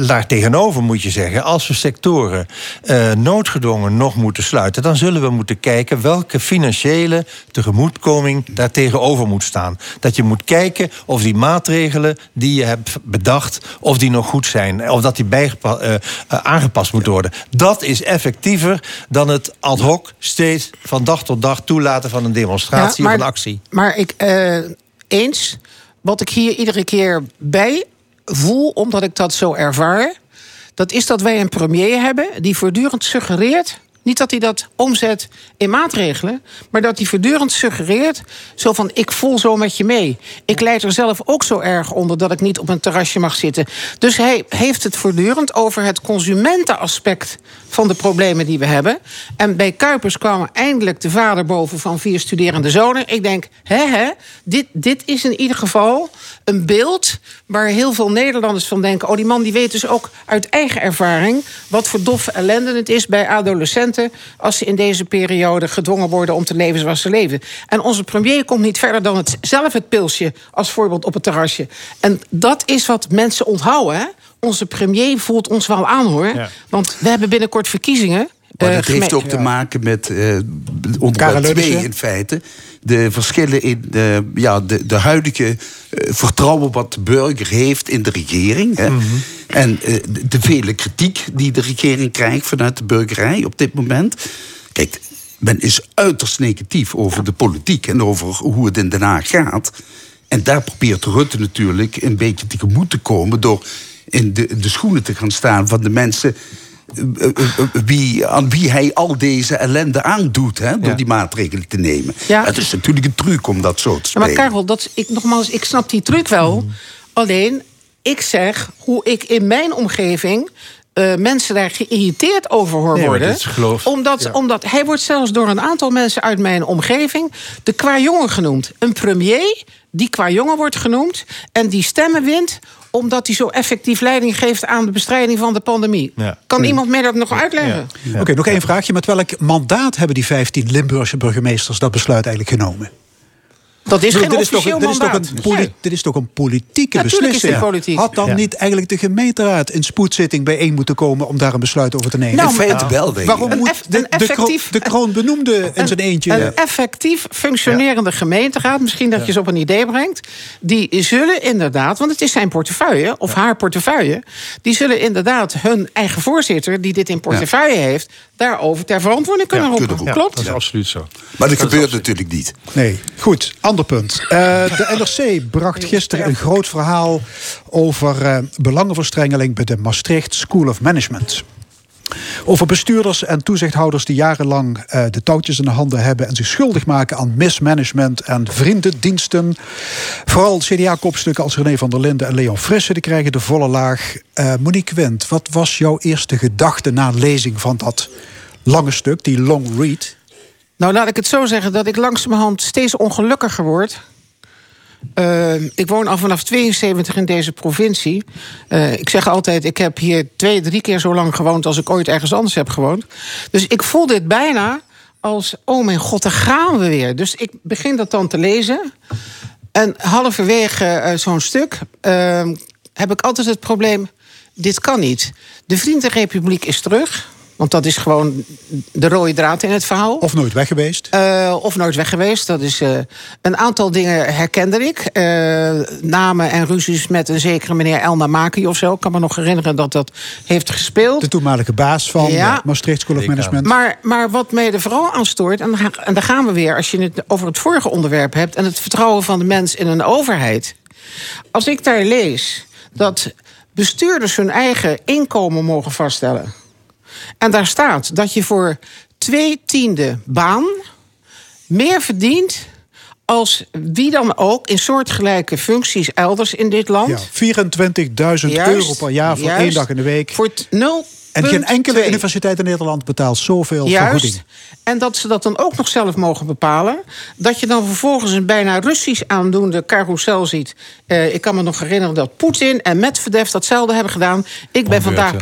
I: daar tegenover moet je zeggen, als we sectoren eh, noodgedwongen nog moeten sluiten, dan zullen we moeten kijken welke financiële tegemoetkoming daar tegenover moet staan. Dat je moet kijken of die maatregelen die je hebt bedacht, of die nog goed zijn, of dat die bijgepa- eh, eh, aangepast moeten worden. Dat is effectiever dan het ad hoc steeds van dag tot dag toelaten van een demonstratie
N: Ja,
I: of een actie.
N: Maar ik, eens, wat ik hier iedere keer bij voel, omdat ik dat zo ervaar... dat is dat wij een premier hebben die voortdurend suggereert... Niet dat hij dat omzet in maatregelen, maar dat hij voortdurend suggereert: zo van ik voel zo met je mee. Ik leid er zelf ook zo erg onder dat ik niet op een terrasje mag zitten. Dus hij heeft het voortdurend over het consumentenaspect van de problemen die we hebben. En bij Kuipers kwam eindelijk de vader boven van vier studerende zonen. Ik denk, hè, hè, dit, dit is in ieder geval een beeld waar heel veel Nederlanders van denken: oh, die man die weet dus ook uit eigen ervaring wat voor doffe ellende het is bij adolescenten als ze in deze periode gedwongen worden om te leven zoals ze leven. En onze premier komt niet verder dan het, zelf het pilsje als voorbeeld op het terrasje. En dat is wat mensen onthouden. Hè? Onze premier voelt ons wel aan hoor.
O: Ja.
N: Want we hebben binnenkort verkiezingen.
O: Maar
N: Eh,
O: dat heeft ook te maken met eh onder twee in feite. De verschillen in de, ja, de, de huidige eh, vertrouwen wat de burger heeft in de regering. Hè.
N: Mhm.
O: En eh, de, de vele kritiek die de regering krijgt vanuit de burgerij op dit moment. Kijk, men is uiterst negatief over de politiek en over hoe het in Den Haag gaat. En daar probeert Rutte natuurlijk een beetje tegemoet te komen door in de, de schoenen te gaan staan van de mensen eh, eh, eh, wie, aan wie hij al deze ellende aandoet hè, door
N: Ja.
O: die maatregelen te nemen.
N: Ja.
O: Het is natuurlijk een truc om dat zo te
N: Ja,
O: spelen.
N: maar Karel, dat, ik, nogmaals, ik snap die truc wel. Alleen, ik zeg hoe ik in mijn omgeving eh, mensen daar geïrriteerd over hoor
P: Nee,
N: worden.
P: dit is geloof-
N: omdat,
P: ja.
N: omdat hij wordt zelfs door een aantal mensen uit mijn omgeving de kwajongen genoemd. Een premier die kwajongen wordt genoemd en die stemmen wint omdat hij zo effectief leiding geeft aan de bestrijding van de pandemie.
B: Ja.
N: Kan iemand mij dat nog uitleggen?
B: Oké, nog één vraagje. Met welk mandaat hebben die 15 Limburgse burgemeesters dat besluit eigenlijk genomen?
N: Dat is geen
B: dit toch,
N: officieel
B: dit is toch
N: mandaat.
B: een poli- Dit is toch een politieke beslissing?
N: politiek.
B: Had dan
N: Ja.
B: niet eigenlijk de gemeenteraad in spoedzitting bijeen moeten komen om daar een besluit over te nemen?
N: Nou, In feite wel, denk ik.
B: Waarom moet
N: eff-
B: de, de, kroon,
N: effectief-
B: de kroon benoemde in zijn eentje?
N: Een effectief functionerende gemeenteraad, misschien dat je ze op een idee brengt. Die zullen inderdaad, want het is zijn portefeuille, of haar portefeuille. Die zullen inderdaad hun eigen voorzitter, die dit in portefeuille heeft, daarover ter verantwoording kunnen roepen. Klopt?
P: Dat is absoluut zo.
O: Maar dat gebeurt natuurlijk niet.
B: Nee, goed. Ander punt. Eh, de NRC bracht gisteren een groot verhaal over eh, belangenverstrengeling bij de Maastricht School of Management. Over bestuurders en toezichthouders die jarenlang eh, de touwtjes in de handen hebben en zich schuldig maken aan mismanagement en vriendendiensten. Vooral CDA-kopstukken als René van der Linden en Leon Frisse die krijgen de volle laag. Eh, Monique Wendt, wat was jouw eerste gedachte na lezing van dat lange stuk, die long read?
N: Nou, laat ik het zo zeggen dat ik langzamerhand steeds ongelukkiger word. Eh, ik woon al vanaf 72 in deze provincie. Eh, ik zeg altijd, ik heb hier twee, drie keer zo lang gewoond... als ik ooit ergens anders heb gewoond. Dus ik voel dit bijna als, oh mijn god, daar gaan we weer. Dus ik begin dat dan te lezen. En halverwege eh, zo'n stuk eh, heb ik altijd het probleem... dit kan niet. De Vriendenrepubliek is terug... Want dat is gewoon de rode draad in het verhaal.
B: Of nooit weg geweest?
N: Eh, of nooit weg geweest. Dat is, eh, een aantal dingen herkende ik. Eh, namen en ruzies met een zekere meneer Elna Maki of zo. Ik kan me nog herinneren dat dat heeft gespeeld.
B: De toenmalige baas van
N: Ja.
B: Maastricht School of Management.
N: Maar, maar wat mij er vooral aan stoort, en, en daar gaan we weer... als je het over het vorige onderwerp hebt... en het vertrouwen van de mens in een overheid. Als ik daar lees dat bestuurders hun eigen inkomen mogen vaststellen... en daar staat dat je voor twee tiende baan meer verdient... als wie dan ook in soortgelijke functies elders in dit land...
B: Ja, 24.000 euro per jaar voor
N: juist.
B: één dag in de week.
N: Voor t- 0.
B: En geen enkele universiteit in Nederland betaalt zoveel
N: Juist.
B: vergoeding.
N: En dat ze dat dan ook nog zelf mogen bepalen. Dat je dan vervolgens een bijna Russisch aandoende carousel ziet. Eh, ik kan me nog herinneren dat Poetin en Medvedev datzelfde hebben gedaan. Ik ben vandaag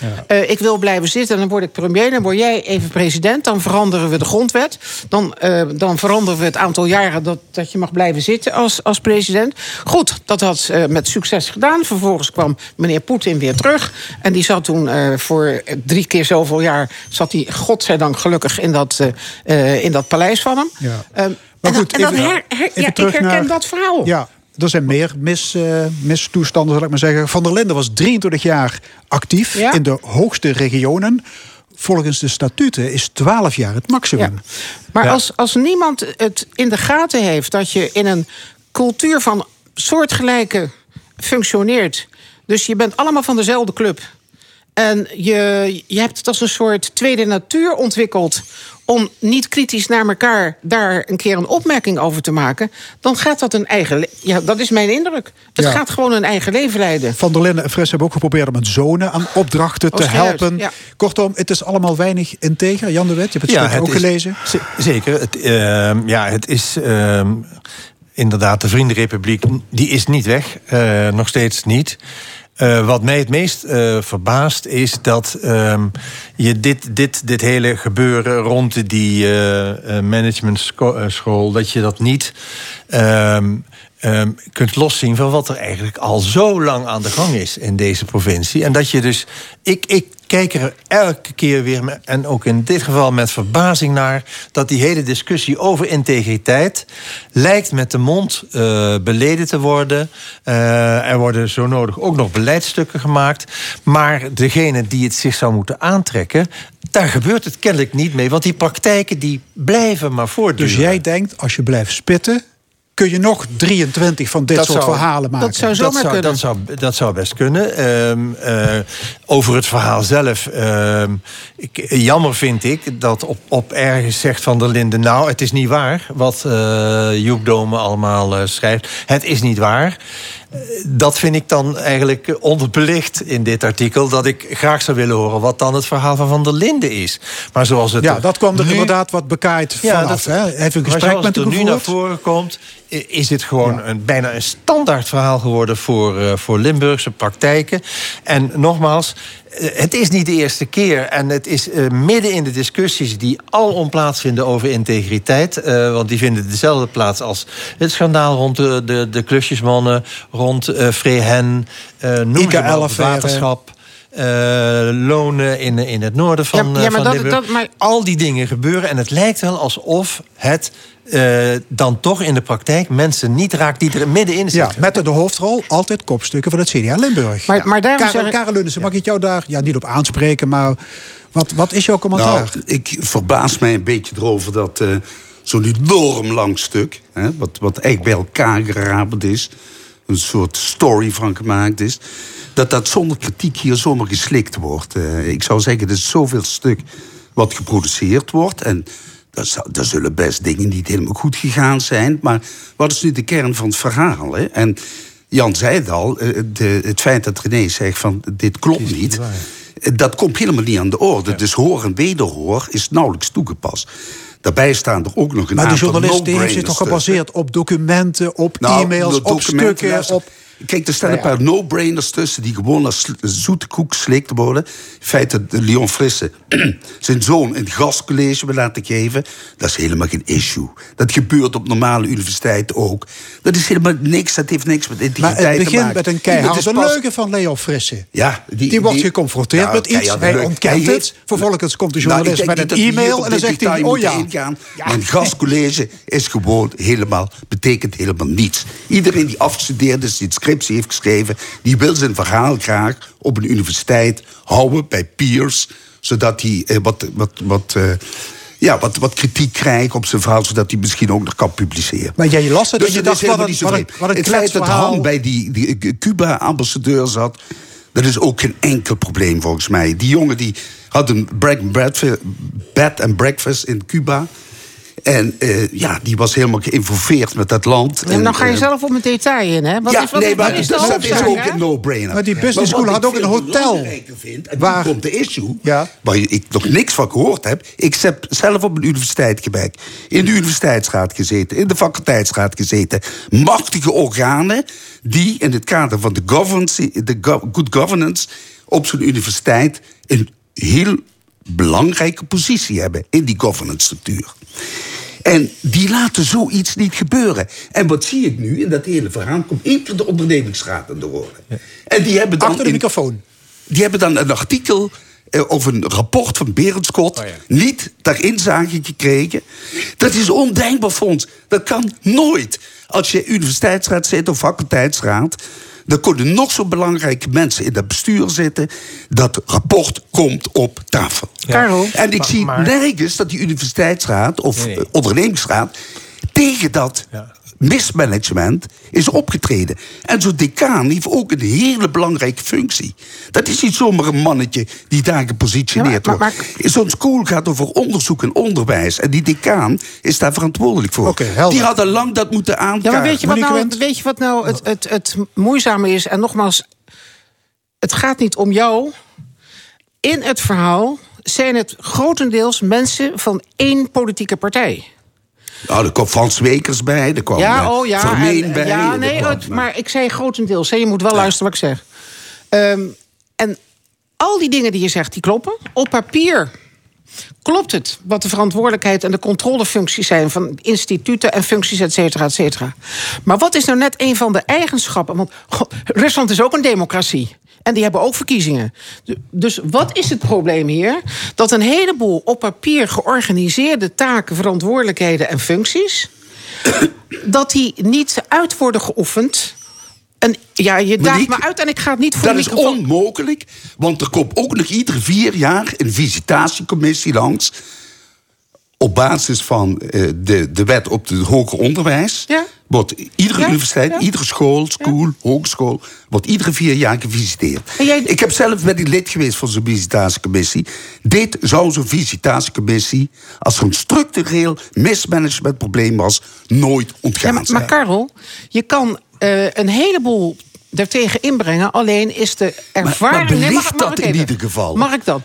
Q: ja.
N: Eh, ik wil blijven zitten, dan word ik premier. Dan word jij even president. Dan veranderen we de grondwet. Dan, eh, dan veranderen we het aantal jaren dat, dat je mag blijven zitten als, als president. Goed, dat had eh, met succes gedaan. Vervolgens kwam meneer Poetin weer terug. En die zat toen voor drie keer zoveel jaar... zat hij, godzijdank gelukkig, in dat, in dat paleis van hem.
B: Ja. Maar
N: en
B: goed,
N: dan, en dan
B: even-
N: her- her-
B: even
N: ja, ik herken
B: naar-
N: dat verhaal.
B: Ja, er zijn meer mis, eh, mistoestanden, zal ik maar zeggen. Van der Linden was 23 jaar actief
N: Ja.
B: in de hoogste regionen. Volgens de statuten is 12 jaar het maximum.
N: Maar
B: Ja.
N: als, als niemand het in de gaten heeft dat je in een cultuur van soortgelijke functioneert. Dus je bent allemaal van dezelfde club. En je, je hebt het als een soort tweede natuur ontwikkeld om niet kritisch naar elkaar daar een keer een opmerking over te maken, dan gaat dat een eigen. Ja, dat is mijn indruk. Het
B: Ja.
N: gaat gewoon een eigen leven leiden.
B: Van der Linden en Fris hebben ook geprobeerd om een zone aan opdrachten te helpen.
N: ja.
B: Kortom, het is allemaal weinig integer. Jan de Wet, je hebt het stuk ook
I: is-
B: gelezen.
I: zeker. Het, ehm, ja, het is ehm, inderdaad de Vriendenrepubliek. Die is niet weg. eh, nog steeds niet. Eh, wat mij het meest eh, verbaast is dat ehm, je dit, dit, dit hele gebeuren rond die eh eh, managementschool, dat je dat niet ehm, kunt loszien van wat er eigenlijk al zo lang aan de gang is in deze provincie. En dat je dus, ik, ik kijk er elke keer weer, en ook in dit geval met verbazing naar, dat die hele discussie over integriteit lijkt met de mond eh, beleden te worden. Eh, er worden zo nodig ook nog beleidsstukken gemaakt. Maar degene die het zich zou moeten aantrekken, daar gebeurt het kennelijk niet mee. Want die praktijken die blijven maar voortduren.
B: Dus jij denkt, als je blijft spitten, kun je nog 23 van dit
I: Dat
B: soort
I: zou-
B: verhalen maken.
I: dat zou, Dat zou, dat zou best kunnen. Ehm, eh, over het verhaal zelf. ehm, ik, jammer vind ik dat op, op ergens zegt Van der Linden... nou, het is niet waar wat eh Joep Dome allemaal eh, schrijft. Het is niet waar. Dat vind ik dan eigenlijk onderbelicht in dit artikel. Dat ik graag zou willen horen wat dan het verhaal van Van der Linden is. Maar zoals het
B: Ja, dat kwam er
I: nu-
B: inderdaad wat bekaaid
I: ja,
B: vanaf.
I: dat,
B: hè? Een
I: maar
B: gesprek
I: zoals
B: met
I: het er nu naar voren komt, is het gewoon een, bijna een standaard verhaal geworden voor, eh, voor Limburgse praktijken. En nogmaals, eh, het is niet de eerste keer. En het is eh, midden in de discussies die alom plaatsvinden over integriteit. eh, want die vinden dezelfde plaats als het schandaal rond de, de, de klusjesmannen, rond eh Frehen, eh noem ze maar, waterschap. eh, lonen in, in het noorden van,
N: Ja, ja, maar
I: van
N: dat-
I: Limburg.
N: dat- maar-
I: Al die dingen gebeuren en het lijkt wel alsof het eh, dan toch in de praktijk mensen niet raakt die er middenin
B: Ja,
I: zitten.
B: met de hoofdrol altijd kopstukken van het CDA Limburg.
N: Maar- maar daarom
B: Karel,
N: zeg ik-
B: Karel mag ik jou daar ja, niet op aanspreken, maar wat, wat is jouw commentaar?
O: Nou, ik verbaas mij een beetje erover dat eh, zo'n enorm lang stuk... Hè, wat, wat echt bij elkaar gerapeld is... een soort story van gemaakt is... dat dat zonder kritiek hier zomaar geslikt wordt. Eh, ik zou zeggen, er is zoveel stuk wat geproduceerd wordt... en er, zullen best dingen niet helemaal goed gegaan zijn... maar wat is nu de kern van het verhaal? Hè? En Jan zei het al, eh, de, het feit dat René zegt van dit klopt niet... Eh, Dat komt helemaal niet aan de orde. Dus hoor en wederhoor is nauwelijks toegepast. Daarbij staan er ook nog een
B: maar de
O: aantal
B: journalist die heeft zich toch gebaseerd op documenten, op
O: Nou,
B: e-mails,
O: de
B: op stukken, op...
O: Kijk, er staan een paar no-brainers tussen die gewoon als zoete koek geslikt worden. Het feit dat Leon Frisse zijn zoon een gastcollege wil laten geven, dat is helemaal geen issue. Dat gebeurt op normale universiteiten ook. Dat is helemaal niks, dat heeft niks met
B: Maar
O: integriteit
B: het
O: te
B: begint
O: maken.
B: met een
O: Het
B: keiharde
O: is pas-
B: leugen van Leo Frisse.
O: Ja,
B: Die, wordt geconfronteerd met iets, hij ontkent
O: Hij
B: het. Vervolgens komt de
O: Nou,
B: journalist met een e-mail en dan zegt hij... Oh ja.
O: Mijn gastcollege is gewoon helemaal, betekent helemaal niets. Iedereen die afgestudeerd is, die het scriptie heeft geschreven... die wil zijn verhaal graag op een universiteit houden bij peers... zodat hij eh, wat, wat, wat, eh, ja, wat, wat kritiek krijgt op zijn verhaal... zodat hij misschien ook nog kan publiceren.
B: Maar jij las het en
O: Dus
B: je
O: het
B: dacht, wat een-
O: zo
B: wat een- wat een
O: Het feit dat. Han bij die, die eh, Cuba-ambassadeur zat... dat is ook geen enkel probleem volgens mij. Die jongen die had een bed and breakfast in Cuba... En eh, ja, die was helemaal geïnvolveerd met dat land.
N: En dan ga je
O: eh,
N: zelf op een detail in, hè? Wat
O: ja,
N: is, wat
O: nee, maar
N: wat is de
O: dat, dat is ook een no-brainer.
B: Maar die business school had ook een hotel.
O: Vind, en
B: Waar-
O: komt de issue,
B: Ja.
O: waar ik nog niks van gehoord heb. Ik heb zelf op een universiteit gewerkt. In de universiteitsraad gezeten. In de faculteitsraad gezeten. Machtige organen die in het kader van de, governance, de go- good governance... op zo'n universiteit een heel belangrijke positie hebben... in die governance structuur. En die laten zoiets niet gebeuren. En wat zie ik nu in dat hele verhaal? Komt keer de ondernemingsraad aan de orde. En die hebben dan
B: Achter de
O: in-
B: microfoon.
O: Die hebben dan een artikel eh, of een rapport van Berendskot
B: Oh
O: niet ter inzage gekregen. Dat is ondenkbaar voor ons. Dat kan nooit. Als je universiteitsraad zit of faculteitsraad... dan kunnen nog zo belangrijke mensen in dat bestuur zitten. Dat rapport komt op tafel.
N: Karel?
O: En ik
I: Maar-
O: zie nergens dat die universiteitsraad of
I: Nee.
O: eh, ondernemingsraad... tegen dat mismanagement is opgetreden. En zo'n decaan heeft ook een hele belangrijke functie. Dat is niet zomaar een mannetje die daar gepositioneerd
N: Ja, maar-
O: wordt. Zo'n school gaat over onderzoek en onderwijs. En die decaan is daar verantwoordelijk voor. die hadden lang dat moeten aankaarten.
N: Ja, maar weet je wat nou, weet je wat nou het, het, het moeizame is? En nogmaals, het gaat niet om jou. In het verhaal zijn het grotendeels mensen van één politieke partij.
O: Nou, er kwam Frans Wekers bij, er kwam
N: ja,
O: eh,
N: oh ja.
O: Vermeen
N: en-
O: bij.
N: ja, nee,
O: kwam-
N: het- maar ik zei grotendeels. Hè, je moet wel luisteren wat ik zeg. Ehm, en al die dingen die je zegt, die kloppen. Op papier klopt het wat de verantwoordelijkheid en de controlefuncties zijn van instituten en functies, et cetera, et cetera. Maar wat is nou net een van de eigenschappen? Want Rusland is ook een democratie. En die hebben ook verkiezingen. Du- Dus wat is het probleem hier? Dat een heleboel op papier georganiseerde taken, verantwoordelijkheden en functies. dat die niet uit worden geoefend. En ja, je daagt
O: Monique,
N: me uit en ik ga het niet voor
O: Dat is onmogelijk, want er komt ook nog iedere vier jaar een visitatiecommissie langs. Op basis van eh, de, de wet op het hoger onderwijs. Wordt iedere
N: Ja,
O: universiteit,
N: ja.
O: iedere school, school, hogeschool... wordt iedere vier jaar gevisiteerd. Ik heb zelf ben ik lid geweest van zo'n visitatiecommissie. Dit zou zo'n visitatiecommissie... als er een structureel mismanagementprobleem was... nooit ontgaan
N: Ja, maar,
O: zijn.
N: maar Karel, je kan eh, een heleboel daartegen inbrengen. Alleen is de ervaring...
O: maar
N: Nee,
O: belicht
N: mag- mag
O: dat in
N: even?
O: ieder geval?
N: Mag ik dan?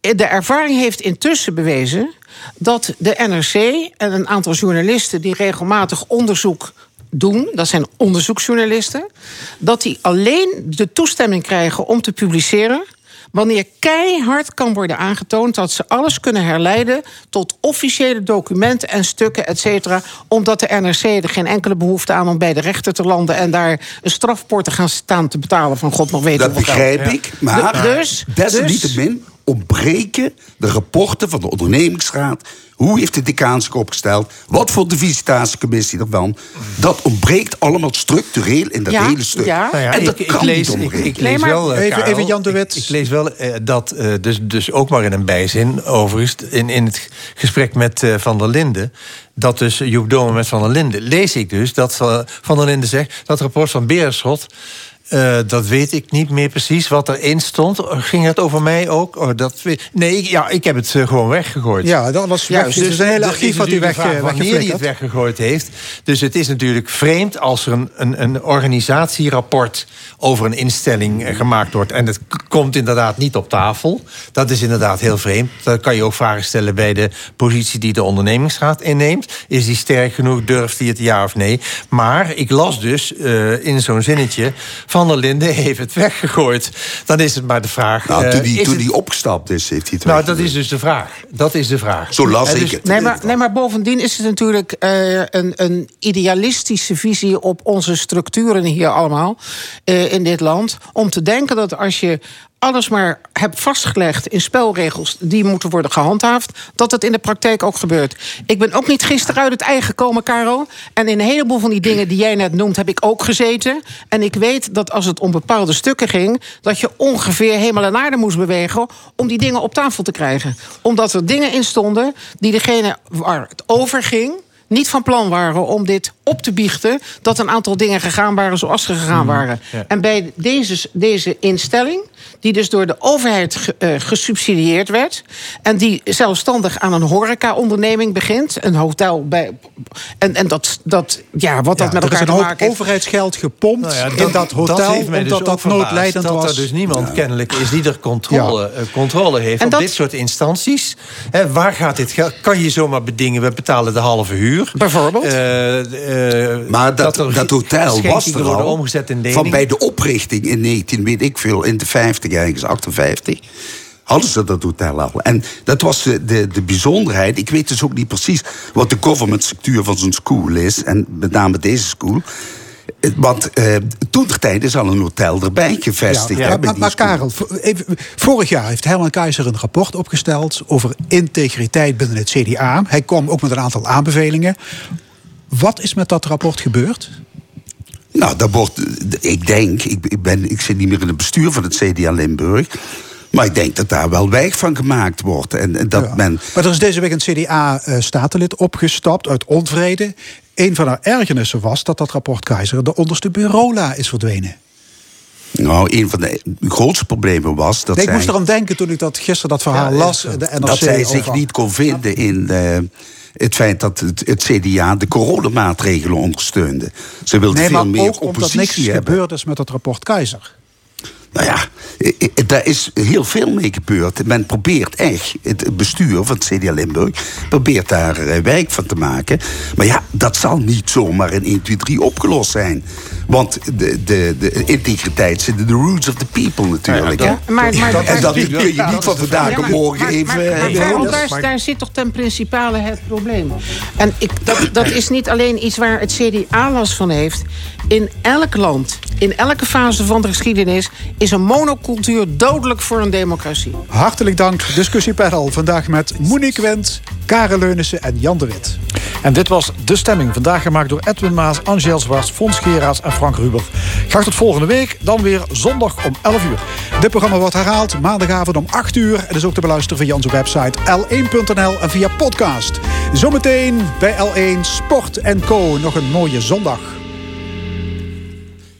N: Eh, De ervaring heeft intussen bewezen dat de NRC en een aantal journalisten die regelmatig onderzoek doen, dat zijn onderzoeksjournalisten, dat die alleen de toestemming krijgen om te publiceren wanneer keihard kan worden aangetoond dat ze alles kunnen herleiden tot officiële documenten en stukken, et cetera, omdat de NRC er geen enkele behoefte aan om bij de rechter te landen en daar een strafport te gaan staan te betalen van God nog weet
O: Dat begrijp
N: geld.
O: ik. Maar
N: De- dus,
O: desalniettemin ontbreken de rapporten van de ondernemingsraad. Hoe heeft de decaan zich opgesteld? Wat voor de visitatiecommissie ervan? Dat ontbreekt allemaal structureel in dat
N: Ja,
O: hele stuk.
N: ja.
I: Nou ja,
O: en dat
I: ik,
O: kan
I: ik lees,
O: niet
I: ik,
O: ontbreken.
I: ik lees wel. eh,
B: Even- even Jan de Wit.
I: Ik, ik lees wel eh, dat, eh, dus, dus ook maar in een bijzin, overigens, in, in het gesprek met eh, Van der Linden. Dat dus Joep Domen met Van der Linden. Lees ik dus dat Van der Linden zegt dat rapport van Berenschot. Eh, dat weet ik niet meer precies wat erin stond. Ging het over mij ook? Oh, dat, nee, ik- ja, ik heb het eh, gewoon weggegooid.
B: Ja, dat was.
I: Juist,
B: Dus een hele archief wat u weg, eh,
I: wanneer hij het weggegooid heeft. Dus het is natuurlijk vreemd als er een, een, een organisatierapport over een instelling gemaakt wordt. En het komt inderdaad niet op tafel. Dat is inderdaad heel vreemd. Dan kan je ook vragen stellen bij de positie die de ondernemingsraad inneemt. Is die sterk genoeg? Durft hij het ja of nee? Maar ik las dus in zo'n zinnetje. Van der Linden heeft het weggegooid. Dan is het maar de vraag.
O: Nou,
I: eh,
O: toen die,
I: is
O: toen
I: het-
O: die opgestapt is, heeft hij het
I: Nou, dat is dus de vraag. Dat is de vraag.
O: Zo las
I: En
O: ik
I: dus-
O: het.
N: Nee maar, nee, maar bovendien is het natuurlijk eh, een, een idealistische visie op onze structuren hier allemaal eh, in dit land. Om te denken dat als je alles maar hebt vastgelegd in spelregels die moeten worden gehandhaafd, dat het in de praktijk ook gebeurt. Ik ben ook niet gisteren uit het ei gekomen, Caro. En in een heleboel van die dingen die jij net noemt, heb ik ook gezeten. En ik weet dat als het om bepaalde stukken ging, dat je ongeveer hemel en aarde moest bewegen om die dingen op tafel te krijgen. Omdat er dingen in stonden die degene waar het over ging niet van plan waren om dit op te biechten... dat een aantal dingen gegaan waren zoals ze gegaan waren.
R: ja.
N: En bij deze, deze instelling, die dus door de overheid ge- eh, gesubsidieerd werd... en die zelfstandig aan een horeca-onderneming begint, een hotel bij... en, en dat, dat, ja, wat dat met
B: is
N: elkaar
B: een
N: te
B: hoop
N: maken heeft...
B: overheidsgeld gepompt
I: Nou ja,
B: in dat hotel,
I: heeft mij
B: omdat
I: dus
B: dat
I: dat
B: was.
I: er dus niemand kennelijk is die er controle, eh, controle heeft
N: En
I: op
N: dat-
I: dit soort instanties. Hè, waar gaat dit geld? Kan je zomaar bedingen, we betalen de halve huur.
N: Bijvoorbeeld.
O: Maar dat, dat, hotel was er
I: worden
O: al.
I: omgezet in
O: van bij de oprichting in 19, weet ik veel, in de 50 ergens, 58. Hadden ze dat hotel al. En dat was de, de, de bijzonderheid. Ik weet dus ook niet precies wat de government structuur van zo'n school is. En met name deze school. Eh, Want eh, toen tijd is al een hotel erbij gevestigd.
B: Ja,
O: hè,
B: maar. Karel, even, vorig jaar heeft Herman Keizer een rapport opgesteld over integriteit binnen het CDA. Hij kwam ook met een aantal aanbevelingen. Wat is met dat rapport gebeurd?
O: Nou, dat wordt, ik denk, ik, ik, ben, ik zit niet meer in het bestuur van het CDA Limburg. Maar ik denk dat daar wel wijk van gemaakt wordt. En, en dat men.
B: Maar er is deze week een CDA-statenlid opgestapt uit onvrede. een van haar ergernissen was dat dat rapport Keizer de onderste bureaula is verdwenen.
O: Nou, een van de grootste problemen was dat
B: Nee, ik
O: zij...
B: moest eraan denken toen ik dat, gisteren dat verhaal las. De NRC
O: dat zij zich
B: over-
O: niet kon vinden in eh, het feit dat het, het CDA de coronamaatregelen ondersteunde. Ze wilde
B: Nee,
O: veel
B: maar
O: meer
B: ook omdat
O: oppositie
B: niks
O: hebben.
B: gebeurd is met het rapport Keizer.
O: Nou ja, daar is heel veel mee gebeurd. Men probeert echt, het bestuur van het CDA Limburg... probeert daar eh, werk van te maken. Maar ja, dat zal niet zomaar in 1, 2, 3 opgelost zijn. Want de, de, de integriteit zit in de roots of the people natuurlijk.
N: Ja,
O: hè?
N: maar- maar-
O: en dat kun je niet van vandaag op morgen even...
N: maar-
O: eh,
N: maar daar, daar zit toch ten principale het probleem. En ik, dat, dat is niet alleen iets waar het CDA last van heeft. In elk land, in elke fase van de geschiedenis... is een monocultuur dodelijk voor een democratie.
B: Hartelijk dank, discussiepanel. Vandaag met Monique Wendt, Karen Leunissen en Jan de Wit.
C: En dit was De Stemming. Vandaag gemaakt door Edwin Maas, Angel Zwart, Fons Geraas en Frank Ruber. Graag tot volgende week. Dan weer zondag om 11 uur.
B: Dit programma wordt herhaald maandagavond om 8 uur. En is ook te beluisteren via onze website l1.nl en via podcast. Zometeen bij L1 Sport Co. Nog een mooie zondag.